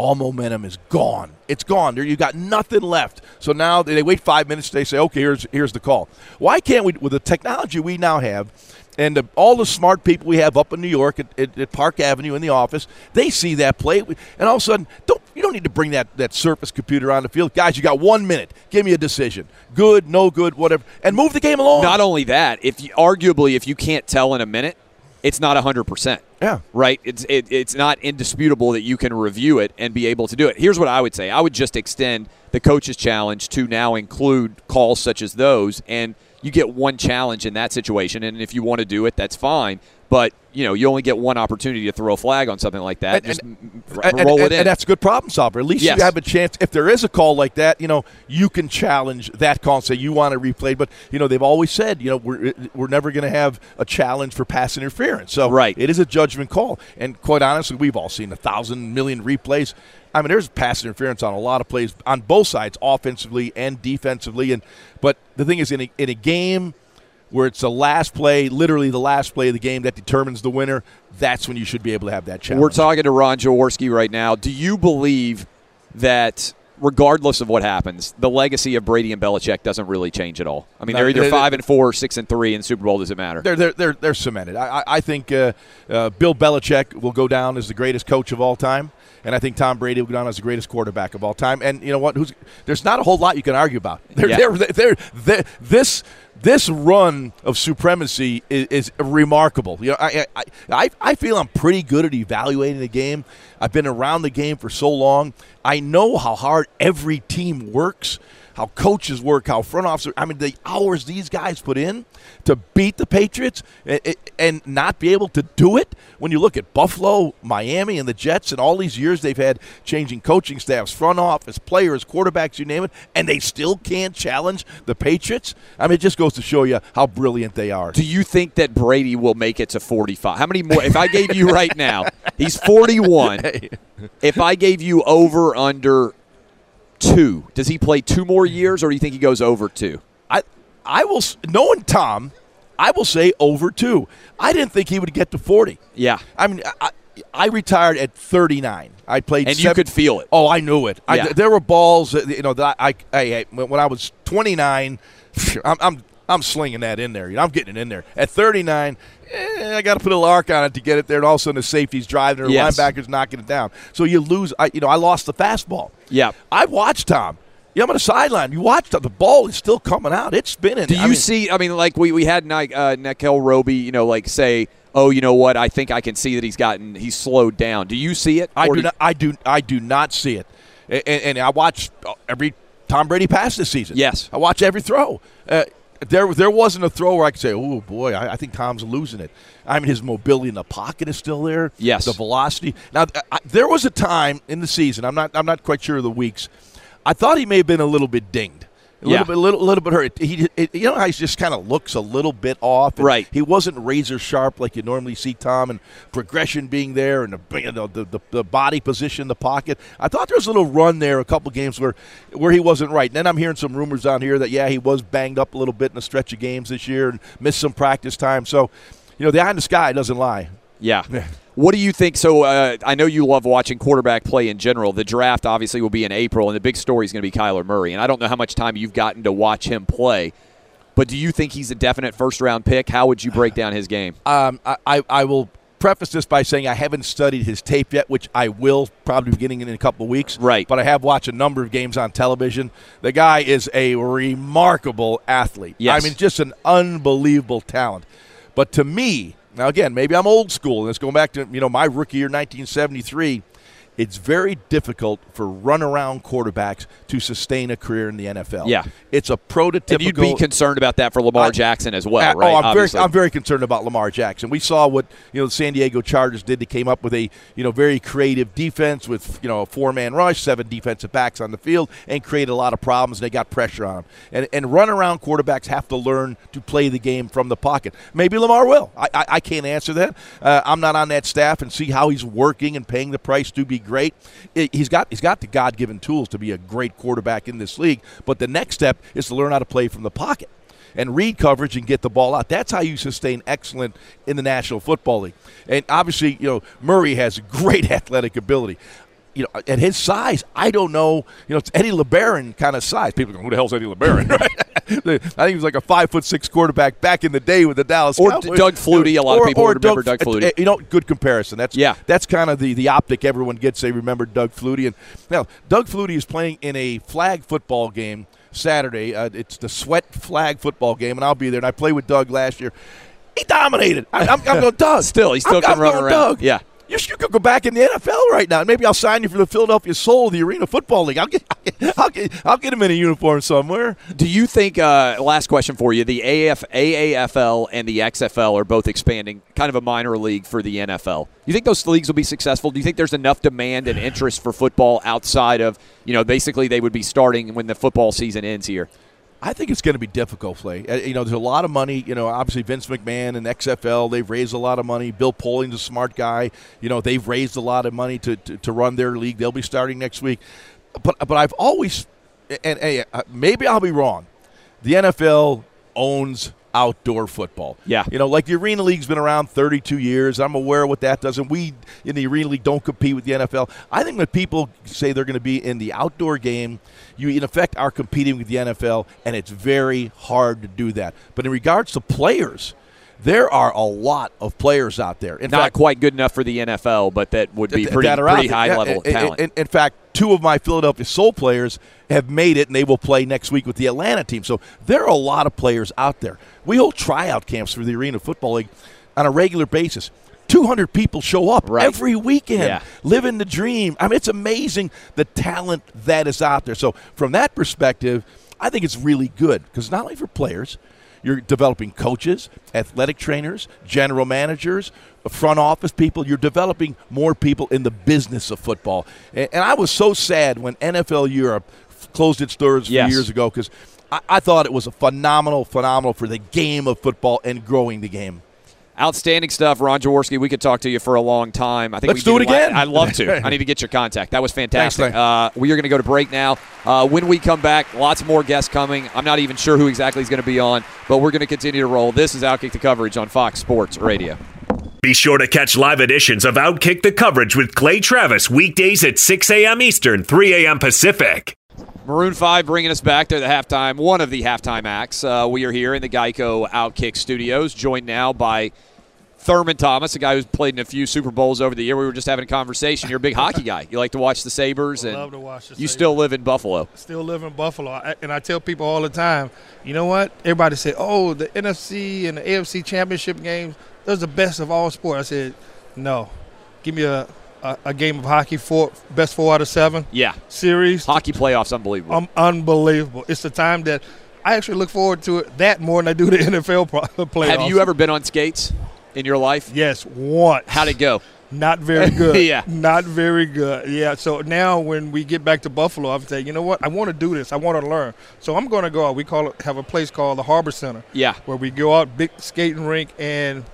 all momentum is gone. It's gone. There, you got nothing left. So now they wait five minutes. They say, "Okay, here's here's the call." Why can't we, with the technology we now have, and the, all the smart people we have up in New York at, at, at Park Avenue in the office, they see that play, and all of a sudden, don't you don't need to bring that that Surface computer on the field, guys. You got one minute. Give me a decision. Good, no good, whatever, and move the game along. Not only that, if you, arguably if you can't tell in a minute, it's not hundred percent. Yeah. Right. It's it, it's not indisputable that you can review it and be able to do it. Here's what I would say. I would just extend the coach's challenge to now include calls such as those, and you get one challenge in that situation. And if you want to do it, that's fine. But you know, you only get one opportunity to throw a flag on something like that. And- just and- m- r- and, roll and- it in. and that's a good problem solver. At least Yes. you have a chance. If there is a call like that, you know, you can challenge that call and say you want to replay. But you know, they've always said, you know, we're we're never going to have a challenge for pass interference. So Right. it is a judgment call. And quite honestly, we've all seen a thousand million replays. I mean, there's pass interference on a lot of plays on both sides, offensively and defensively. And but the thing is, in a, in a game where it's the last play, literally the last play of the game that determines the winner, that's when you should be able to have that challenge. We're talking to Ron Jaworski right now. Do you believe that, regardless of what happens, the legacy of Brady and Belichick doesn't really change at all? I mean, No, they're either five and four, or six and three in Super Bowl. Does it matter? They're they're they're, they're cemented. I, I think uh, uh, Bill Belichick will go down as the greatest coach of all time, And I think Tom Brady will go down as the greatest quarterback of all time. And you know what? Who's there's not a whole lot you can argue about. They're, Yeah. they're, they're, they're- this this run of supremacy is, is remarkable. You know, I, I I I feel I'm pretty good at evaluating the game. I've been around the game for so long. I know how hard every team works, how coaches work, how front officer. I mean, the hours these guys put in to beat the Patriots and, and not be able to do it. When you look at Buffalo, Miami, and the Jets, and all these years they've had changing coaching staffs, front office, players, quarterbacks, you name it, and they still can't challenge the Patriots. I mean, it just goes to show you how brilliant they are. Do you think that Brady will make it to 45? How many more? If I gave you right now, he's 41. If I gave you over under two, does he play two more years, or do you think he goes over two? I I will knowing Tom, I will say over two. I didn't think he would get to forty. Yeah, I mean, I, I retired at thirty nine. I played, And you could feel it. Oh, I knew it. I- there were balls, that, you know, that I, I, I when I was twenty nine, I'm, I'm I'm slinging that in there. You know, I'm getting it in there. At 39, eh, I got to put a lark on it to get it there, and all of a sudden the safety's driving, or the Yes. linebacker's knocking it down. So you lose. I, you know, I lost the fastball. Yeah. I watched Tom. Yeah, I'm on the sideline. You watched the ball is still coming out. It's spinning. Do you I mean, see? I mean, like we, we had uh, Nickell Robey, you know, like say, oh, you know what? I think I can see that he's gotten he's slowed down. Do you see it? I Or do not. I do. I do not see it. And, and I watch every Tom Brady pass this season. Yes. I watch every throw. Uh, there, there wasn't a throw where I could say, "Oh boy, I, I think Tom's losing it." I mean, his mobility in the pocket is still there. Yes. the velocity. Now, I, there was a time in the season. I'm not. I'm not quite sure of the weeks. I thought he may have been a little bit dinged. A Yeah. little bit, little, little bit hurt. He, it, you know, how he just kind of looks a little bit off. Right. He wasn't razor sharp like you normally see Tom, and progression being there, and the, you know, the, the the body position, the pocket. I thought there was a little run there, a couple games where where he wasn't right. And then I'm hearing some rumors down here that yeah, he was banged up a little bit in a stretch of games this year and missed some practice time. So, you know, the eye in the sky doesn't lie. Yeah. What do you think? So uh, I know you love watching quarterback play in general. The draft obviously will be in April, and the big story is going to be Kyler Murray. And I don't know how much time you've gotten to watch him play, but do you think he's a definite first round pick? How would you break down his game? Um, I, I, I will preface this by saying I haven't studied his tape yet, which I will probably be beginning in a couple of weeks. Right. But I have watched a number of games on television. The guy is a remarkable athlete. Yes. I mean, just an unbelievable talent. But to me, now again, maybe I'm old school, and it's going back to you know my rookie year, 1973. It's very difficult for runaround quarterbacks to sustain a career in the NFL. Yeah. it's a prototypical. And you'd be concerned about that for Lamar I- Jackson as well, uh, right? Oh, I'm Obviously. very, I'm very concerned about Lamar Jackson. We saw what you know the San Diego Chargers did. They came up with a you know very creative defense with you know a four man rush, seven defensive backs on the field, and created a lot of problems. And they got pressure on them. And and run around quarterbacks have to learn to play the game from the pocket. Maybe Lamar will. I I, I can't answer that. Uh, I'm not on that staff and see how he's working and paying the price to be great. He's got he's got the God given tools to be a great quarterback in this league. But the next step is to learn how to play from the pocket and read coverage and get the ball out. That's how you sustain excellent in the National Football League. And obviously, you know, Murray has great athletic ability. You know, at his size, I don't know. You know, it's Eddie LeBaron kind of size. People go, "Who the hell's Eddie LeBaron?" right? I think he was like a five foot six quarterback back in the day with the Dallas Or Cowboys. Doug Flutie. A lot of people remember Doug Flutie. uh, You know, good comparison. That's Yeah. That's kind of the the optic everyone gets. They remember Doug Flutie. And now Doug Flutie is playing in a flag football game Saturday. Uh, it's the Sweat Flag football game, and I'll be there. And I played with Doug last year. He dominated. I, I'm, I'm going Doug. Still, he still I'm, can I'm run around. Doug. Yeah. You should go back in the NFL right now. Maybe I'll sign you for the Philadelphia Soul, the Arena Football League. I'll get, I'll get, I'll get him in a uniform somewhere. Do you think? Uh, last question for you: the AF, AAFL and the XFL are both expanding, kind of a minor league for the NFL. You think those leagues will be successful? Do you think there's enough demand and interest for football outside of you know basically they would be starting when the football season ends here? I think it's going to be difficult, Flay. Uh, You know, there's a lot of money. You know, obviously Vince McMahon and XFL, they've raised a lot of money. Bill Polian's a smart guy. You know, they've raised a lot of money to, to, to run their league. They'll be starting next week. But but I've always, and, and uh, maybe I'll be wrong. The NFL owns outdoor football. Yeah. You know, like the Arena League's been around 32 years. I'm aware of what that does. And we in the Arena League don't compete with the NFL. I think when people say they're going to be in the outdoor game, you in effect are competing with the NFL, and it's very hard to do that. But in regards to players, there are a lot of players out there. In Not fact, quite good enough for the NFL, but that would be pretty, that are out pretty high Yeah, level in- talent. In, in fact, two of my Philadelphia Soul players have made it, and they will play next week with the Atlanta team. So there are a lot of players out there. We hold tryout camps for the Arena Football League on a regular basis. 200 people show up Right. every weekend, Yeah. living the dream. I mean, it's amazing the talent that is out there. So, from that perspective, I think it's really good because not only for players, you're developing coaches, athletic trainers, general managers, front office people. You're developing more people in the business of football. And, and I was so sad when NFL Europe closed its doors Yes. years ago because I, I thought it was a phenomenal, phenomenal for the game of football and growing the game. Outstanding stuff, Ron Jaworski. We could talk to you for a long time. I think Let's we do it again. I'd love to. I need to get your contact. That was fantastic. Thanks, uh, we are going to go to break now. Uh, when we come back, lots more guests coming. I'm not even sure who exactly is going to be on, but we're going to continue to roll. This is Outkick the coverage on Fox Sports Radio. Be sure to catch live editions of Outkick the coverage with Clay Travis weekdays at 6 a.m. Eastern, 3 a.m. Pacific. Maroon 5 bringing us back to the halftime, one of the halftime acts. Uh, we are here in the Geico Outkick studios, joined now by Thurman Thomas, a guy who's played in a few Super Bowls over the year. We were just having a conversation. You're a big hockey guy. You like to watch the Sabres, and love to watch the you Sabres. still live in Buffalo. Still live in Buffalo, and I tell people all the time, you know what? Everybody say, "Oh, the NFC and the AFC championship games, those are the best of all sports." I said, "No, give me a, a, a game of hockey, four best four out of seven Yeah, series, hockey playoffs, unbelievable. um, unbelievable. It's the time that I actually look forward to it that more than I do the NFL playoffs. Have you ever been on skates in your life? Yes, once. How'd it go? Not very good. Yeah. Not very good. Yeah. So now when we get back to Buffalo, I'm saying, you know what? I want to do this. I want to learn. So I'm going to go out. We call it have a place called the Harbor Center. Yeah. Where we go out, big skating rink, and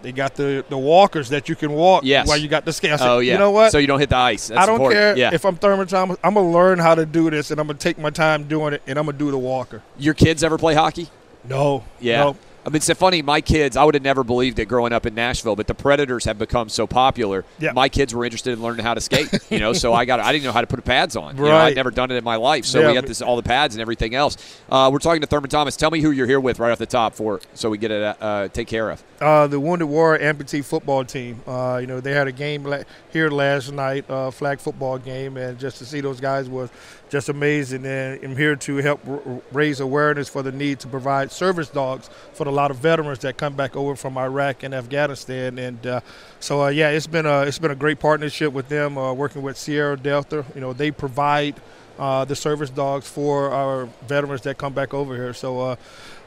they got the the walkers that you can walk Yes. while you got the skate. I said, oh yeah. You know what? So you don't hit the ice. That's I don't important. care Yeah. if I'm Thurman Thomas. I'm gonna learn how to do this, and I'm gonna take my time doing it, and I'm gonna do the walker. Your kids ever play hockey? No. Yeah. No. I mean, it's funny. My kids, I would have never believed it growing up in Nashville, but the Predators have become so popular. Yeah. My kids were interested in learning how to skate. You know, so I got. I didn't know how to put pads on. You know, Right. I'd never done it in my life, so Yeah, we got this all the pads and everything else. Uh, we're talking to Thurman Thomas. Tell me who you're here with right off the top for, so we get it uh, take care of. Uh, the Wounded Warrior amputee football team. Uh, you know, they had a game la- here last night, uh, flag football game, and just to see those guys was just amazing. And I'm here to help raise awareness for the need to provide service dogs for a lot of veterans that come back over from Iraq and Afghanistan. And uh, so, uh, yeah, it's been a it's been a great partnership with them, uh, working with Sierra Delta. You know, they provide. Uh, the service dogs for our veterans that come back over here. So, uh,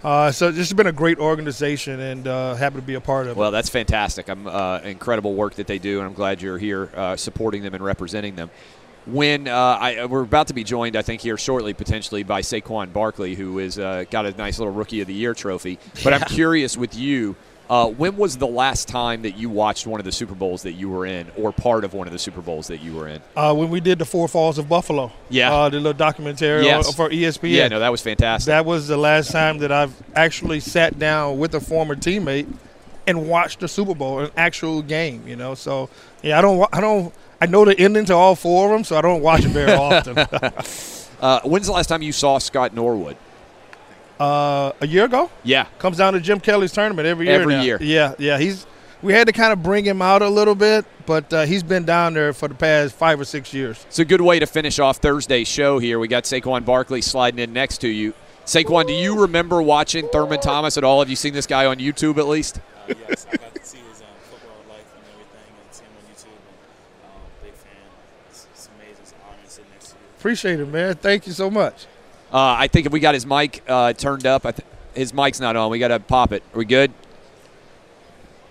uh, so this has been a great organization, and uh, happy to be a part of it. Well, that's fantastic. I'm uh, incredible work that they do, and I'm glad you're here uh, supporting them and representing them. When uh, I, we're about to be joined, I think here shortly, potentially by Saquon Barkley, who has uh, got a nice little Rookie of the Year trophy. But I'm curious with you, uh, when was the last time that you watched one of the Super Bowls that you were in, or part of one of the Super Bowls that you were in? Uh, when we did the Four Falls of Buffalo, Yeah. uh, the little documentary Yes. on- for ESPN. Yeah, no, that was fantastic. That was the last time that I've actually sat down with a former teammate and watched the Super Bowl, an actual game. You know, so yeah, I don't, I don't, I know the ending to all four of them, so I don't watch it very often. Uh, when's the last time you saw Scott Norwood? uh, a year ago, Yeah. comes down to Jim Kelly's tournament every year. Every now. year. Yeah, yeah. He's we had to kind of bring him out a little bit, but uh, he's been down there for the past five or six years. It's a good way to finish off Thursday's show here. We got Saquon Barkley sliding in next to you. Saquon, do you remember watching Thurman Thomas at all? Have you seen this guy on YouTube at least? yes, I got to see his um, football life and everything, and see him on YouTube. And um, big fan. It's, it's amazing. It's an honor to sit next to you. Appreciate it, man. Thank you so much. Uh, I think if we got his mic uh, turned up, I th- his mic's not on. We got to pop it. Are we good?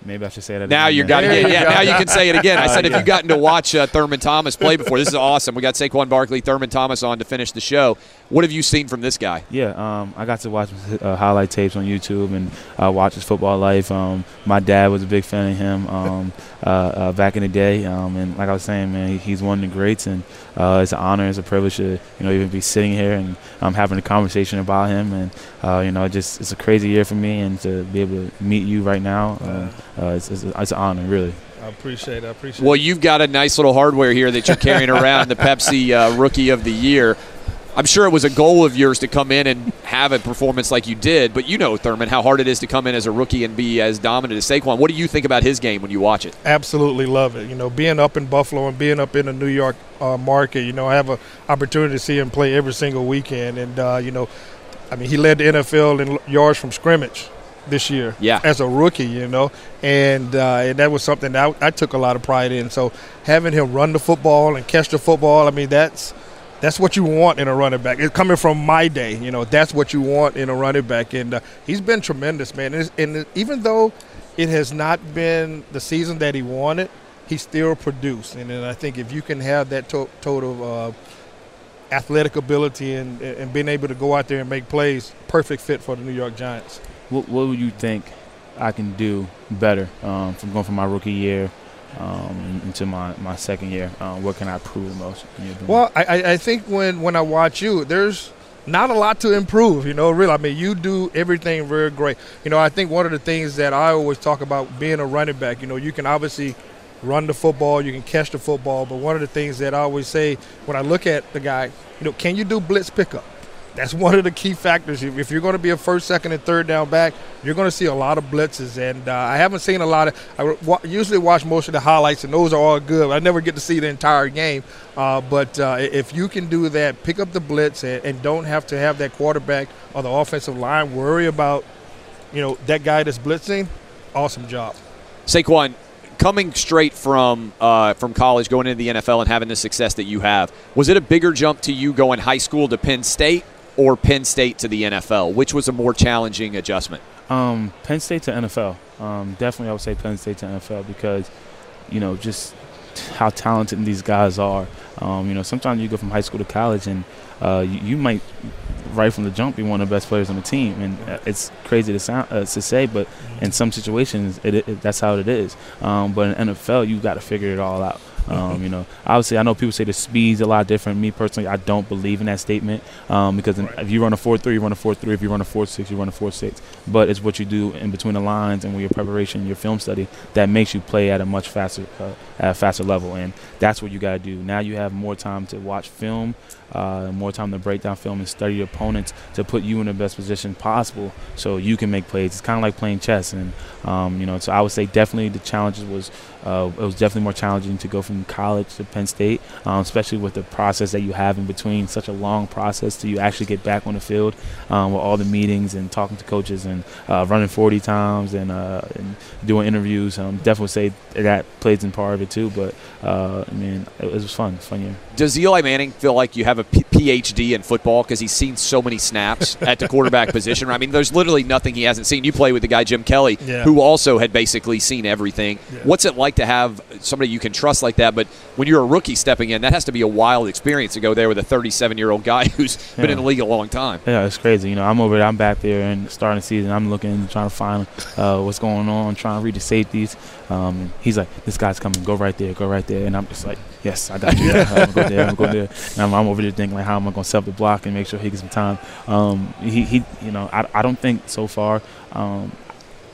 Maybe I should say that. Again. Now you then. got it. Yeah, now you can say it again. I said Uh, if yeah. you've gotten to watch uh, Thurman Thomas play before, this is awesome. We got Saquon Barkley, Thurman Thomas on to finish the show. What have you seen from this guy? Yeah, um, I got to watch uh, highlight tapes on YouTube and uh, watch his football life. Um, my dad was a big fan of him um, uh, uh, back in the day, um, and like I was saying, man, he, he's one of the greats, and uh, it's an honor, it's a privilege to you know even be sitting here and um, having a conversation about him, and uh, you know, just it's a crazy year for me, and to be able to meet you right now, um, uh, it's, it's, it's an honor, really. I appreciate it. I appreciate Well, it. you've got a nice little hardware here that you're carrying around, the Pepsi uh, Rookie of the Year. I'm sure it was a goal of yours to come in and have a performance like you did, but you know, Thurman, how hard it is to come in as a rookie and be as dominant as Saquon. What do you think about his game when you watch it? Absolutely love it. You know, being up in Buffalo and being up in the New York uh, market, you know, I have an opportunity to see him play every single weekend. And, uh, you know, I mean, he led the NFL in yards from scrimmage this year yeah. as a rookie, you know, and uh, and that was something that I, I, took a lot of pride in. So having him run the football and catch the football, I mean, that's that's what you want in a running back. It's coming from my day, you know, that's what you want in a running back, and uh, he's been tremendous, man. And, and even though it has not been the season that he wanted, he still produced, and, and I think if you can have that to- total. Uh, athletic ability and, and being able to go out there and make plays, perfect fit for the New York Giants. What, what would you think I can do better um, from going from my rookie year um, into my, my second year? Um, what can I improve most? Well, I, I think when, when I watch you, there's not a lot to improve, you know, really. I mean, you do everything very great. You know, I think one of the things that I always talk about being a running back, you know, you can obviously – run the football, you can catch the football. But one of the things that I always say when I look at the guy, you know, can you do blitz pickup? That's one of the key factors. If you're going to be a first, second, and third down back, you're going to see a lot of blitzes. And uh, I haven't seen a lot of. I usually watch most of the highlights, and those are all good. I never get to see the entire game. Uh, but uh, if you can do that, pick up the blitz, and, and don't have to have that quarterback or the offensive line worry about, you know, that guy that's blitzing. Awesome job. Saquon, coming straight from uh, from college, going into the NFL, and having the success that you have, was it a bigger jump to you going high school to Penn State or Penn State to the NFL? Which was a more challenging adjustment? Um, Penn State to NFL. Um, definitely, I would say Penn State to NFL because, you know, just how talented these guys are. Um, you know, sometimes you go from high school to college and uh, you, you, might right from the jump be one of the best players on the team, and uh, it's crazy to sound uh, to say, but in some situations it, it, that's how it is. Um, but in NFL, you got to figure it all out. Um, you know, obviously, I know people say the speed's a lot different. Me personally, I don't believe in that statement um, because right. if you run a four three, you run a four three. If you run a four six, you run a four six. But it's what you do in between the lines and with your preparation, your film study that makes you play at a much faster, uh, at a faster level, and that's what you got to do. Now you have more time to watch film, uh, more time to break down film and study your opponents to put you in the best position possible, so you can make plays. It's kind of like playing chess, and um, you know, so I would say definitely the challenges was uh, it was definitely more challenging to go from college to Penn State, um, especially with the process that you have in between. Such a long process to you actually get back on the field um, with all the meetings and talking to coaches and uh, running 40 times and, uh, and doing interviews. Um, definitely say that plays in part of it too. But uh, I mean, it, it was fun, fun year. Does Eli Manning feel like you have a P- PhD in football because he's seen so many snaps at the quarterback position? I mean, there's literally nothing he hasn't seen. You play with the guy Jim Kelly, yeah. who also had basically seen everything. Yeah. What's it like? like to have somebody you can trust like that. But when you're a rookie stepping in, that has to be a wild experience to go there with a 37 year old guy who's yeah. been in the league a long time. Yeah, it's crazy. You know, I'm over there, I'm back there and starting the season. I'm looking, trying to find uh, what's going on, trying to read the safeties. Um, he's like, this guy's coming, go right there, go right there. And I'm just like, yes, I got you. I'm going go there, I'm going go there. And I'm, I'm, over there thinking, like, how am I going to set up the block and make sure he gets some time? Um, he, he, you know, I, I don't think so far um,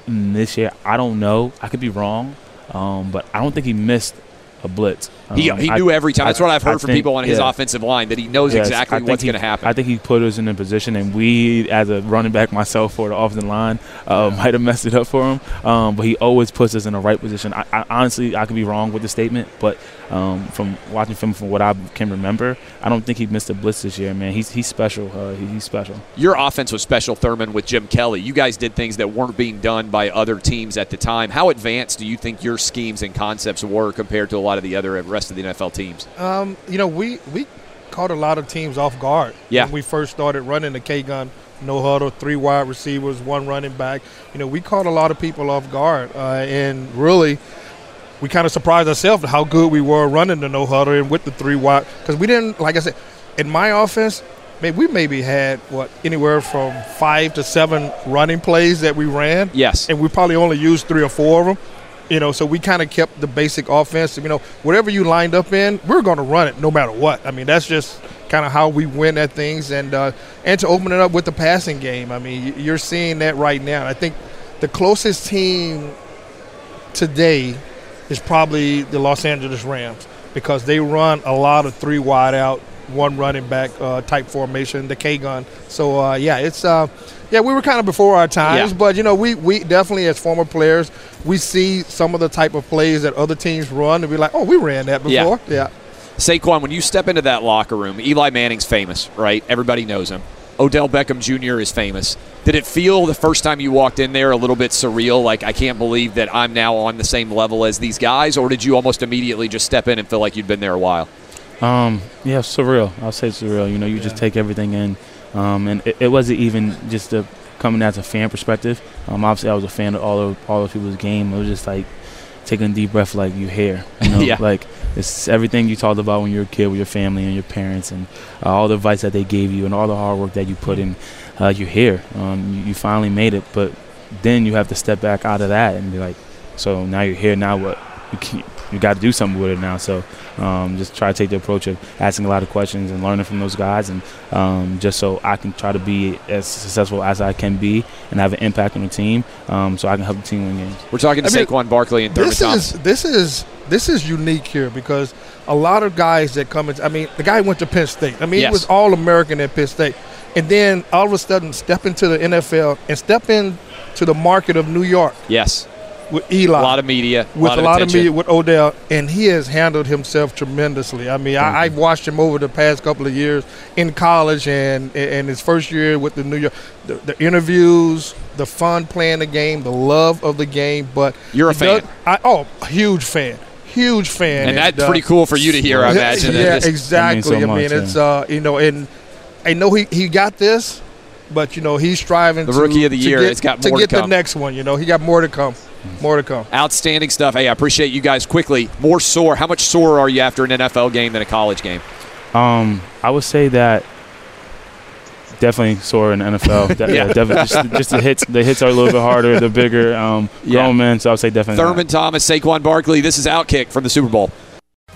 this year, I don't know. I could be wrong. Um, but I don't think he missed a blitz. Um, he, he knew I, every time. That's what I've heard I from think, people on his yeah. offensive line that he knows yes, exactly what's going to happen. I think he put us in a position, and we, as a running back myself for the offensive line, uh, yeah. might have messed it up for him. Um, but he always puts us in the right position. I, honestly, I could be wrong with the statement, but um, from watching film, from what I can remember, I don't think he missed a blitz this year. Man, he's he's special. Uh, he's special. Your offense was special, Thurman, with Jim Kelly. You guys did things that weren't being done by other teams at the time. How advanced do you think your schemes and concepts were compared to a lot of the other rest of the NFL teams? Um, you know, we we caught a lot of teams off guard yeah. when we first started running the K gun no huddle, three wide receivers, one running back. You know, we caught a lot of people off guard, uh, and really we kind of surprised ourselves how good we were running the no huddle and with the three wide because we didn't like I said in my offense. Maybe we maybe had what anywhere from five to seven running plays that we ran. Yes, and we probably only used three or four of them. You know, so we kind of kept the basic offense. You know, whatever you lined up in, we're going to run it no matter what. I mean, that's just kind of how we win at things, and uh, and to open it up with the passing game. I mean, you're seeing that right now. I think the closest team today is probably the Los Angeles Rams because they run a lot of three wide out one running back uh, type formation, the K gun. So uh, yeah, it's uh, yeah we were kind of before our times, Yeah. but you know we we definitely as former players we see some of the type of plays that other teams run and we're like, oh, we ran that Yeah. before. yeah. Saquon, when you step into that locker room, Eli Manning's famous, right? Everybody knows him. Odell Beckham Jr. is famous. Did it feel the first time you walked in there a little bit surreal? Like, I can't believe that I'm now on the same level as these guys? Or did you almost immediately just step in and feel like you'd been there a while? Um, yeah, surreal. I'll say surreal. You know, you just take everything in, um, and it, it wasn't even just coming as a fan perspective. Um, obviously, I was a fan of all of all of people's game. It was just like taking a deep breath, like you here. You know, Yeah. like it's everything you talked about when you were a kid with your family and your parents, and uh, all the advice that they gave you, and all the hard work that you put in. Uh, you're here. Um, you, you finally made it, but then you have to step back out of that and be like, so now you're here. Now what? You can you got to do something with it now. So um, just try to take the approach of asking a lot of questions and learning from those guys, and um, just so I can try to be as successful as I can be and have an impact on the team, um, so I can help the team win games. We're talking to I mean, Saquon Barkley and Thurman this Thomas. is this is this is unique here because a lot of guys that come in. I mean, the guy went to Penn State. I mean, Yes. he was all American at Penn State, and then all of a sudden step into the NFL and step into the market of New York Yes. With Eli. A lot of media. with lot a lot of attention. media with Odell, and he has handled himself tremendously. I mean, I, I've watched him over the past couple of years in college and and his first year with the New York, the, the interviews, the fun playing the game, the love of the game. But You're a he does- fan. I, oh, huge fan. Huge fan, And that's pretty cool for you to hear, I imagine, Yeah, exactly. So I mean, much, it's uh, you know, and I know he, he got this, but you know, he's striving. The to- rookie of the year, get- it's got to more to get the come. next one. You know, he got more to come. More to come. Outstanding stuff. Hey, I appreciate you guys quickly. More sore. How much sore are you after an NFL game than a college game? Um, I would say that definitely sore in the NFL. De- Yeah. yeah, definitely. Just, just the hits, the hits are a little bit harder. The bigger um, Yeah. grown men, so I would say definitely. not. Thurman Thomas, Saquon Barkley. This is Outkick from the Super Bowl.